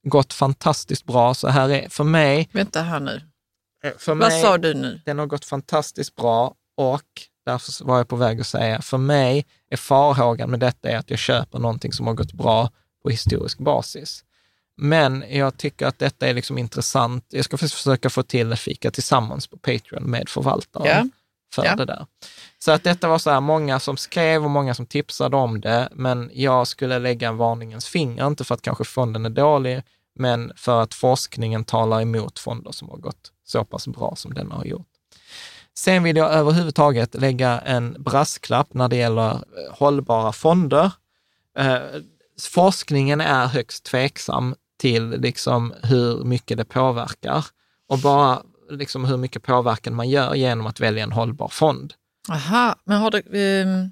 [SPEAKER 6] Gått fantastiskt bra, så här är för mig,
[SPEAKER 7] Vänta här nu.
[SPEAKER 6] för
[SPEAKER 7] Vad
[SPEAKER 6] mig
[SPEAKER 7] sa du nu?
[SPEAKER 6] den har gått fantastiskt bra och därför var jag på väg att säga, för mig är farhågan med detta är att jag köper någonting som har gått bra på historisk basis. Men jag tycker att detta är liksom intressant. Jag ska försöka få till ett fika tillsammans på Patreon med förvaltaren
[SPEAKER 7] Ja.
[SPEAKER 6] för
[SPEAKER 7] Ja.
[SPEAKER 6] det där. Så att detta var så här, många som skrev och många som tipsade om det, men jag skulle lägga en varningens finger, inte för att kanske fonden är dålig, men för att forskningen talar emot fonder som har gått så pass bra som den har gjort. Sen vill jag överhuvudtaget lägga en brasklapp när det gäller eh, hållbara fonder. Eh, forskningen är högst tveksam till liksom hur mycket det påverkar och bara liksom hur mycket påverkan man gör genom att välja en hållbar fond.
[SPEAKER 7] Aha, men har det, ehm,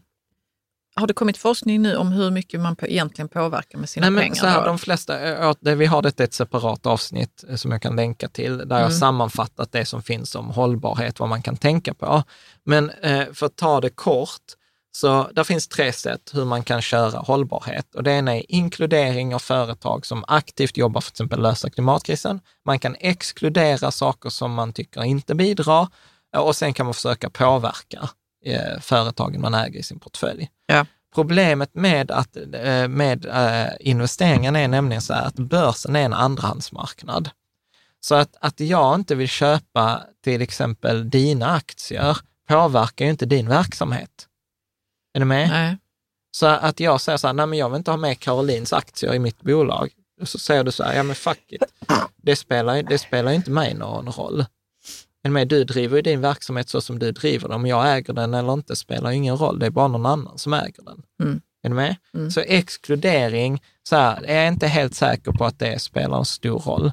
[SPEAKER 7] har det kommit forskning nu om hur mycket man på, egentligen påverkar med sina
[SPEAKER 6] Nej, men
[SPEAKER 7] pengar?
[SPEAKER 6] så här,
[SPEAKER 7] då?
[SPEAKER 6] de flesta, eh, vi har detta i ett separat avsnitt eh, som jag kan länka till, där jag
[SPEAKER 7] Mm.
[SPEAKER 6] sammanfattat det som finns om hållbarhet, vad man kan tänka på. Men eh, för att ta det kort, så där finns tre sätt hur man kan köra hållbarhet. Och det ena är inkludering av företag som aktivt jobbar för att till exempel lösa klimatkrisen. Man kan exkludera saker som man tycker inte bidrar. Och sen kan man försöka påverka eh, företagen man äger i sin portfölj.
[SPEAKER 7] Ja.
[SPEAKER 6] Problemet med, att, eh, med eh, investeringen är nämligen så här att börsen är en andrahandsmarknad. Så att, att jag inte vill köpa till exempel dina aktier påverkar ju inte din verksamhet. Är du med?
[SPEAKER 7] Nej.
[SPEAKER 6] Så att jag säger så här, nej men jag vill inte ha med Karolins aktier i mitt bolag. Och så säger du så här, ja men fuck it. Det spelar, det spelar inte mig någon roll. Men med, du driver ju din verksamhet så som du driver den. Om jag äger den eller inte spelar ingen roll. Det är bara någon annan som äger den.
[SPEAKER 7] Mm.
[SPEAKER 6] Är du med?
[SPEAKER 7] Mm.
[SPEAKER 6] Så exkludering, så här, är jag inte helt säker på att det spelar en stor roll.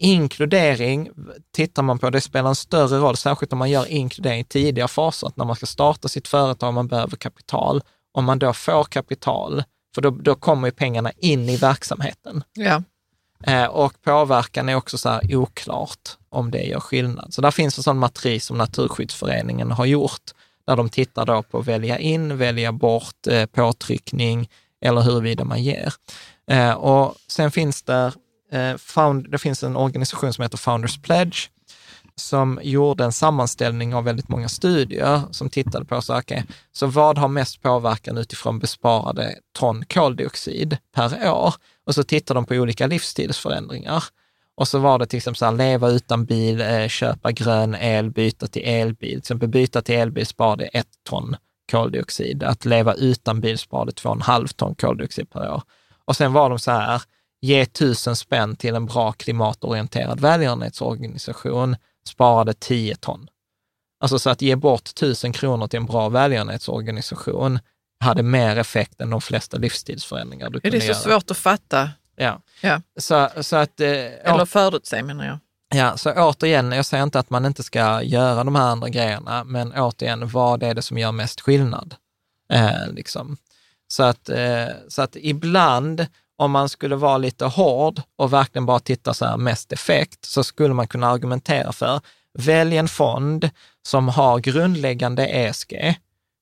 [SPEAKER 6] Inkludering, tittar man på, det spelar en större roll, särskilt om man gör inkludering i tidiga faser, att när man ska starta sitt företag, man behöver kapital. Om man då får kapital, för då, då kommer ju pengarna in i verksamheten.
[SPEAKER 7] Ja.
[SPEAKER 6] Eh, och påverkan är också så här oklart om det gör skillnad. Så där finns en sån matris som Naturskyddsföreningen har gjort, där de tittar då på välja in, välja bort, eh, påtryckning eller huruvida man ger. Eh, och sen finns det, eh, found, det finns en organisation som heter Founders Pledge, som gjorde en sammanställning av väldigt många studier som tittade på så, okay, så vad har mest påverkan utifrån besparade ton koldioxid per år? Och så tittade de på olika livsstilsförändringar. Och så var det till exempel så här, leva utan bil, eh, köpa grön el, byta till elbil. Till exempel byta till elbil sparade ett ton koldioxid. Att leva utan bil sparade två och en halv ton koldioxid per år. Och sen var de så här, ge tusen spänn till en bra klimatorienterad välgörenhetsorganisation, sparade 10 ton. Alltså så att ge bort tusen kronor till en bra välgörenhetsorganisation hade mer effekt än de flesta livsstilsförändringar du
[SPEAKER 7] Är
[SPEAKER 6] kunde
[SPEAKER 7] det så
[SPEAKER 6] göra.
[SPEAKER 7] svårt att fatta?
[SPEAKER 6] Ja.
[SPEAKER 7] Ja.
[SPEAKER 6] Så, så att, eh,
[SPEAKER 7] Eller förutse menar jag.
[SPEAKER 6] Ja, så återigen, jag säger inte att man inte ska göra de här andra grejerna, men återigen, vad är det som gör mest skillnad? Eh, liksom. så, att, eh, så att ibland, om man skulle vara lite hård och verkligen bara titta så här mest effekt, så skulle man kunna argumentera för, välj en fond som har grundläggande ESG,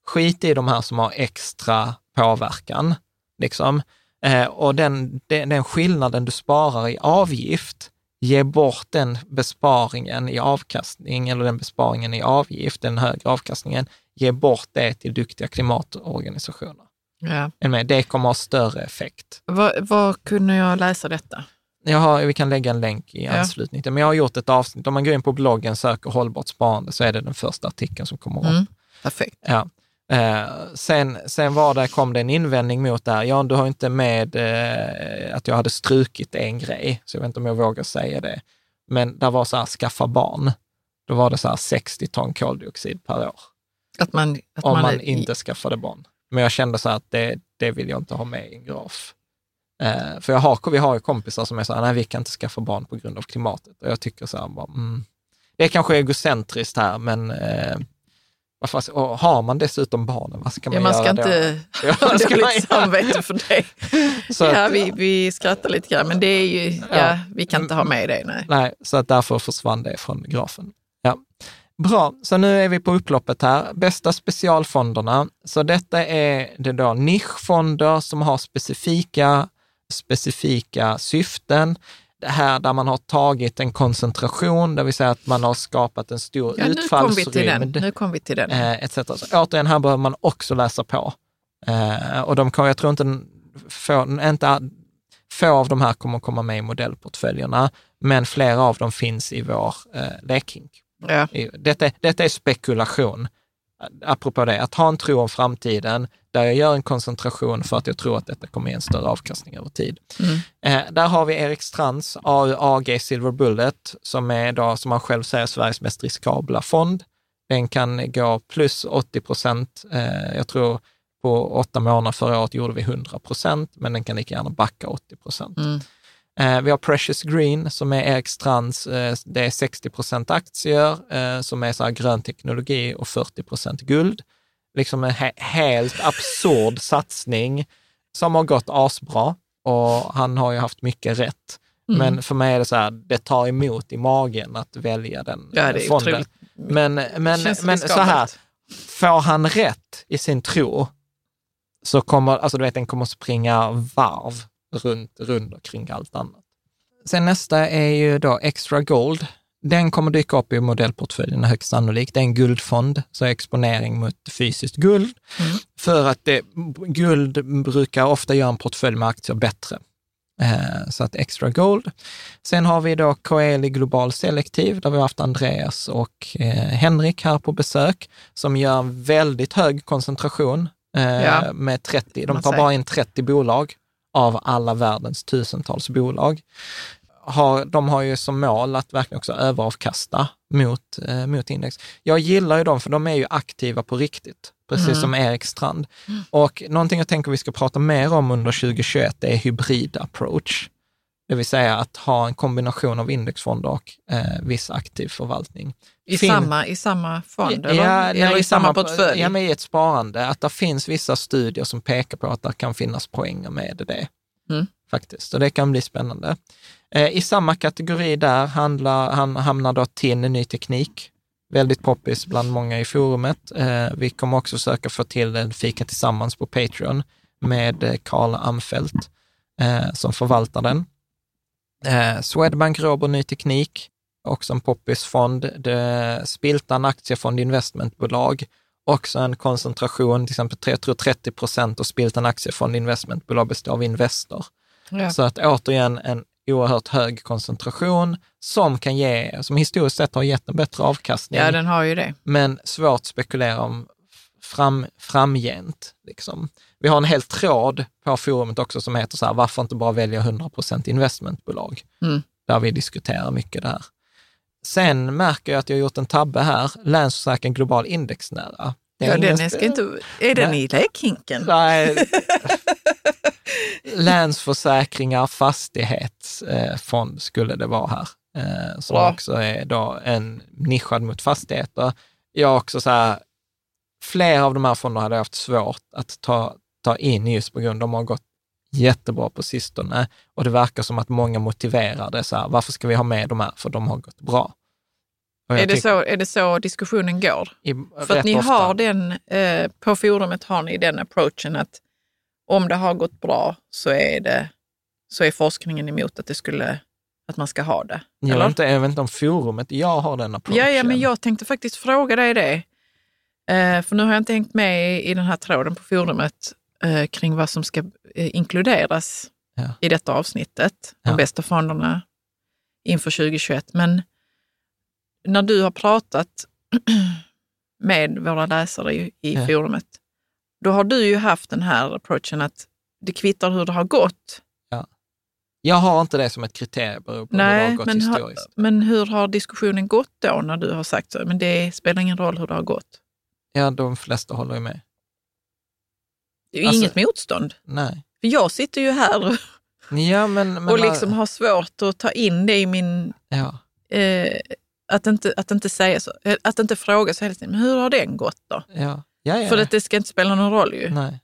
[SPEAKER 6] skit i de här som har extra påverkan, liksom. Eh, och den, den, den skillnaden du sparar i avgift, ge bort den besparingen i avkastning eller den besparingen i avgift, den högre avkastningen, ge bort det till duktiga klimatorganisationer.
[SPEAKER 7] Ja.
[SPEAKER 6] Ni med? Det kommer ha större effekt.
[SPEAKER 7] Var, var kunde jag läsa detta?
[SPEAKER 6] Jag har, vi kan lägga en länk i anslutning till, men jag har gjort ett avsnitt. Om man går in på bloggen, söker hållbart sparande, så är det den första artikeln som kommer upp.
[SPEAKER 7] Mm. Perfekt.
[SPEAKER 6] Ja. Eh, sen, sen var det, kom det en invändning mot det här. Ja, du har inte med eh, att jag hade strukit en grej, så jag vet inte om jag vågar säga det. Men där var så här, skaffa barn. Då var det så här 60 ton koldioxid per år,
[SPEAKER 7] Att man, att
[SPEAKER 6] om man,
[SPEAKER 7] är-
[SPEAKER 6] inte skaffade barn. Men jag kände så att det, det vill jag inte ha med i en graf. Eh, för jag har, vi har ju kompisar som är så här, nej vi kan inte skaffa barn på grund av klimatet. Och jag tycker så här, bara, mm, det är kanske egocentriskt här, men eh, och har man dessutom barnen, vad ska man
[SPEAKER 7] Ja, man ska
[SPEAKER 6] göra då?
[SPEAKER 7] inte [LAUGHS]
[SPEAKER 6] Ja,
[SPEAKER 7] ha
[SPEAKER 6] vad [LAUGHS] ska man
[SPEAKER 7] dåligt
[SPEAKER 6] göra?
[SPEAKER 7] samvete för det. [LAUGHS]
[SPEAKER 6] Så
[SPEAKER 7] ja,
[SPEAKER 6] att-
[SPEAKER 7] vi, vi skrattar lite grann, men det är ju, ja,
[SPEAKER 6] Ja.
[SPEAKER 7] vi kan inte ha med det. Nej.
[SPEAKER 6] Nej, så att därför försvann det från grafen. Ja. Bra, så nu är vi på upploppet här. Bästa specialfonderna. Så detta är det då nischfonder som har specifika, specifika syften. Det här där man har tagit en koncentration, det vill säga att man har skapat en stor
[SPEAKER 7] Ja,
[SPEAKER 6] utfallsrymd.
[SPEAKER 7] Nu kom vi till den.
[SPEAKER 6] eh, etc. Så återigen, här behöver man också läsa på. Eh, och de kan, jag tror inte, få, inte få av de här kommer komma med i modellportföljerna, men flera av dem finns i vår eh, lekhink.
[SPEAKER 7] Ja.
[SPEAKER 6] Detta, detta är spekulation. Apropå det, att ha en tro om framtiden, där jag gör en koncentration för att jag tror att detta kommer ge en större avkastning över tid.
[SPEAKER 7] Mm.
[SPEAKER 6] Eh, där har vi Erik Strands AUAG Silver Bullet, som är då, som han själv säger, Sveriges mest riskabla fond. Den kan gå plus 80 procent. Eh, jag tror på åtta månader förra året gjorde vi 100 procent, men den kan lika gärna backa 80 procent.
[SPEAKER 7] Mm.
[SPEAKER 6] Eh, vi har Precious Green som är Erik Strands, eh, det är 60 procent aktier eh, som är så här grön teknologi och 40 procent guld. Liksom en he- helt absurd satsning som har gått asbra och han har ju haft mycket rätt.
[SPEAKER 7] Mm.
[SPEAKER 6] Men för mig är det så här, det tar emot i magen att välja den
[SPEAKER 7] Ja, det är
[SPEAKER 6] fonden.
[SPEAKER 7] otroligt.
[SPEAKER 6] Men, men, men så här, får han rätt i sin tro så kommer, alltså du vet, den kommer springa varv runt, runt kring allt annat. Sen nästa är ju då Extra Gold. den kommer dyka upp i modellportföljen högst sannolikt. Det är en guldfond, så exponering mot fysiskt guld. För att det, guld brukar ofta göra en portfölj med aktier bättre. Eh, så att extra gold. Sen har vi då Coeli Global Selektiv, där vi har haft Andreas och eh, Henrik här på besök, som gör väldigt hög koncentration eh,
[SPEAKER 7] Ja.
[SPEAKER 6] med 30. De tar bara in 30 bolag av alla världens tusentals bolag. Har, de har ju som mål att verkligen också överavkasta mot, eh, mot index. Jag gillar ju dem, för de är ju aktiva på riktigt, precis
[SPEAKER 7] Mm.
[SPEAKER 6] som Erik Strand. Och någonting jag tänker vi ska prata mer om under 2021 är hybrid approach. Det vill säga att ha en kombination av indexfonder och eh, viss aktiv förvaltning.
[SPEAKER 7] I,
[SPEAKER 6] Fin-
[SPEAKER 7] samma, I samma fond?
[SPEAKER 6] Ja,
[SPEAKER 7] eller?
[SPEAKER 6] nej,
[SPEAKER 7] eller i samma portfölj?
[SPEAKER 6] Ja, men i ett sparande. Att det finns vissa studier som pekar på att det kan finnas poänger med det.
[SPEAKER 7] Mm.
[SPEAKER 6] Faktiskt, och det kan bli spännande. Eh, I samma kategori där handlar, han, hamnar då TIN, ny teknik. Väldigt poppis bland många i forumet. Eh, vi kommer också försöka få till en fika tillsammans på Patreon med eh, Karl Amfelt eh, som förvaltar den. Eh, Swedbank Robur Ny Teknik, också en poppis-fond. Det- Spiltan Aktiefond Investmentbolag, också en koncentration, till exempel tre- jag tror 30 procent av Spiltan Aktiefond Investmentbolag består av Investor.
[SPEAKER 7] Ja.
[SPEAKER 6] Så att återigen en oerhört hög koncentration som kan ge, som historiskt sett har gett en bättre avkastning,
[SPEAKER 7] ja, den har ju det.
[SPEAKER 6] men svårt att spekulera om fram, framgent. Liksom. Vi har en hel tråd på forumet också som heter så här, varför inte bara välja 100% investmentbolag?
[SPEAKER 7] Mm.
[SPEAKER 6] Där vi diskuterar mycket där. Sen märker jag att jag har gjort en tabbe här, Länsförsäkring Global Indexnära. Det är
[SPEAKER 7] Ja, den
[SPEAKER 6] spe-
[SPEAKER 7] ska inte, är den
[SPEAKER 6] Nej.
[SPEAKER 7] i lekhinken?
[SPEAKER 6] Nej. [LAUGHS] Länsförsäkringar fastighetsfond skulle det vara här. Eh, som
[SPEAKER 7] Bra.
[SPEAKER 6] också är då en nischad mot fastigheter. Jag också så här, flera av de här fonderna hade jag haft svårt att ta, ta in just på grund av att de har gått jättebra på sistone. Och det verkar som att många motiverar det så här, varför ska vi ha med de här? För de har gått bra.
[SPEAKER 7] Är det,
[SPEAKER 6] tycker
[SPEAKER 7] så, är det så diskussionen går?
[SPEAKER 6] i-
[SPEAKER 7] För att ni
[SPEAKER 6] ofta-
[SPEAKER 7] har den, eh, på forumet har ni den approachen att om det har gått bra så är, det, så är forskningen emot att, det skulle, att man ska ha det.
[SPEAKER 6] jag,
[SPEAKER 7] eller?
[SPEAKER 6] inte, jag vet inte om forumet, jag har den approachen.
[SPEAKER 7] Ja, ja, men jag tänkte faktiskt fråga dig det. Eh, för nu har jag inte hängt med i, i den här tråden på forumet eh, kring vad som ska eh, inkluderas
[SPEAKER 6] Ja.
[SPEAKER 7] i detta avsnittet, de
[SPEAKER 6] Ja.
[SPEAKER 7] bästa fonderna inför 2021. Men när du har pratat [CLEARS THROAT] med våra läsare i, i
[SPEAKER 6] Ja.
[SPEAKER 7] forumet, då har du ju haft den här approachen att det kvittar hur det har gått.
[SPEAKER 6] Jag har inte det som ett kriterium på hur det har
[SPEAKER 7] Nej,
[SPEAKER 6] gått
[SPEAKER 7] men, ha,
[SPEAKER 6] historiskt.
[SPEAKER 7] men hur har diskussionen gått då när du har sagt så? Men det spelar ingen roll hur det har gått.
[SPEAKER 6] Ja, de flesta håller ju med.
[SPEAKER 7] Det är ju
[SPEAKER 6] Alltså-
[SPEAKER 7] inget motstånd.
[SPEAKER 6] Nej.
[SPEAKER 7] För jag sitter ju här
[SPEAKER 6] Ja, men... men
[SPEAKER 7] och liksom har svårt att ta in det i min...
[SPEAKER 6] Ja.
[SPEAKER 7] Eh, att, inte, att inte säga så. eh, Att inte fråga så hela tiden, men hur har den gått då?
[SPEAKER 6] Ja. Ja, ja.
[SPEAKER 7] För att det ska inte spela någon roll ju.
[SPEAKER 6] Nej.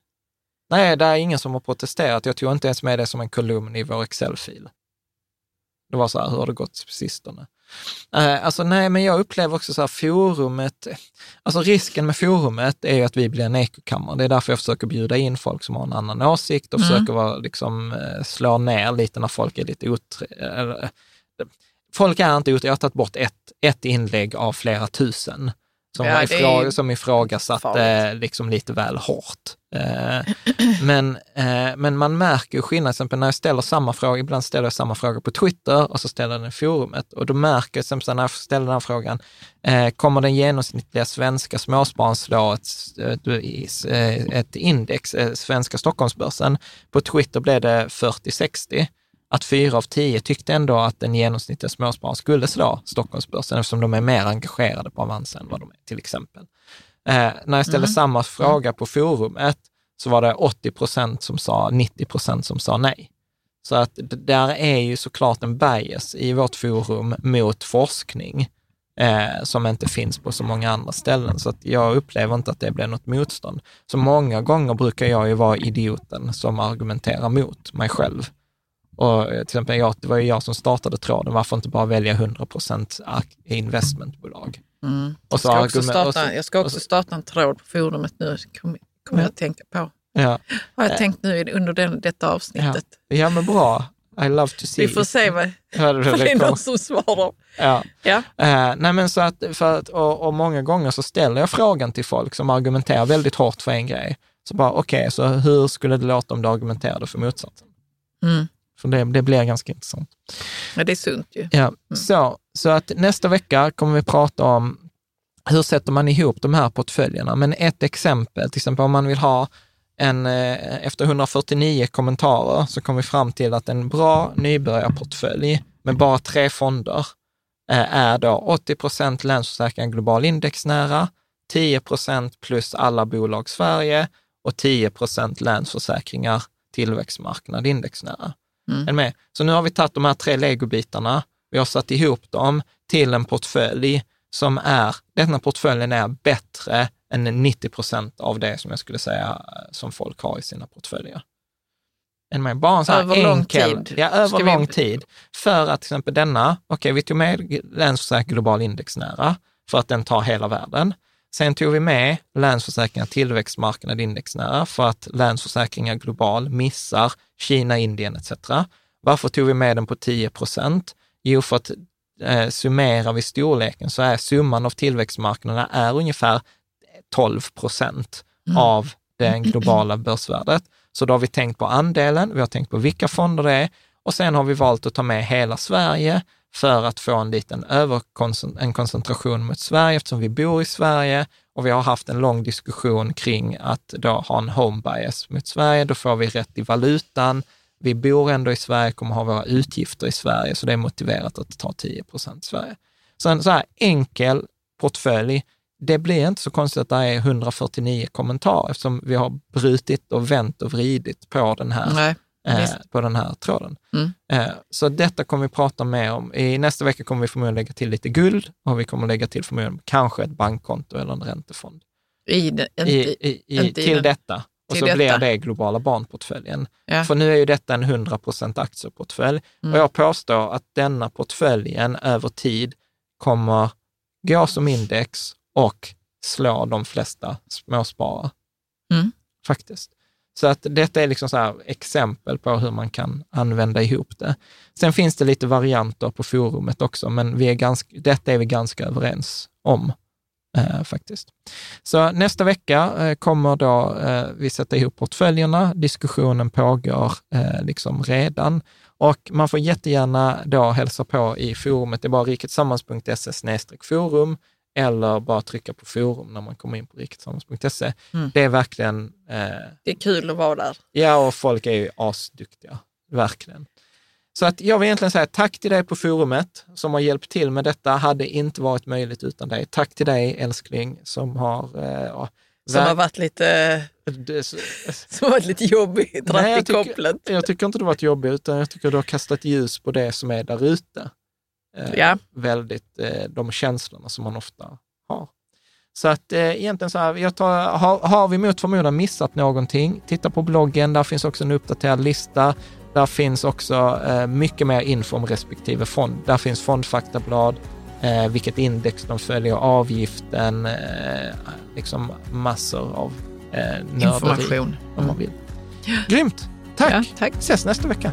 [SPEAKER 6] Nej, det är ingen som har protesterat. Jag tog inte ens med det som en kolumn i vår Excel-fil. Det var så här, hur har det gått på sistone? Eh, alltså nej, men jag upplever också så här forumet, alltså risken med forumet är ju att vi blir en ekokammare. Det är därför jag försöker bjuda in folk som har en annan åsikt och
[SPEAKER 7] Mm.
[SPEAKER 6] försöker vara, liksom, eh, slå ner lite när folk är lite otre... Eller, folk är inte otre... Jag har tagit bort ett, ett inlägg av flera tusen som,
[SPEAKER 7] Ja,
[SPEAKER 6] var
[SPEAKER 7] det är
[SPEAKER 6] ifrå,
[SPEAKER 7] ju
[SPEAKER 6] som ifrågasatte
[SPEAKER 7] farligt.
[SPEAKER 6] liksom lite väl hårt. Eh, [CLEARS THROAT] men, eh, men man märker ju skillnad, till exempel när jag ställer samma fråga, ibland ställer jag samma fråga på Twitter och så ställer jag den i forumet och då märker jag, till exempel när jag ställer den här frågan, eh, kommer den genomsnittliga svenska småspararen slå ett, ett, index, svenska Stockholmsbörsen? På Twitter blev det 40-60 att fyra av tio tyckte ändå att den genomsnittliga småspararen skulle slå Stockholmsbörsen eftersom de är mer engagerade på Avanza än vad de är till exempel. Eh, när jag ställde samma fråga på forumet så var det 80 procent som sa, 90 procent som sa nej. Så att det där är ju såklart en bias i vårt forum mot forskning eh, som inte finns på så många andra ställen. Så att jag upplever inte att det blir något motstånd. Så många gånger brukar jag ju vara idioten som argumenterar mot mig själv. Och eh, till exempel, jag, det var ju jag som startade tråden, varför inte bara välja 100 procent investmentbolag?
[SPEAKER 7] Mm.
[SPEAKER 6] Och
[SPEAKER 7] Jag,
[SPEAKER 6] så
[SPEAKER 7] ska också starta,
[SPEAKER 6] så-
[SPEAKER 7] jag ska också
[SPEAKER 6] så-
[SPEAKER 7] starta en tråd på forumet nu, kommer kommer jag att tänka på.
[SPEAKER 6] Ja,
[SPEAKER 7] Har jag tänkt nu under den, detta avsnittet.
[SPEAKER 6] ja men bra. I love to see.
[SPEAKER 7] Vi får se vad, [LAUGHS]
[SPEAKER 6] Ja, det,
[SPEAKER 7] är någon som svarar.
[SPEAKER 6] Ja.
[SPEAKER 7] Ja.
[SPEAKER 6] Eh, nej men så att, för att och, och många gånger så ställer jag frågan till folk som argumenterar väldigt hårt för en grej. Så bara, okej, så hur skulle det låta om du argumenterade för motsatsen?
[SPEAKER 7] Mm.
[SPEAKER 6] För det, det blir ganska intressant.
[SPEAKER 7] Ja, det är sunt ju.
[SPEAKER 6] Ja, så, så att nästa vecka kommer vi prata om hur sätter man ihop de här portföljerna. Men ett exempel, till exempel om man vill ha en, eh, efter 149 kommentarer så kom vi fram till att en bra nybörjarportfölj med bara tre fonder eh, är då 80 procent Länsförsäkringar Global Indexnära, 10 procent plus alla bolag Sverige och 10 procent Länsförsäkringar Tillväxtmarknad Indexnära.
[SPEAKER 7] Mm.
[SPEAKER 6] Är med? Så nu har vi tagit de här tre legobitarna, vi har satt ihop dem till en portfölj som är, denna portföljen är bättre än 90 procent av det som jag skulle säga eh, som folk har i sina portföljer. Ni med? Bara en sån här
[SPEAKER 7] Över lång
[SPEAKER 6] enkel,
[SPEAKER 7] tid.
[SPEAKER 6] Ja, över
[SPEAKER 7] Ska vi-
[SPEAKER 6] lång tid. För att till exempel denna, okej, vi tog med Länsförsäkring Global Indexnära för att den tar hela världen. Sen tog vi med Länsförsäkringar Tillväxtmarknad Indexnära för att Länsförsäkringar Global missar Kina, Indien etc. Varför tog vi med den på 10 procent? Jo, för att eh, summerar vi storleken så är summan av tillväxtmarknaderna är ungefär 12 procent av det [CLEARS THROAT] globala börsvärdet. Så då har vi tänkt på andelen, vi har tänkt på vilka fonder det är och sen har vi valt att ta med hela Sverige för att få en liten överkoncentration en koncentration mot Sverige eftersom vi bor i Sverige och vi har haft en lång diskussion kring att då ha en home bias mot Sverige. Då får vi rätt i valutan. Vi bor ändå i Sverige, kommer ha våra utgifter i Sverige, så det är motiverat att ta 10 procent Sverige. Så en så här enkel portfölj, det blir inte så konstigt att det är 149 kommentarer eftersom vi har brutit och vänt och vridit på den här
[SPEAKER 7] Nej,
[SPEAKER 6] eh, på den här tråden.
[SPEAKER 7] Mm.
[SPEAKER 6] Eh, så detta kommer vi prata mer om. I nästa vecka kommer vi förmodligen lägga till lite guld och vi kommer lägga till förmodligen kanske ett bankkonto eller en räntefond
[SPEAKER 7] I, den- inte,
[SPEAKER 6] i, i,
[SPEAKER 7] inte
[SPEAKER 6] till detta. Och så
[SPEAKER 7] detta.
[SPEAKER 6] blir det globala barnportföljen.
[SPEAKER 7] Ja.
[SPEAKER 6] För nu är ju detta en 100 aktieportfölj
[SPEAKER 7] Mm.
[SPEAKER 6] och jag påstår att denna portföljen över tid kommer gå som index och slå de flesta småsparare.
[SPEAKER 7] Mm.
[SPEAKER 6] Faktiskt. Så att detta är liksom så här exempel på hur man kan använda ihop det. Sen finns det lite varianter på forumet också, men vi är ganska, detta är vi ganska överens om eh, faktiskt. Så nästa vecka eh, kommer då eh, vi sätta ihop portföljerna. Diskussionen pågår eh, liksom redan och man får jättegärna då hälsa på i forumet. Det är bara riketsammans.se forum eller bara trycka på forum när man kommer in på riketsammans.se.
[SPEAKER 7] Mm.
[SPEAKER 6] Det är verkligen eh,
[SPEAKER 7] Det är kul att vara där.
[SPEAKER 6] Ja, och folk är ju asduktiga. Verkligen. Så att jag vill egentligen säga tack till dig på forumet som har hjälpt till med detta. Hade inte varit möjligt utan dig. Tack till dig älskling som har... Eh, [LAUGHS]
[SPEAKER 7] Som har varit lite,
[SPEAKER 6] det-
[SPEAKER 7] som har varit lite jobbigt,
[SPEAKER 6] Nej,
[SPEAKER 7] dratt i
[SPEAKER 6] jag tycker-
[SPEAKER 7] kopplet.
[SPEAKER 6] Jag tycker inte du har varit jobbig, utan jag tycker du har kastat ljus på det som är där ute. Eh,
[SPEAKER 7] Ja.
[SPEAKER 6] Väldigt, eh, de känslorna som man ofta har. Så att eh, egentligen så här, jag tar, har, har vi mot förmodan missat någonting, titta på bloggen, där finns också en uppdaterad lista. Där finns också eh, mycket mer info om respektive fond. Där finns fondfaktablad, eh, vilket index de följer, avgiften, eh, liksom massor av eh, nörderi
[SPEAKER 7] Information.
[SPEAKER 6] om man vill. Grymt! Tack!
[SPEAKER 7] Ja, tack.
[SPEAKER 6] Ses nästa vecka.